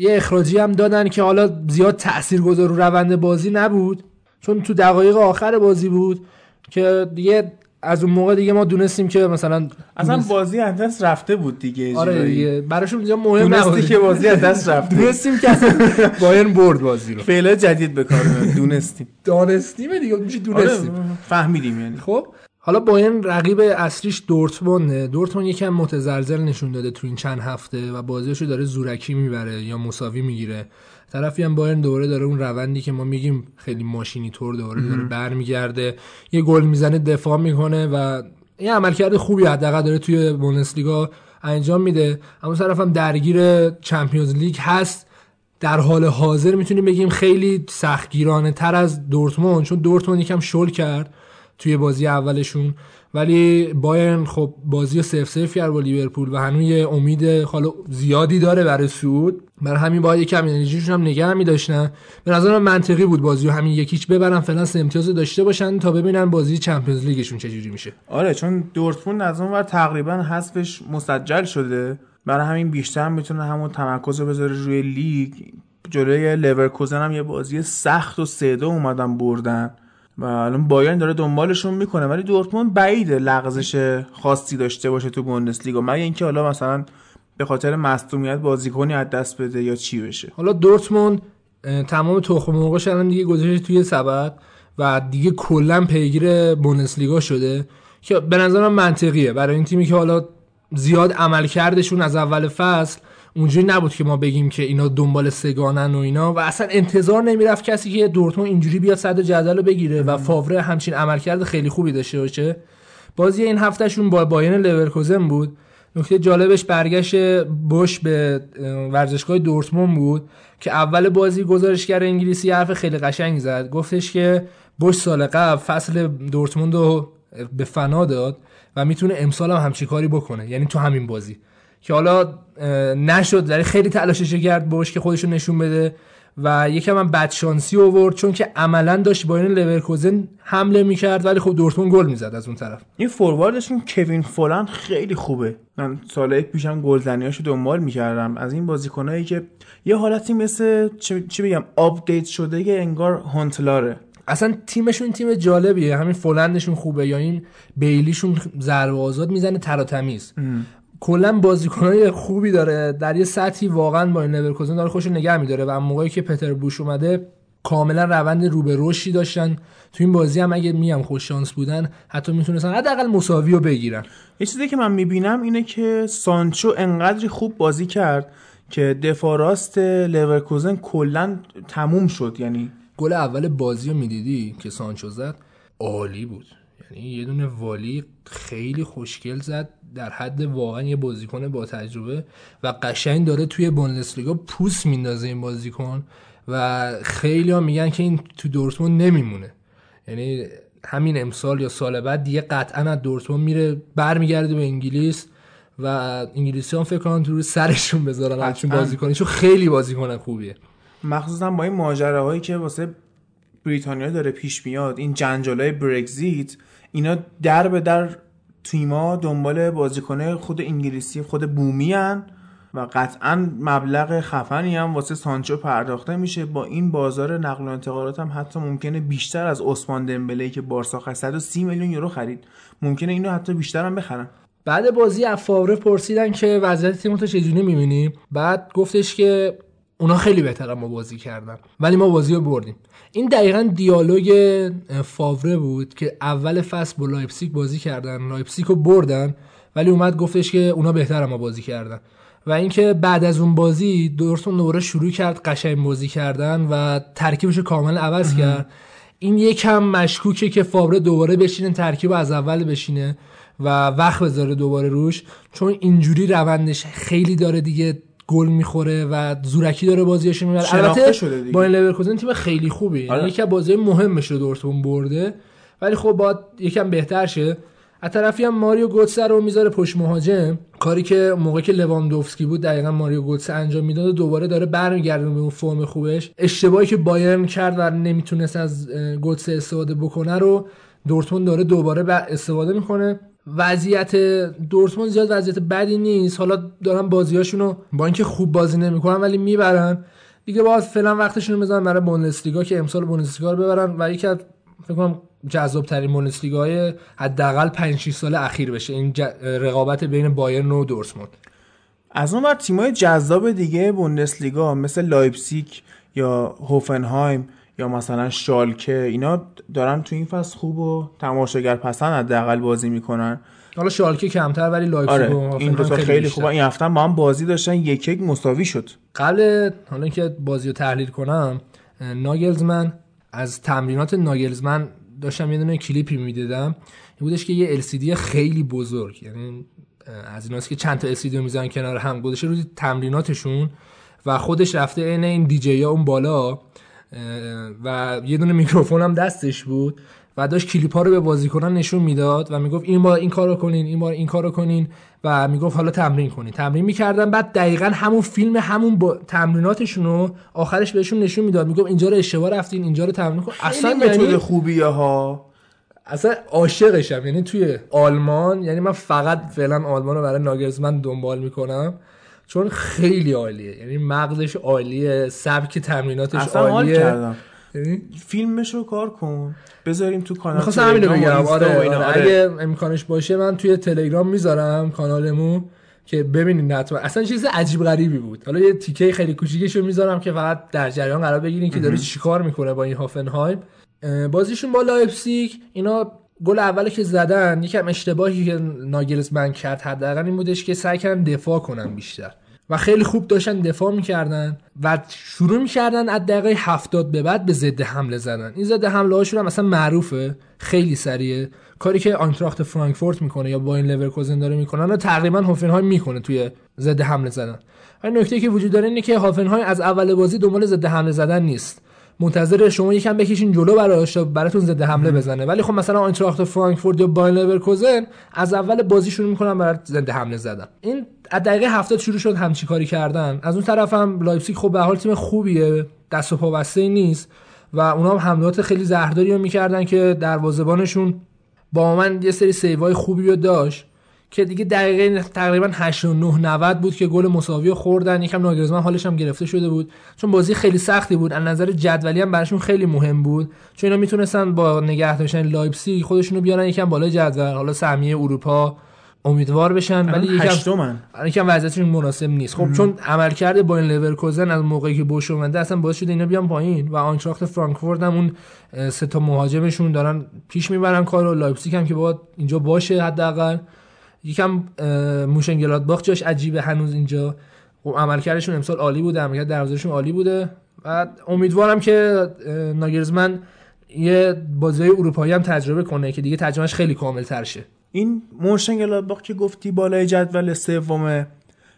یه اخراجی هم دادن که حالا زیاد تاثیرگذار رو روند بازی نبود. چون تو دقایق آخر بازی بود که دیگه از اون موقع دیگه ما دونستیم که مثلا اصلا دونست- بازی از دست رفته بود دیگه آره. دیگه. براشون دیگه مهم نبود. که بازی از دست رفته. دونستیم که [laughs] بایرن برد بازی رو. فعلا جدید به کار دونستیم. دانستیم دیگه. میشه دونستیم. آره فهمیدیم یعنی. خب حالا بایرن رقیب اصلیش دورتمونده دورتموند یکم متزلزل نشون داده تو این چند هفته و بازیشو داره زورکی می‌بره یا مساوی می‌گیره. طرفی هم بایرن دوباره داره اون روندی که ما میگیم خیلی ماشینی طور دوباره داره برمیگرده. یه گل می‌زنه دفاع می‌کنه و یه عملکرد خوبی حداقل داره توی بوندسلیگا انجام میده. اما طرف هم درگیر چمپیونز لیگ هست. در حال حاضر می‌تونیم بگیم خیلی سختگیرانه تر از دورتموند چون دورتموند یکم شل کرد. توی بازی اولشون. ولی بایرن خب بازی سف سف کرد با لیورپول و هنوز یه امید حالا زیادی داره برای سود برای همین باید یکم انرژیشون هم نگه می داشتن. به نظرم منطقی بود بازی رو همین یکیچ ببرن فعلا سه امتیاز داشته باشن تا ببینن بازی چمپیونز لیگشون چجوری میشه. آره چون دورتموند از اون ور تقریبا حذفش مسجل شده. برای همین بیشتر می‌تونه همون تمرکز رو بذاره روی لیگ. جلوی لورکوزن هم یه بازی سخت و سه اومدن بردن. و الان بایرن داره دنبالشون می‌کنه ولی دورتموند بعیده لغزش خاصی داشته باشه تو بوندسلیگا. مگه اینکه حالا مثلا به خاطر مصدومیت بازیکنی از دست بده یا چی بشه؟ حالا دورتموند تمام تخم مرغش الان دیگه گذاشته توی سبد و دیگه کلا پیگیر بوندسلیگا شده که به نظرم منطقیه. برای این تیمی که حالا زیاد عمل کردشون از اول فصل اونجوری نبود که ما بگیم که اینا دنبال سگانن و اینا. و اصلا انتظار نمی‌رفت کسی که دورتموند اینجوری بیاد صد جدل رو بگیره و فاوره همچین عملکرد خیلی خوبی داشته باشه. بازی این هفتهشون با بایر لورکوزن بود. نکته جالبش برگشت بوش به اه، ورزشگاه دورتموند بود که اول بازی گزارشگر انگلیسی حرف خیلی قشنگی زد. گفتش که بوش سال قبل فصل دورتموند رو به فنا داد و می‌تونه امسال هم همچی کاری بکنه. یعنی تو همین بازی. که حالا نشد ولی خیلی تلاشش کرد بوش که خودش رو نشون بده و یکم هم بدشانسی آورد چون که عملا داشت بایر لورکوزن حمله می‌کرد ولی خب دورتموند گل می‌زد از اون طرف. این فورواردشون کوین فولاند خیلی خوبه. من سالهای پیشم گلزنیاشو دنبال می‌کردم. از این بازیکنایی که یه حالتی مثل چی, بگم update شده یه انگار هانتلاره اصلا تیمشون تیم جالبیه. همین فولندشون خوبه یا این بیلیشون ضربه آزاد می‌زنه تر و تمیز کلا بازیکنای خوبی داره. در یه سطحی واقعا با این لورکوزن داره خودش نگه میداره و موقعی که پتر بوش اومده کاملا روند رو به رشدی داشتن. تو این بازی هم اگه میگم خوش شانس بودن حتی می‌تونستن حداقل مساوی رو بگیرن. یه چیزی که من می‌بینم اینه که سانچو انقدری خوب بازی کرد که دفاع راست لورکوزن کلا تموم شد. یعنی گل اول بازی رو می‌دیدی که سانچو زد؟ عالی بود. یعنی یه دونه والی خیلی خوشگل زد. در حد واقعا یه بازیکن با تجربه و قشنگ داره توی بوندسلیگا پوست میندازه این بازیکن و خیلی ها میگن که این تو دورتموند نمیمونه. یعنی همین امسال یا سال بعد دیگه قطعا از دورتموند میره برمیگرده به انگلیس و انگلیسی هم فکر کنم تو سرشون بذارن. چون خیلی بازیکن خوبیه. مخصوصا با این ماجراهایی که واسه بریتانیا داره پیش میاد این جنجالای برگزیت اینا در به در تیما دنبال بازیکنه خود انگلیسی خود بومی هن و قطعا مبلغ خفنی هم واسه سانچو پرداخته میشه. با این بازار نقل و انتقالات هم حتی ممکنه بیشتر از عثمان دمبله که بارسا خرید 130 میلیون یورو خرید. ممکنه اینو حتی بیشتر هم بخرن. بعد بازی از فاوره پرسیدن که وضعیت تیم تو چجوری می‌بینی؟ بعد گفتش که اونا خیلی بهتر ما بازی کردن. ولی ما بازی رو بردیم. این دقیقا دیالوگ فاوره بود که اول فصل با لایپسیک بازی کردن لایپسیک رو بردن ولی اومد گفتش که اونا بهتر ما بازی کردن. و اینکه بعد از اون بازی دورتموند دوباره شروع کرد قشنگ بازی کردن و ترکیبش رو کامل عوض کرد. این یکم مشکوکه که فاوره دوباره بشینه ترکیب از اول بشینه و وقت بذاره دوباره روش چون اینجوری روندش خیلی داره دیگه. گل می‌خوره و زورکی داره بازیش می‌بره. البته شده دیگه. با این لورکوزن تیم خیلی خوبی یعنی آره. یکی از بازی مهمش رو دورتموند برده. ولی خب باید یکم بهتر شه. از طرفی هم ماریو گوتسه رو می‌ذاره پشت مهاجم. کاری که موقعی که لواندوفسکی بود دقیقا ماریو گوتسه انجام می‌داد و دوباره داره برمیگرده به اون فرم خوبش. اشتباهی که بایرن کرد و نمی‌تونست از گوتسه استفاده بکنه رو دورتموند داره دوباره استفاده می‌کنه. وضعیت دورتموند زیاد وضعیت بدی نیست. حالا دارن بازیاشونو با اینکه خوب بازی نمی‌کنن ولی می‌برن. دیگه باید فعلا وقتشون رو بذارن برای بوندسلیگا که امسال بوندسلیگا رو ببرن و یکی از فکر کنم جذاب ترین بوندسلیگاهای حداقل 5 6 سال اخیر بشه. این ج- رقابت بین بایرن و دورتموند. از اون ور تیمای جذاب دیگه بوندسلیگا مثل لایپسیک یا هوفنهایم یا مثلا شالکه اینا دارن تو این فصل خوب و تماشاگر پسند حداقل بازی می‌کنن. حالا شالکه کمتر ولی لایپزیگ آره این دوتا خیلی بیشتر. خوبه. این هفته با هم بازی داشتن یک یک مساوی شد. قبل حالا اینکه بازی رو تحلیل کنم ناگلزمن از تمرینات ناگلزمن داشتم یه دونه کلیپی می‌دیدم. این بودش که یه LCD خیلی بزرگ. یعنی از ایناست که چند تا LCD رو می‌زنن کنار هم. گذاشته روی تمریناتشون و خودش رفته عین این دیجی ها اون بالا. و یه دونه میکروفون هم دستش بود و داشت کلیپ ها رو به بازیکنان نشون می‌داد و می‌گفت این بار این کارو کنین این بار این کارو کنین و می‌گفت حالا تمرین کنین. تمرین می‌کردن بعد دقیقا همون فیلم همون با تمریناتشون رو آخرش بهشون نشون می‌داد. می‌گفت اینجا رو اشتباه رفتین اینجا رو تمرین کن. اصلا متد یعنی خوبیه ها. اصلا عاشقشم. یعنی توی آلمان یعنی من فقط فعلا آلمان رو برای ناگلزمن دنبال می‌کنم. چون خیلی عالیه. یعنی مغزش عالیه سبک تمریناتش اصلا عالیه. کردم. یعنی فیلمش رو کار کن. بذاریم تو کانال می‌خواستم همین رو بگم. آره. آره. آره. اگه امکانش باشه من توی تلگرام می‌ذارم کانالمون که ببینید حتما. اصلا چیز عجیب غریبی بود. حالا یه تیکه خیلی کوچیکش رو می‌ذارم که فقط در جریان قرار بگیرین که داره چیکار می‌کنه با این هافنهایم. بازیشون با لایپزیگ اینا گل اولی که زدن یکم اشتباهی که ناگلزمن کرد حداقل این بودش که سعی کردن دفاع کنن بیشتر. و خیلی خوب داشتن دفاع می‌کردن و شروع می‌کردن از دقیقه هفتاد به بعد به ضد حمله زدن. این ضد حمله هاشون هم مثلا معروفه خیلی سریعه. کاری که آینتراخت فرانکفورت می‌کنه یا بایر لورکوزن داره می‌کنن و تقریبا هوفنهایم می‌کنه توی ضد حمله زدن. و نکته‌ای که وجود داره اینه که هافنهایم از اول بازی دنبال ضد حمله زدن نیست. منتظر شما یکم بکشین جلو براش تا براتون ضد حمله بزنه. ولی خب مثلا آینتراخت فرانکفورت یا بایر لورکوزن از اول بازی شروع می‌کنن برای ضد حمله زدن. این از دقیقه 70 شروع شد همچی کاری کردن. از اون طرف هم لایپزیگ خب به هر حال تیم خوبیه. دست و پا بسته نیست و اونا هم حملات خیلی زهرداری رو می‌کردن که دروازه‌بانشون باومن یه سری save ای خوبی رو داشت. که دیگه دقیقه تقریبا 8 و 9 90 بود که گل مساوی خوردن. یکم ناگلزمن حالش هم گرفته شده بود. چون بازی خیلی سختی بود. از نظر جدولی هم براشون خیلی مهم بود. چون اینا می‌تونستن با نگه داشتن لایپزیگ خودشونو بیارن. یکم بالای جدول. حالا سهمیه اروپا امیدوار بشن. ولی یکم یکم وضعیتشون مناسب نیست. خب چون عملکرد بایر لورکوزن از موقعی که بوش اومده اصلا باعث شده اینا بیان پایین. و آینتراخت فرانکفورت هم اون سه تا مهاجمشون دارن پیش می‌برن کارو. لایپزیگ هم که باید اینجا باشه حداقل. یکم مونشنگلادباخ جاش عجیبه هنوز اینجا. خب عملکردشون امسال عالی بوده عملکرد دروازهشون عالی بوده. و امیدوارم که ناگلزمن یه بازی اروپایی هم تجربه کنه که دیگه تجربهش خیلی کامل تر شه. این مونشنگلادباخ که گفتی بالای جدول سومه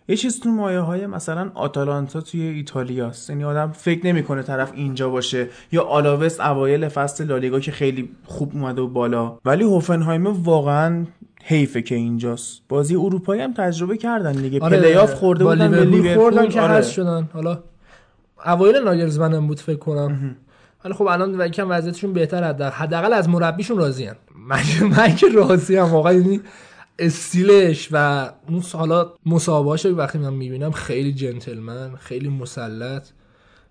یه چیز تو مایه های مثلا آتالانتا توی ایتالیاست یعنی آدم فکر نمی‌کنه طرف اینجا باشه. یا آلاوس اوایل فصل لالیگا که خیلی خوب اومده و بالا. ولی هوفنهایم واقعا حیفه که اینجاست. بازی اروپایی هم تجربه کردن دیگه. آره پلی‌آف خورده با بودن لیورپول. خوردن که آره. هست شدن. حالا اوایل ناگلزمن بود فکر کنم. ولی خب الان یکم وضعیتشون بهتر حداقل حداقل از مربیشون راضیان من [laughs] من که راضی ام واقعا یعنی استیلش و اون حالا مصاحبهاش وقتی من می‌بینم خیلی جنتلمن خیلی مسلط.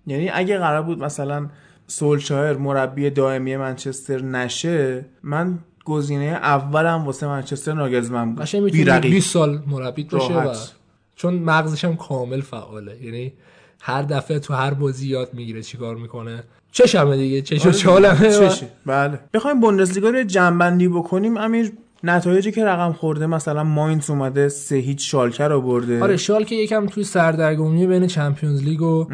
یعنی اگه قرار بود مثلا سولشایر مربی دائمی منچستر نشه من گزینه اولم واسه منچستر ناگلزمن بود. قشنگ می‌تونه بی‌رقیب. 20 سال مربی باشه و. چون مغزش هم کامل فعاله. یعنی هر دفعه تو هر بازی یاد می‌گیره چیکار می‌کنه. چشمه دیگه چش و آره، چالمه. بله. بخوایم بوندسلیگا رو جنبندی بکنیم. امیر نتایجی که رقم خورده مثلا ماینز اومده سه هیچ شالکه رو برده. آره شال که یکم توی سردرگمی بین چمپیونز لیگ و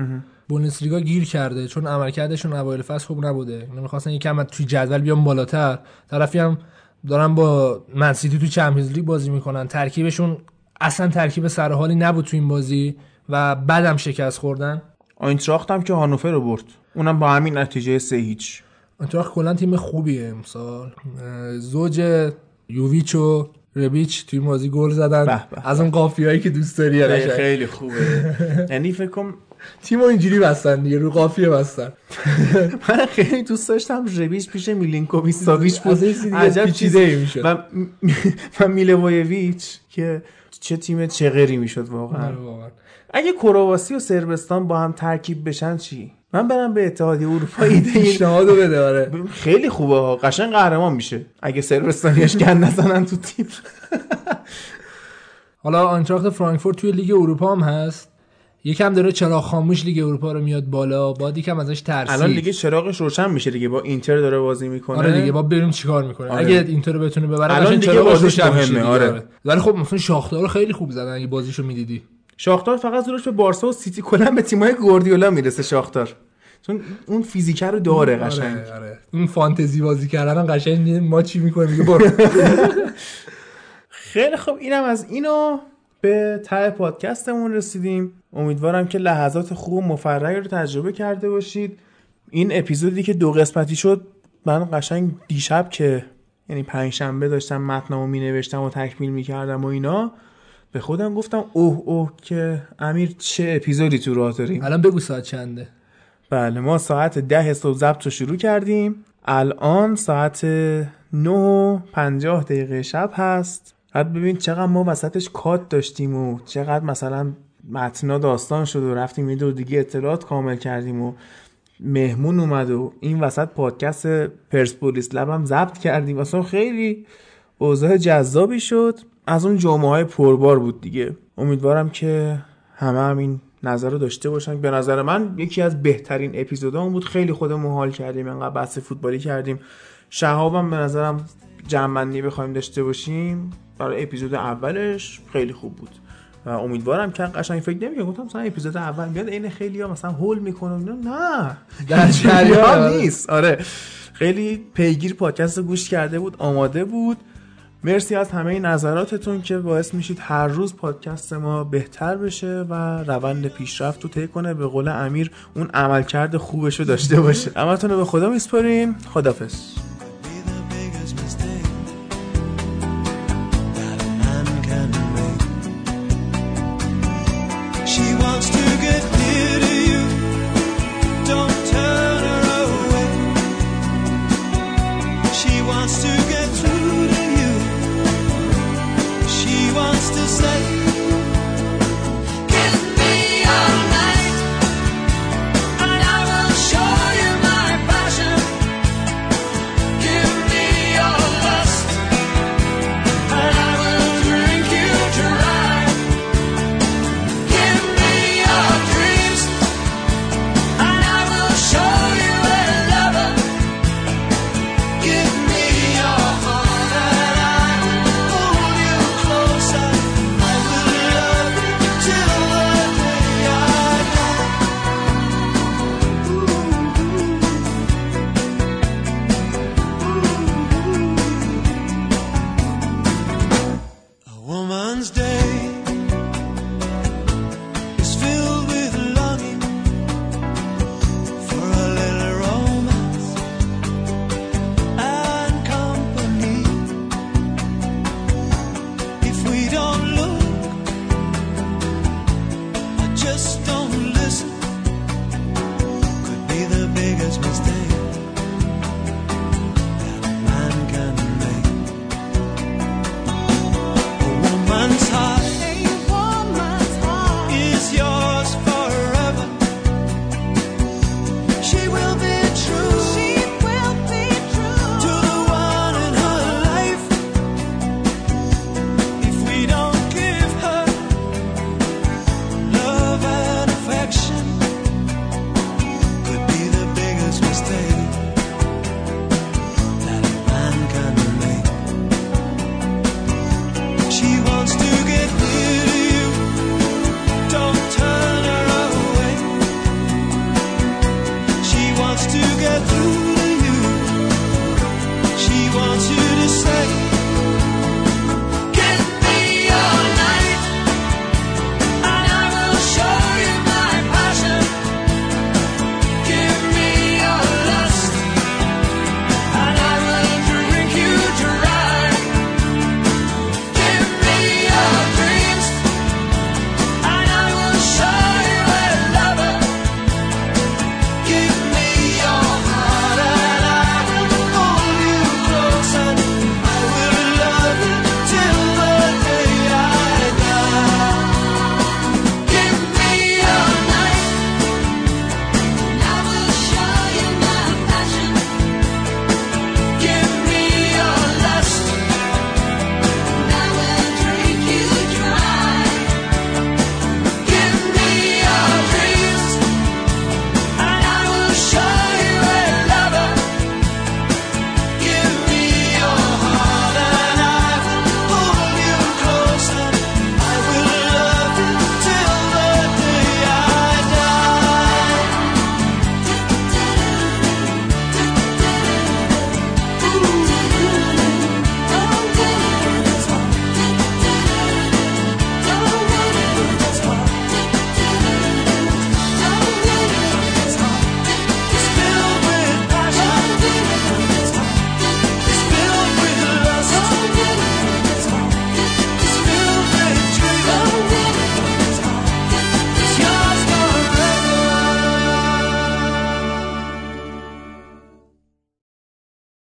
بوندسلیگا گیر کرده چون عملکردشون اوایل فصل خوب نبوده. اینا می‌خواستن یکم از توی جدول بیان بالاتر. طرفی هم دارن با منسیتی تو چمپیونز لیگ بازی می‌کنن. ترکیبشون اصلا ترکیب سرحالی نبود تو این بازی و بعدم شکست خوردن. آینتراخت هم که هانوفر رو برد. اونم با همین نتیجه سه هیچ. انتراخت کلا تیم خوبیه امسال. زوج یوویچ و ربیچ توی این بازی گل زدن. به به. از اون قافیه‌ای که دوست داری. خیلی خوبه. یعنی فکر کنم تیمو اینجوری بستن دیگه رو قافیه بستن. من خیلی دوست داشتم ربیش پیش میلینکوویچ ساویچ بود. عجب پیچیده چیزی. می‌شد. و و میلوویچ که چه تیم چغری می‌شد واقعا. آره واقعا. اگه کرواسی و سربستان با هم ترکیب بشن چی؟ من برم به اتحادیه اروپا [laughs] ایده پیشنهادو بده آره. خیلی خوبه ها. قشنگ قهرمان میشه. اگه سربستانیاش گند نزنن تو تیم. [laughs] حالا آنتراخت فرانکفورت توی لیگ اروپا هم هست. یکم داره چراغ خاموش لیگ اروپا رو میاد بالا باید یکم ازش ترسید. الان دیگه چراغش روشن میشه دیگه با اینتر داره بازی می‌کنه. آره دیگه با بریم چیکار می‌کنه. آره. اگه اینتر رو بتونه ببره الان دیگه بازیش روشن میشه مهمه، دیگه، آره. آره. ولی خب مثلا شاختار رو خیلی خوب زدن اگه بازیشو می‌دیدی. شاختار فقط زورش به بارسا و سیتی کلا به تیمای گواردیولا می‌رسه شاختار. چون اون فیزیکه رو داره قشنگ. آره. آره این فانتزی بازی کردن قشنگ ما چی می‌کنیم. میگه [laughs] برو. خیلی خب اینم از اینو به ته پادکستمون رسیدیم. امیدوارم که لحظات خوب و مفرحی رو تجربه کرده باشید. این اپیزودی که دو قسمتی شد من قشنگ دیشب که یعنی پنج شنبه داشتم متنمو می نوشتم و تکمیل می کردم و اینا به خودم گفتم اوه اوه که امیر چه اپیزودی تو راه داریم. الان بگو ساعت چنده. بله ما ساعت ده صبح ضبط رو شروع کردیم. الان ساعت 9 و 50 دقیقه شب هست. بعد ببین چقدر ما وسطش کات داشتیم و چقدر مثلا متنا داستان شد و رفتیم یه دیگه اطلاعات کامل کردیم و مهمون اومد و این وسط پادکست پرسپولیس لب هم ضبط کردیم. اصلا خیلی اوضاع جذابی شد. از اون جمعه های پربار بود دیگه. امیدوارم که همه هم این نظر رو داشته باشن. به نظر من یکی از بهترین اپیزودامون بود. خیلی خودمون حال کردیم. انقدر بحث فوتبالی کردیم. شهابم به نظرم جنبندی بخوایم داشته باشیم. برای اپیزود اولش خیلی خوب بود. و امیدوارم که قشنگ فکر نمی‌کنم گفتم مثلا اپیزود اول میاد عین خیلی ها مثلا هول می‌کنه. نه در جریان،. نیست. آره. خیلی پیگیر پادکست گوش کرده بود آماده بود. مرسی از همه نظراتتون که باعث میشید هر روز پادکست ما بهتر بشه و روند پیشرفت رو طی کنه. به قول امیر اون عملکرد خوبش رو داشته باشه. [laughs] همتون رو به خدا میسپاریم. خدافظ